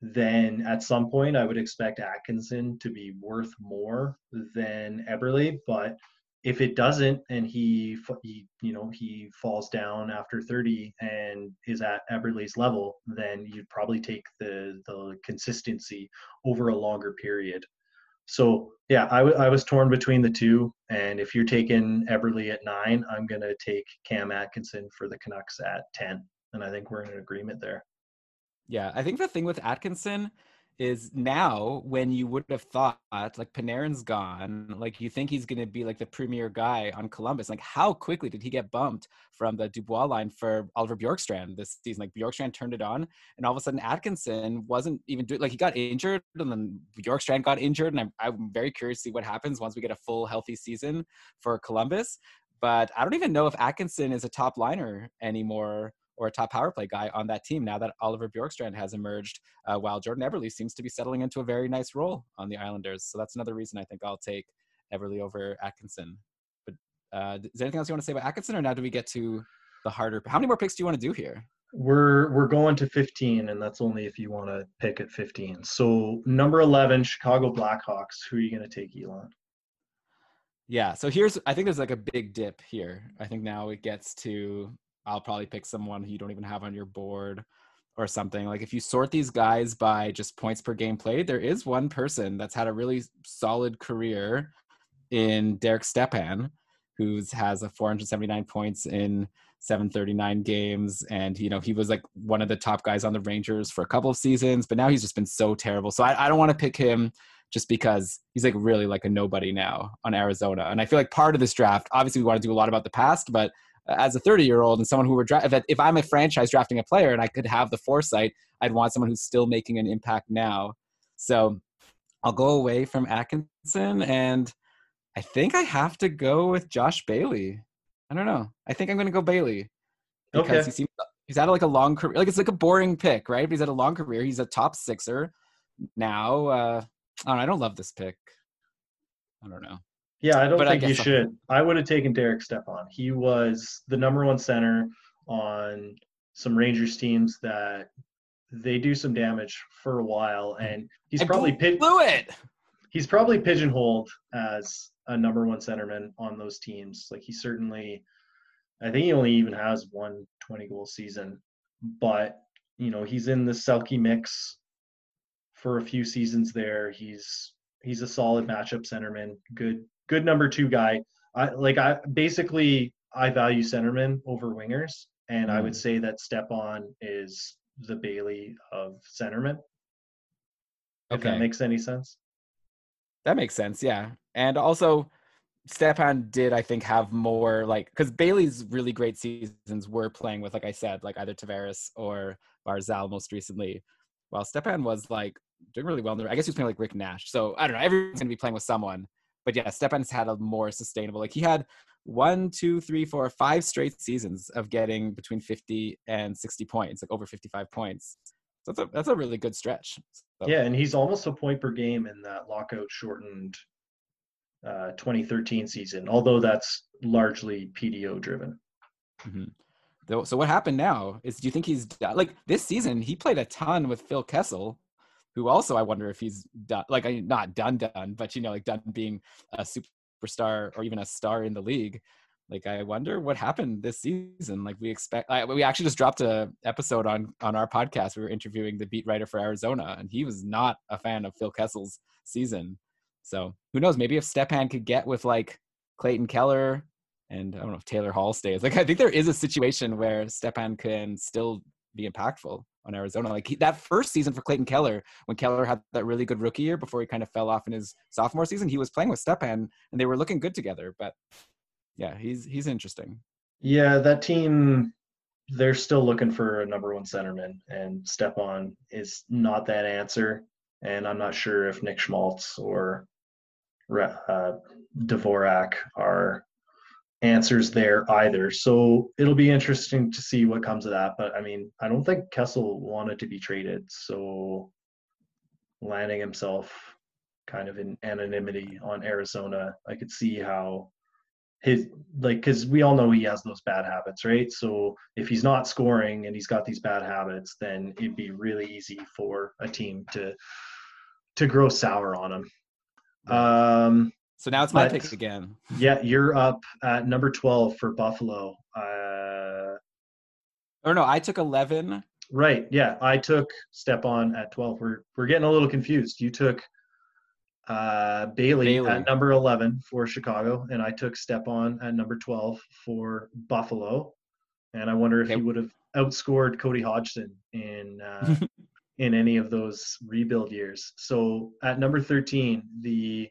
then at some point I would expect Atkinson to be worth more than Eberle. But if it doesn't and he, he you know he falls down after 30 and is at Eberle's level then you'd probably take the the consistency over a longer period. So yeah I, w- I was torn between the two and if you're taking Eberle at nine I'm going to take Cam Atkinson for the Canucks at 10 and I think we're in agreement there. Yeah I think the thing with Atkinson is now when you would have thought like Panarin's gone, like you think he's going to be like the premier guy on Columbus. Like how quickly did he get bumped from the Dubois line for Oliver Bjorkstrand this season? Like Bjorkstrand turned it on, and all of a sudden Atkinson wasn't even doing like he got injured, and then Bjorkstrand got injured, and I'm I'm very curious to see what happens once we get a full healthy season for Columbus. But I don't even know if Atkinson is a top liner anymore or a top power play guy on that team now that Oliver Bjorkstrand has emerged, uh, while Jordan Eberle seems to be settling into a very nice role on the Islanders. So that's another reason I think I'll take Eberle over Atkinson. But uh, is there anything else you want to say about Atkinson, or now do we get to the harder? How many more picks do you want to do here? We're we're going to 15, and that's only if you want to pick at 15. So number 11, Chicago Blackhawks. Who are you going to take, Elan? Yeah, so here's I think there's like a big dip here. I think now it gets to I'll probably pick someone you don't even have on your board or something. Like if you sort these guys by just points per game played, there is one person that's had a really solid career in Derek Stepan, who has a 479 points in 739 games. And you know he was like one of the top guys on the rangers for a couple of seasons but now he's just been so terrible. So i, I don't want to pick him just because he's like really like a nobody now on arizona. And i feel like part of this draft obviously we want to do a lot about the past but as a 30 year old and someone who were dra- if, if I'm a franchise drafting a player and I could have the foresight, I'd want someone who's still making an impact now. So I'll go away from Atkinson and I think I have to go with Josh Bailey. I don't know. I think I'm going to go Bailey because okay. he seems he's had like a long career. Like it's like a boring pick, right? But he's had a long career. He's a top sixer now. Uh, I don't, know, I don't love this pick. I don't know. Yeah, I don't but think I you so. should. I would have taken Derek Stepan. He was the number one center on some Rangers teams that they do some damage for a while, and he's I probably blew it. He's probably pigeonholed as a number one centerman on those teams. Like he certainly, I think he only even has one 20 goal season, but you know he's in the Selke mix for a few seasons there. He's he's a solid matchup centerman, good good number two guy. I like I basically I value centermen over wingers, and. I would mm. say that Stepan is the Bailey of centermen. Okay. If that makes any sense. That makes sense, yeah. And also Stepan did, I think, have more like because Bailey's really great seasons were playing with, like I said, like either Tavares or Barzal most recently. While Stepan was like doing really well. I guess he was playing like Rick Nash. So I don't know. Everyone's gonna be playing with someone but yeah, Stepan's had a more sustainable. Like he had one, two, three, four, five straight seasons of getting between 50 and 60 points, like over 55 points. So that's a that's a really good stretch. So. Yeah, and he's almost a point per game in that lockout shortened uh, 2013 season, although that's largely PDO driven. Mm-hmm. So what happened now is, do you think he's like this season? He played a ton with Phil Kessel, who also I wonder if he's done, like not done done, but you know, like done being a superstar or even a star in the league. Like I wonder what happened this season. Like we expect, I, we actually just dropped a episode on on our podcast. We were interviewing the beat writer for Arizona, and he was not a fan of Phil Kessel's season. So who knows? Maybe if Stepan could get with like Clayton Keller and I don't know if Taylor Hall stays. Like I think there is a situation where Stepan can still be impactful on Arizona. Like he, that first season for Clayton Keller, when Keller had that really good rookie year before he kind of fell off in his sophomore season, he was playing with Stepan and they were looking good together. But yeah, he's he's interesting. Yeah, that team they're still looking for a number one centerman, and Stepan is not that answer. And I'm not sure if Nick Schmaltz or uh, Dvorak are answers there either. So it'll be interesting to see what comes of that. But I mean, I don't think Kessel wanted to be traded. So landing himself kind of in anonymity on Arizona, I could see how his like because we all know he has those bad habits, right? So if he's not scoring and he's got these bad habits, then it'd be really easy for a team to to grow sour on him. Um, so now it's my but, pick again. yeah, you're up at number 12 for Buffalo. Uh, or no, I took 11. Right. Yeah, I took Stepan at 12. We're we're getting a little confused. You took uh, Bailey, Bailey, at number 11 for Chicago, and I took Stepan at number 12 for Buffalo. And I wonder if okay. he would have outscored Cody Hodgson in uh, in any of those rebuild years. So at number 13, the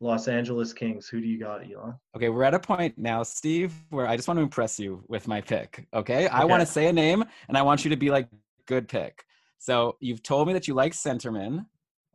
Los Angeles Kings. Who do you got, Elan? Okay, we're at a point now, Steve, where I just want to impress you with my pick. Okay, I want to say a name, and I want you to be like, good pick. So you've told me that you like centerman.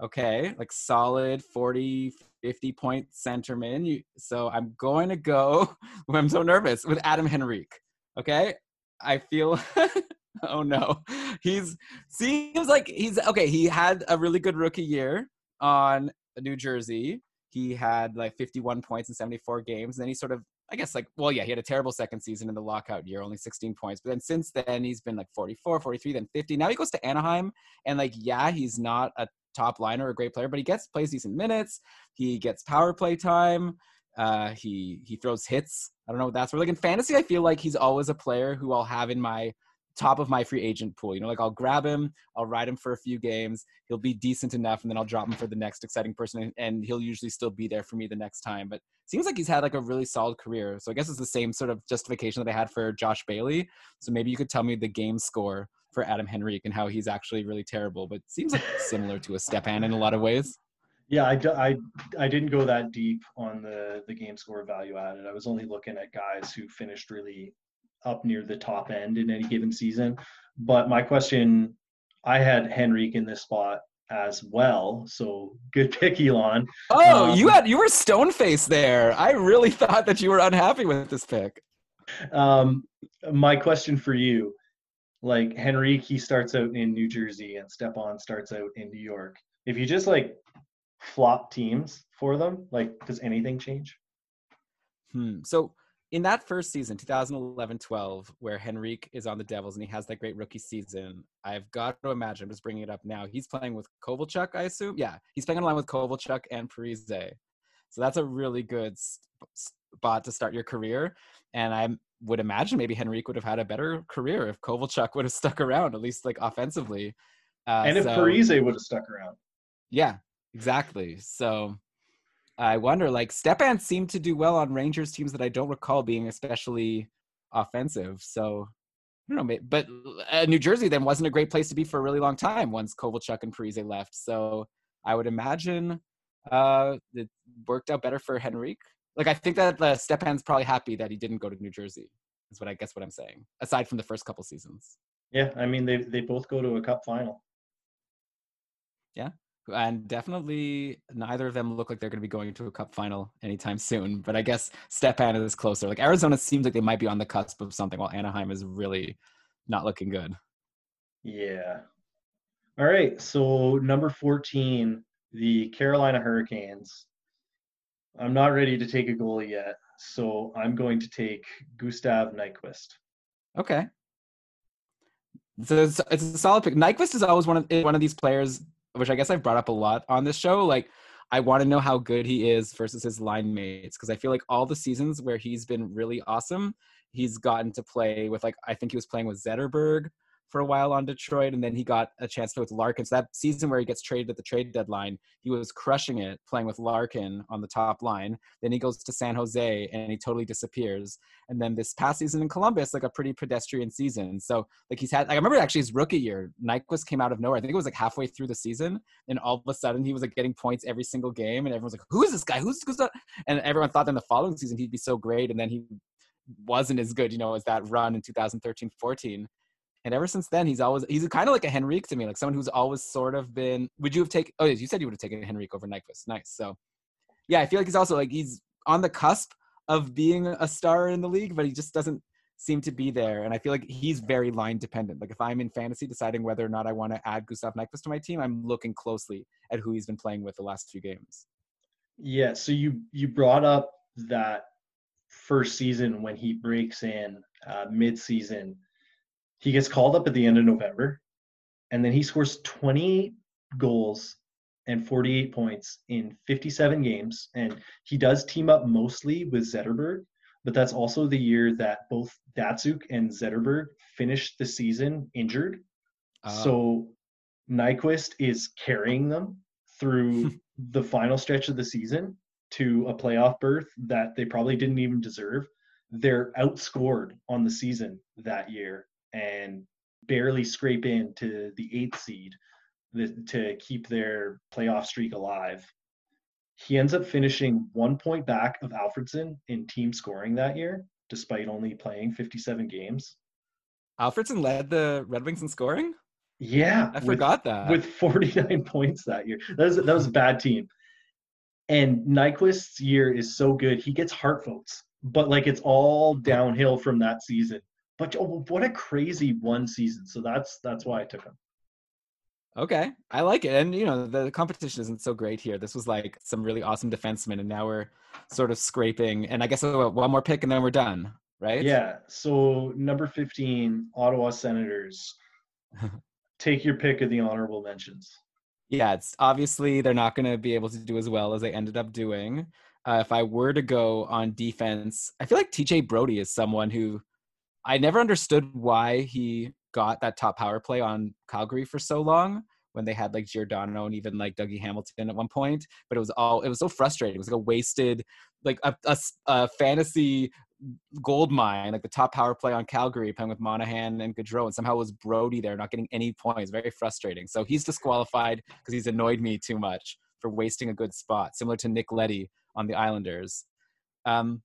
Okay, like solid 40, 50 point centerman. You, so I'm going to go. I'm so nervous with Adam Henrique. Okay, I feel. oh no, he's seems like he's okay. He had a really good rookie year on New Jersey he had like 51 points in 74 games. And then he sort of, I guess, like, well, yeah, he had a terrible second season in the lockout year, only 16 points. But then since then, he's been like 44, 43, then 50. Now he goes to Anaheim. And like, yeah, he's not a top liner or a great player, but he gets plays decent minutes. He gets power play time. Uh, he he throws hits. I don't know what that's for. Like in fantasy, I feel like he's always a player who I'll have in my top of my free agent pool. You know, like I'll grab him, I'll ride him for a few games, he'll be decent enough, and then I'll drop him for the next exciting person, and he'll usually still be there for me the next time. But seems like he's had like a really solid career. So I guess it's the same sort of justification that I had for Josh Bailey. So maybe you could tell me the game score for Adam Henrique and how he's actually really terrible, but seems like similar to a Stepan in a lot of ways. Yeah, I, I, I didn't go that deep on the, the game score value added. I was only looking at guys who finished really up near the top end in any given season. But my question, I had Henrique in this spot as well. So good pick, Elan. Oh, um, you had you were stone faced there. I really thought that you were unhappy with this pick. Um, my question for you, like Henrique, he starts out in New Jersey and Stepan starts out in New York. If you just like flop teams for them, like does anything change? Hmm. So in that first season, 2011-12, where Henrique is on the Devils and he has that great rookie season, I've got to imagine, I'm just bringing it up now, he's playing with Kovalchuk, I assume? Yeah, he's playing on line with Kovalchuk and Parise. So that's a really good spot to start your career. And I would imagine maybe Henrique would have had a better career if Kovalchuk would have stuck around, at least like offensively. Uh, and if so, Parise would have stuck around. Yeah, exactly. So I wonder, like Stepan seemed to do well on Rangers teams that I don't recall being especially offensive. So I don't know, but uh, New Jersey then wasn't a great place to be for a really long time once Kovalchuk and Parise left. So I would imagine uh, it worked out better for Henrique. Like I think that uh, Stepan's probably happy that he didn't go to New Jersey. Is what I guess what I'm saying. Aside from the first couple seasons. Yeah, I mean they they both go to a cup final. Yeah, and definitely neither of them look like they're going to be going to a cup final anytime soon. But I guess Stepan is closer. Like Arizona seems like they might be on the cusp of something, while Anaheim is really not looking good. Yeah. All right. So number 14, the Carolina Hurricanes. I'm not ready to take a goalie yet, so I'm going to take Gustav Nyquist. Okay. So it's, it's a solid pick. Nyquist is always one of one of these players, which I guess I've brought up a lot on this show. Like, I want to know how good he is versus his line mates because I feel like all the seasons where he's been really awesome, he's gotten to play with like I think he was playing with Zetterberg for a while on Detroit, and then he got a chance to play with Larkin. So that season where he gets traded at the trade deadline, he was crushing it playing with Larkin on the top line. Then he goes to San Jose and he totally disappears. And then this past season in Columbus, like a pretty pedestrian season. So like he's had, like, I remember actually his rookie year, Nyquist came out of nowhere. I think it was like halfway through the season, and all of a sudden he was like getting points every single game, and everyone's like, "Who is this guy? Who's who's that?" And everyone thought in the following season he'd be so great, and then he wasn't as good, you know, as that run in 2013-14 and ever since then, he's always he's kind of like a Henrique to me, like someone who's always sort of been. Would you have taken? Oh, yes, you said you would have taken Henrique over Nyquist. Nice. So, yeah, I feel like he's also like he's on the cusp of being a star in the league, but he just doesn't seem to be there. And I feel like he's very line dependent. Like if I'm in fantasy deciding whether or not I want to add Gustav Nyquist to my team, I'm looking closely at who he's been playing with the last few games. Yeah. So you you brought up that first season when he breaks in uh, mid season he gets called up at the end of November, and then he scores 20 goals and 48 points in 57 games. And he does team up mostly with Zetterberg, but that's also the year that both Datsyuk and Zetterberg finished the season injured. Uh, so Nyquist is carrying them through the final stretch of the season to a playoff berth that they probably didn't even deserve. They're outscored on the season that year and barely scrape into the eighth seed to keep their playoff streak alive. He ends up finishing one point back of Alfredsson in team scoring that year, despite only playing 57 games. Alfredsson led the Red Wings in scoring? Yeah. I with, forgot that. With 49 points that year. That was, that was a bad team. And Nyquist's year is so good. He gets Hart votes, but like it's all downhill from that season. But oh, what a crazy one season. So that's that's why I took him. Okay, I like it, and you know the competition isn't so great here. This was like some really awesome defensemen, and now we're sort of scraping. And I guess one more pick, and then we're done, right? Yeah. So number fifteen, Ottawa Senators. Take your pick of the honorable mentions. Yeah, it's obviously they're not going to be able to do as well as they ended up doing. Uh, if I were to go on defense, I feel like TJ Brodie is someone who I never understood why he got that top power play on Calgary for so long when they had like Giordano and even like Dougie Hamilton at one point. But it was all it was so frustrating. It was like a wasted, like a, a, a fantasy gold mine, like the top power play on Calgary, playing with Monahan and Gaudreau, and somehow it was Brodie there, not getting any points. Very frustrating. So he's disqualified because he's annoyed me too much for wasting a good spot, similar to Nick Leddy on the Islanders. Um,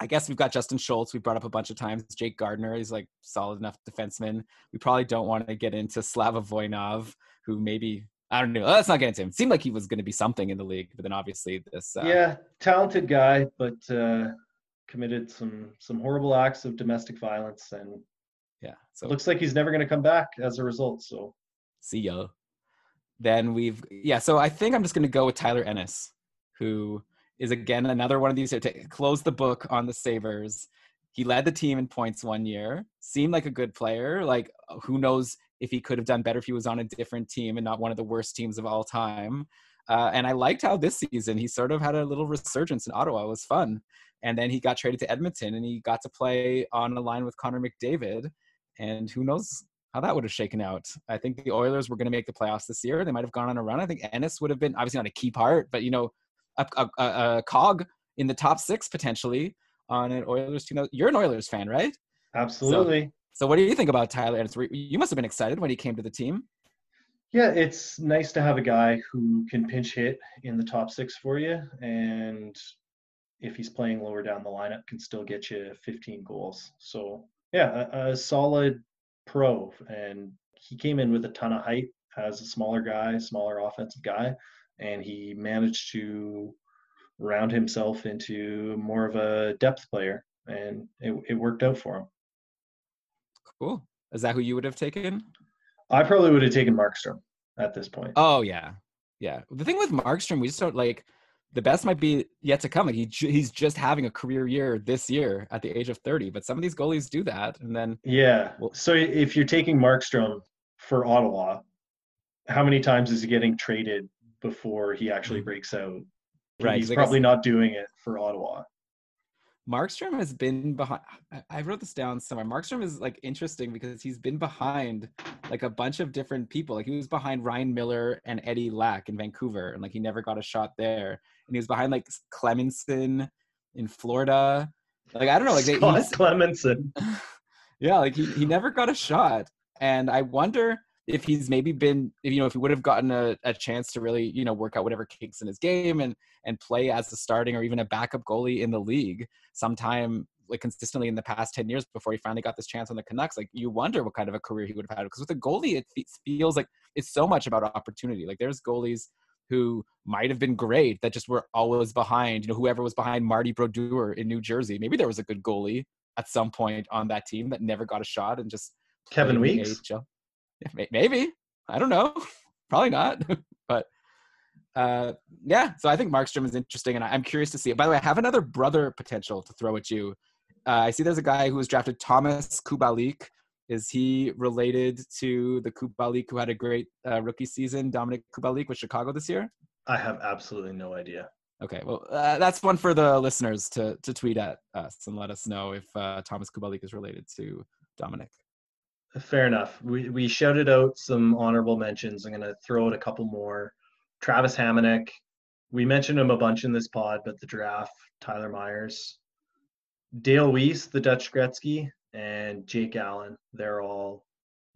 I guess we've got Justin Schultz. We brought up a bunch of times. Jake Gardiner He's like solid enough defenseman. We probably don't want to get into Slava Voinov, who maybe I don't know. Let's not get into him. It seemed like he was going to be something in the league, but then obviously this. Uh, yeah, talented guy, but uh, committed some some horrible acts of domestic violence, and yeah, so it looks like he's never going to come back as a result. So see ya. Then we've yeah. So I think I'm just going to go with Tyler Ennis, who is again another one of these to close the book on the Sabres. He led the team in points one year, seemed like a good player. Like, who knows if he could have done better if he was on a different team and not one of the worst teams of all time. Uh, and I liked how this season he sort of had a little resurgence in Ottawa. It was fun. And then he got traded to Edmonton and he got to play on a line with Connor McDavid. And who knows how that would have shaken out. I think the Oilers were going to make the playoffs this year. They might have gone on a run. I think Ennis would have been obviously not a key part, but you know, a, a, a cog in the top six potentially on an Oilers team. You're an Oilers fan, right? Absolutely. So, so what do you think about Tyler You must have been excited when he came to the team. Yeah, it's nice to have a guy who can pinch hit in the top six for you, and if he's playing lower down the lineup, can still get you 15 goals. So yeah, a, a solid pro, and he came in with a ton of height as a smaller guy, smaller offensive guy, and he managed to round himself into more of a depth player, and it, it worked out for him. Cool. Is that who you would have taken? I probably would have taken Markstrom at this point. Oh yeah, yeah. The thing with Markstrom, we just don't like. the best might be yet to come. Like he he's just having a career year this year at the age of 30. But some of these goalies do that, and then yeah. Well, so if you're taking Markstrom for Ottawa, how many times is he getting traded before he actually mm-hmm. breaks out? Right, he's probably not doing it for Ottawa. Markstrom has been behind. I wrote this down somewhere. Markstrom is like interesting because he's been behind like a bunch of different people. Like he was behind Ryan Miller and Eddie Lack in Vancouver, and like he never got a shot there. And he was behind like Clemmensen in Florida. Like I don't know, like Scott Clemmensen. yeah, like he he never got a shot, and I wonder if he's maybe been if, you know if he would have gotten a, a chance to really you know work out whatever kinks in his game and and play as a starting or even a backup goalie in the league sometime like consistently in the past 10 years before he finally got this chance on the Canucks like you wonder what kind of a career he would have had because with a goalie it feels like it's so much about opportunity. Like there's goalies who might have been great that just were always behind you know whoever was behind Marty Brodeur in New Jersey. Maybe there was a good goalie at some point on that team that never got a shot and just Kevin Weeks maybe I don't know, probably not, but uh, yeah. So I think Markstrom is interesting, and I'm curious to see it. By the way, I have another brother potential to throw at you. Uh, I see there's a guy who was drafted, Thomas Kubalik. Is he related to the Kubalik who had a great uh, rookie season, Dominik Kubalik with Chicago this year? I have absolutely no idea. Okay, well, uh, that's one for the listeners to to tweet at us and let us know if uh, Thomas Kubalik is related to Dominik. Fair enough. We we shouted out some honorable mentions. I'm gonna throw out a couple more. Travis Hamonic. We mentioned him a bunch in this pod, but the draft, Tyler Myers, Dale Weise, the Dutch Gretzky, and Jake Allen. They're all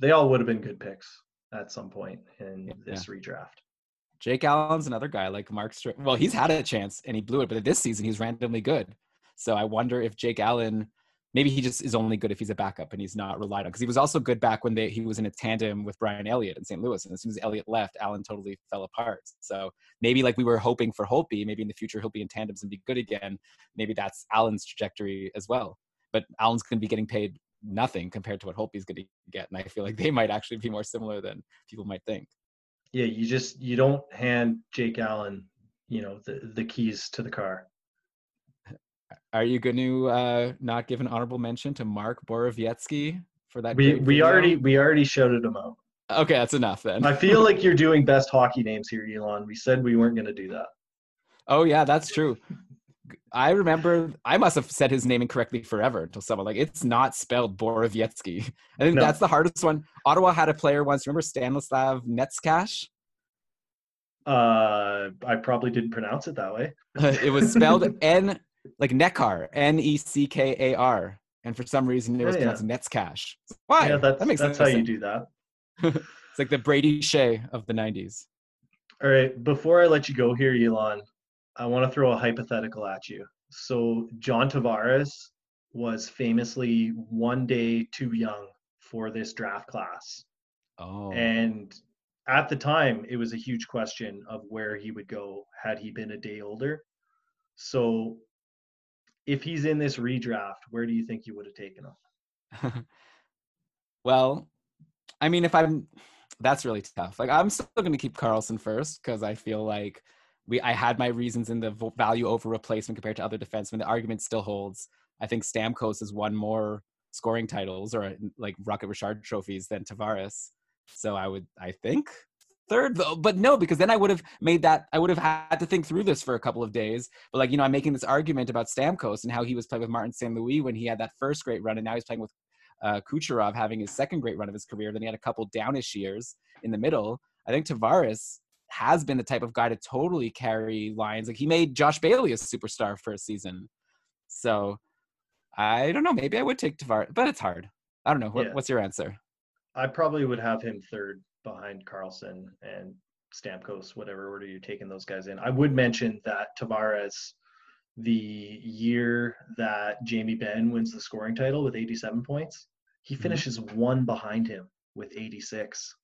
they all would have been good picks at some point in yeah. this redraft. Jake Allen's another guy like Mark. Str- well, he's had a chance and he blew it, but this season he's randomly good. So I wonder if Jake Allen maybe he just is only good if he's a backup and he's not relied on because he was also good back when they, he was in a tandem with Brian Elliott in St. Louis. And as soon as Elliott left, Allen totally fell apart. So maybe like we were hoping for Holtby, maybe in the future he'll be in tandems and be good again. Maybe that's Allen's trajectory as well. But Allen's going to be getting paid nothing compared to what Holtby's going to get. And I feel like they might actually be more similar than people might think. Yeah, you just you don't hand Jake Allen, you know, the the keys to the car. Are you going to uh, not give an honorable mention to Mark Borowiecki for that? We we already we already shouted him out. Okay, that's enough then. I feel like you're doing best hockey names here, Elan. We said we weren't going to do that. Oh yeah, that's true. I remember I must have said his name incorrectly forever until someone like it's not spelled Borowiecki. I think no. that's the hardest one. Ottawa had a player once. Remember Stanislav Neckash? Uh, I probably didn't pronounce it that way. it was spelled N like Neckar, N E C K A R, and for some reason it oh, was yeah, pronounced Netscash. Why? Yeah, that's, that makes that's sense. how you do that. it's like the Brady Skjei of the '90s. All right, before I let you go here, Elan, I want to throw a hypothetical at you. So John Tavares was famously one day too young for this draft class. Oh. And at the time, it was a huge question of where he would go had he been a day older. So if he's in this redraft, where do you think you would have taken him? well, I mean, if I'm, that's really tough. Like, I'm still going to keep Karlsson first because I feel like we, I had my reasons in the value over replacement compared to other defensemen. The argument still holds. I think Stamkos has won more scoring titles or like Rocket Richard trophies than Tavares. So I would, I think third though but no because then i would have made that i would have had to think through this for a couple of days. But like you know i'm making this argument about stamkos and how he was playing with martin st louis when he had that first great run and now he's playing with uh, kucherov having his second great run of his career. Then he had a couple downish years in the middle. I think tavares has been the type of guy to totally carry lines. Like he made josh bailey a superstar for a season. So i don't know. Maybe i would take tavares but it's hard. I don't know. What, yeah. what's your answer? I probably would have him third behind Karlsson and Stamkos, whatever order you're taking those guys in. I would mention that Tavares, the year that Jamie Benn wins the scoring title with 87 points, he mm-hmm. finishes mm-hmm. one behind him with 86.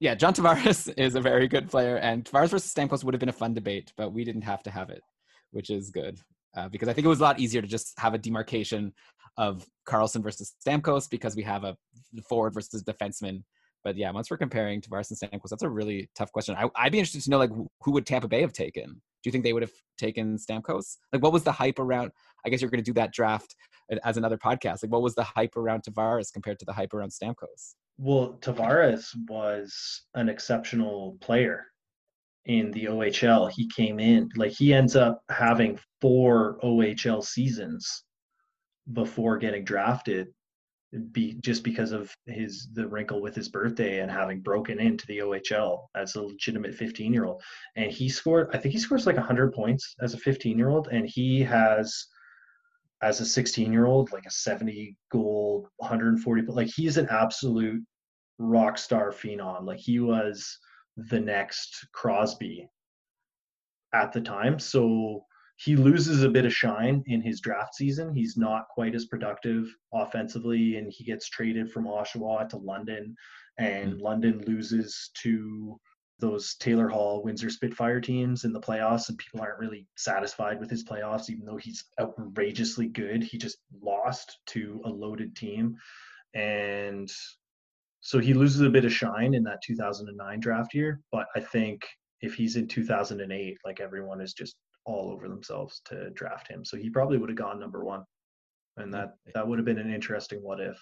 Yeah, John Tavares is a very good player, and Tavares versus Stamkos would have been a fun debate, but we didn't have to have it, which is good. Uh, because I think it was a lot easier to just have a demarcation of Karlsson versus Stamkos because we have a forward versus defenseman But yeah, once we're comparing Tavares and Stamkos, that's a really tough question. I, would be interested to know like who would Tampa Bay have taken? Do you think they would have taken Stamkos? Like, what was the hype around? I guess you're going to do that draft as another podcast. Like, what was the hype around Tavares compared to the hype around Stamkos? Well, Tavares was an exceptional player in the OHL. He came in like he ends up having four OHL seasons before getting drafted be just because of his the wrinkle with his birthday and having broken into the OHL as a legitimate 15 year old and he scored I think he scores like 100 points as a 15 year old and he has as a 16 year old like a 70 goal 140 like he's an absolute rock star phenom. Like he was the next Crosby at the time. So he loses a bit of shine in his draft season. He's not quite as productive offensively, and he gets traded from Oshawa to London, and mm-hmm. London loses to those Taylor Hall, Windsor Spitfire teams in the playoffs, and people aren't really satisfied with his playoffs, even though he's outrageously good. He just lost to a loaded team, and so he loses a bit of shine in that 2009 draft year. But I think if he's in 2008, like everyone is just all over themselves to draft him. So he probably would have gone number one, and that that would have been an interesting what if.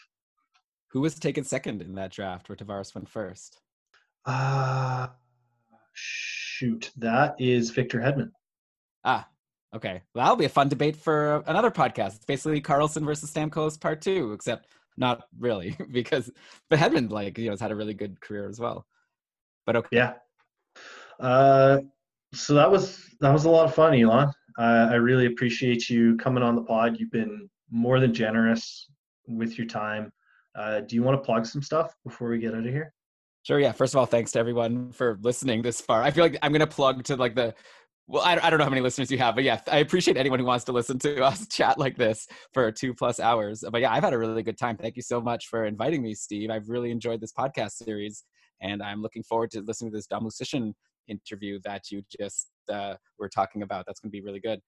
Who was taken second in that draft where Tavares went first? Uh shoot, that is Victor Hedman. Ah, okay. Well, that'll be a fun debate for another podcast. It's basically Karlsson versus Stamkos part two, except not really because but Hedman like you know has had a really good career as well. But okay. Yeah. Uh, so that was that was a lot of fun, Elan. I really appreciate you coming on the pod. You've been more than generous with your time. Uh, do you want to plug some stuff before we get out of here? Sure. Yeah. First of all, thanks to everyone for listening this far. I feel like I'm going to plug to like the well, I, I don't know how many listeners you have, but yeah, I appreciate anyone who wants to listen to us chat like this for two plus hours. But yeah, I've had a really good time. Thank you so much for inviting me, Steve. I've really enjoyed this podcast series, and I'm looking forward to listening to this Dom Luszczyszyn interview that you just uh, were talking about. That's going to be really good.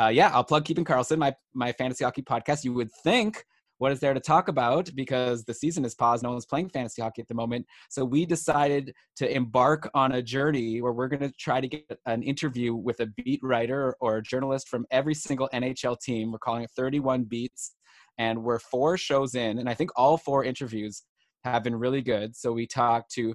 Uh, yeah, I'll plug Keeping Karlsson, my my fantasy hockey podcast. You would think what is there to talk about because the season is paused. No one's playing fantasy hockey at the moment. So we decided to embark on a journey where we're going to try to get an interview with a beat writer or a journalist from every single NHL team. We're calling it 31 Beats. And we're four shows in. And I think all four interviews have been really good. So we talked to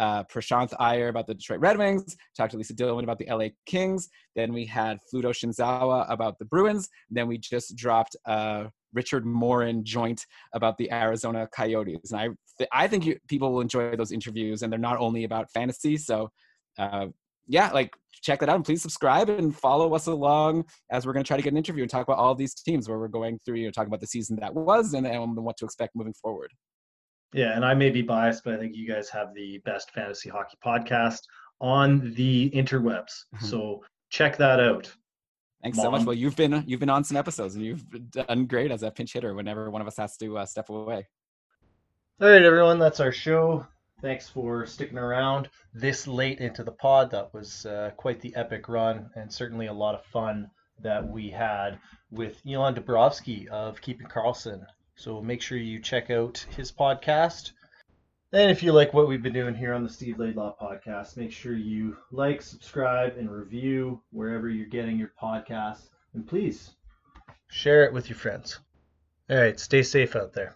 uh, Prashanth Iyer about the Detroit Red Wings, talked to Lisa Dillman about the LA Kings. Then we had Fluto Shinzawa about the Bruins. Then we just dropped uh, Richard Morin joint about the Arizona Coyotes. And I, th- I think you, people will enjoy those interviews, and they're not only about fantasy. So, uh, yeah, like check that out and please subscribe and follow us along as we're going to try to get an interview and talk about all these teams where we're going through, you know, talk about the season that was and, and what to expect moving forward. Yeah, and I may be biased, but I think you guys have the best fantasy hockey podcast on the interwebs. Mm-hmm. So check that out. Thanks Mom. so much. Well, you've been you've been on some episodes and you've done great as a pinch hitter whenever one of us has to uh, step away. All right, everyone, that's our show. Thanks for sticking around this late into the pod. That was uh, quite the epic run and certainly a lot of fun that we had with Elan Dubrofsky of Keeping Karlsson so make sure you check out his podcast. And if you like what we've been doing here on the Steve Laidlaw podcast, make sure you like, subscribe, and review wherever you're getting your podcasts. And please share it with your friends. All right, stay safe out there.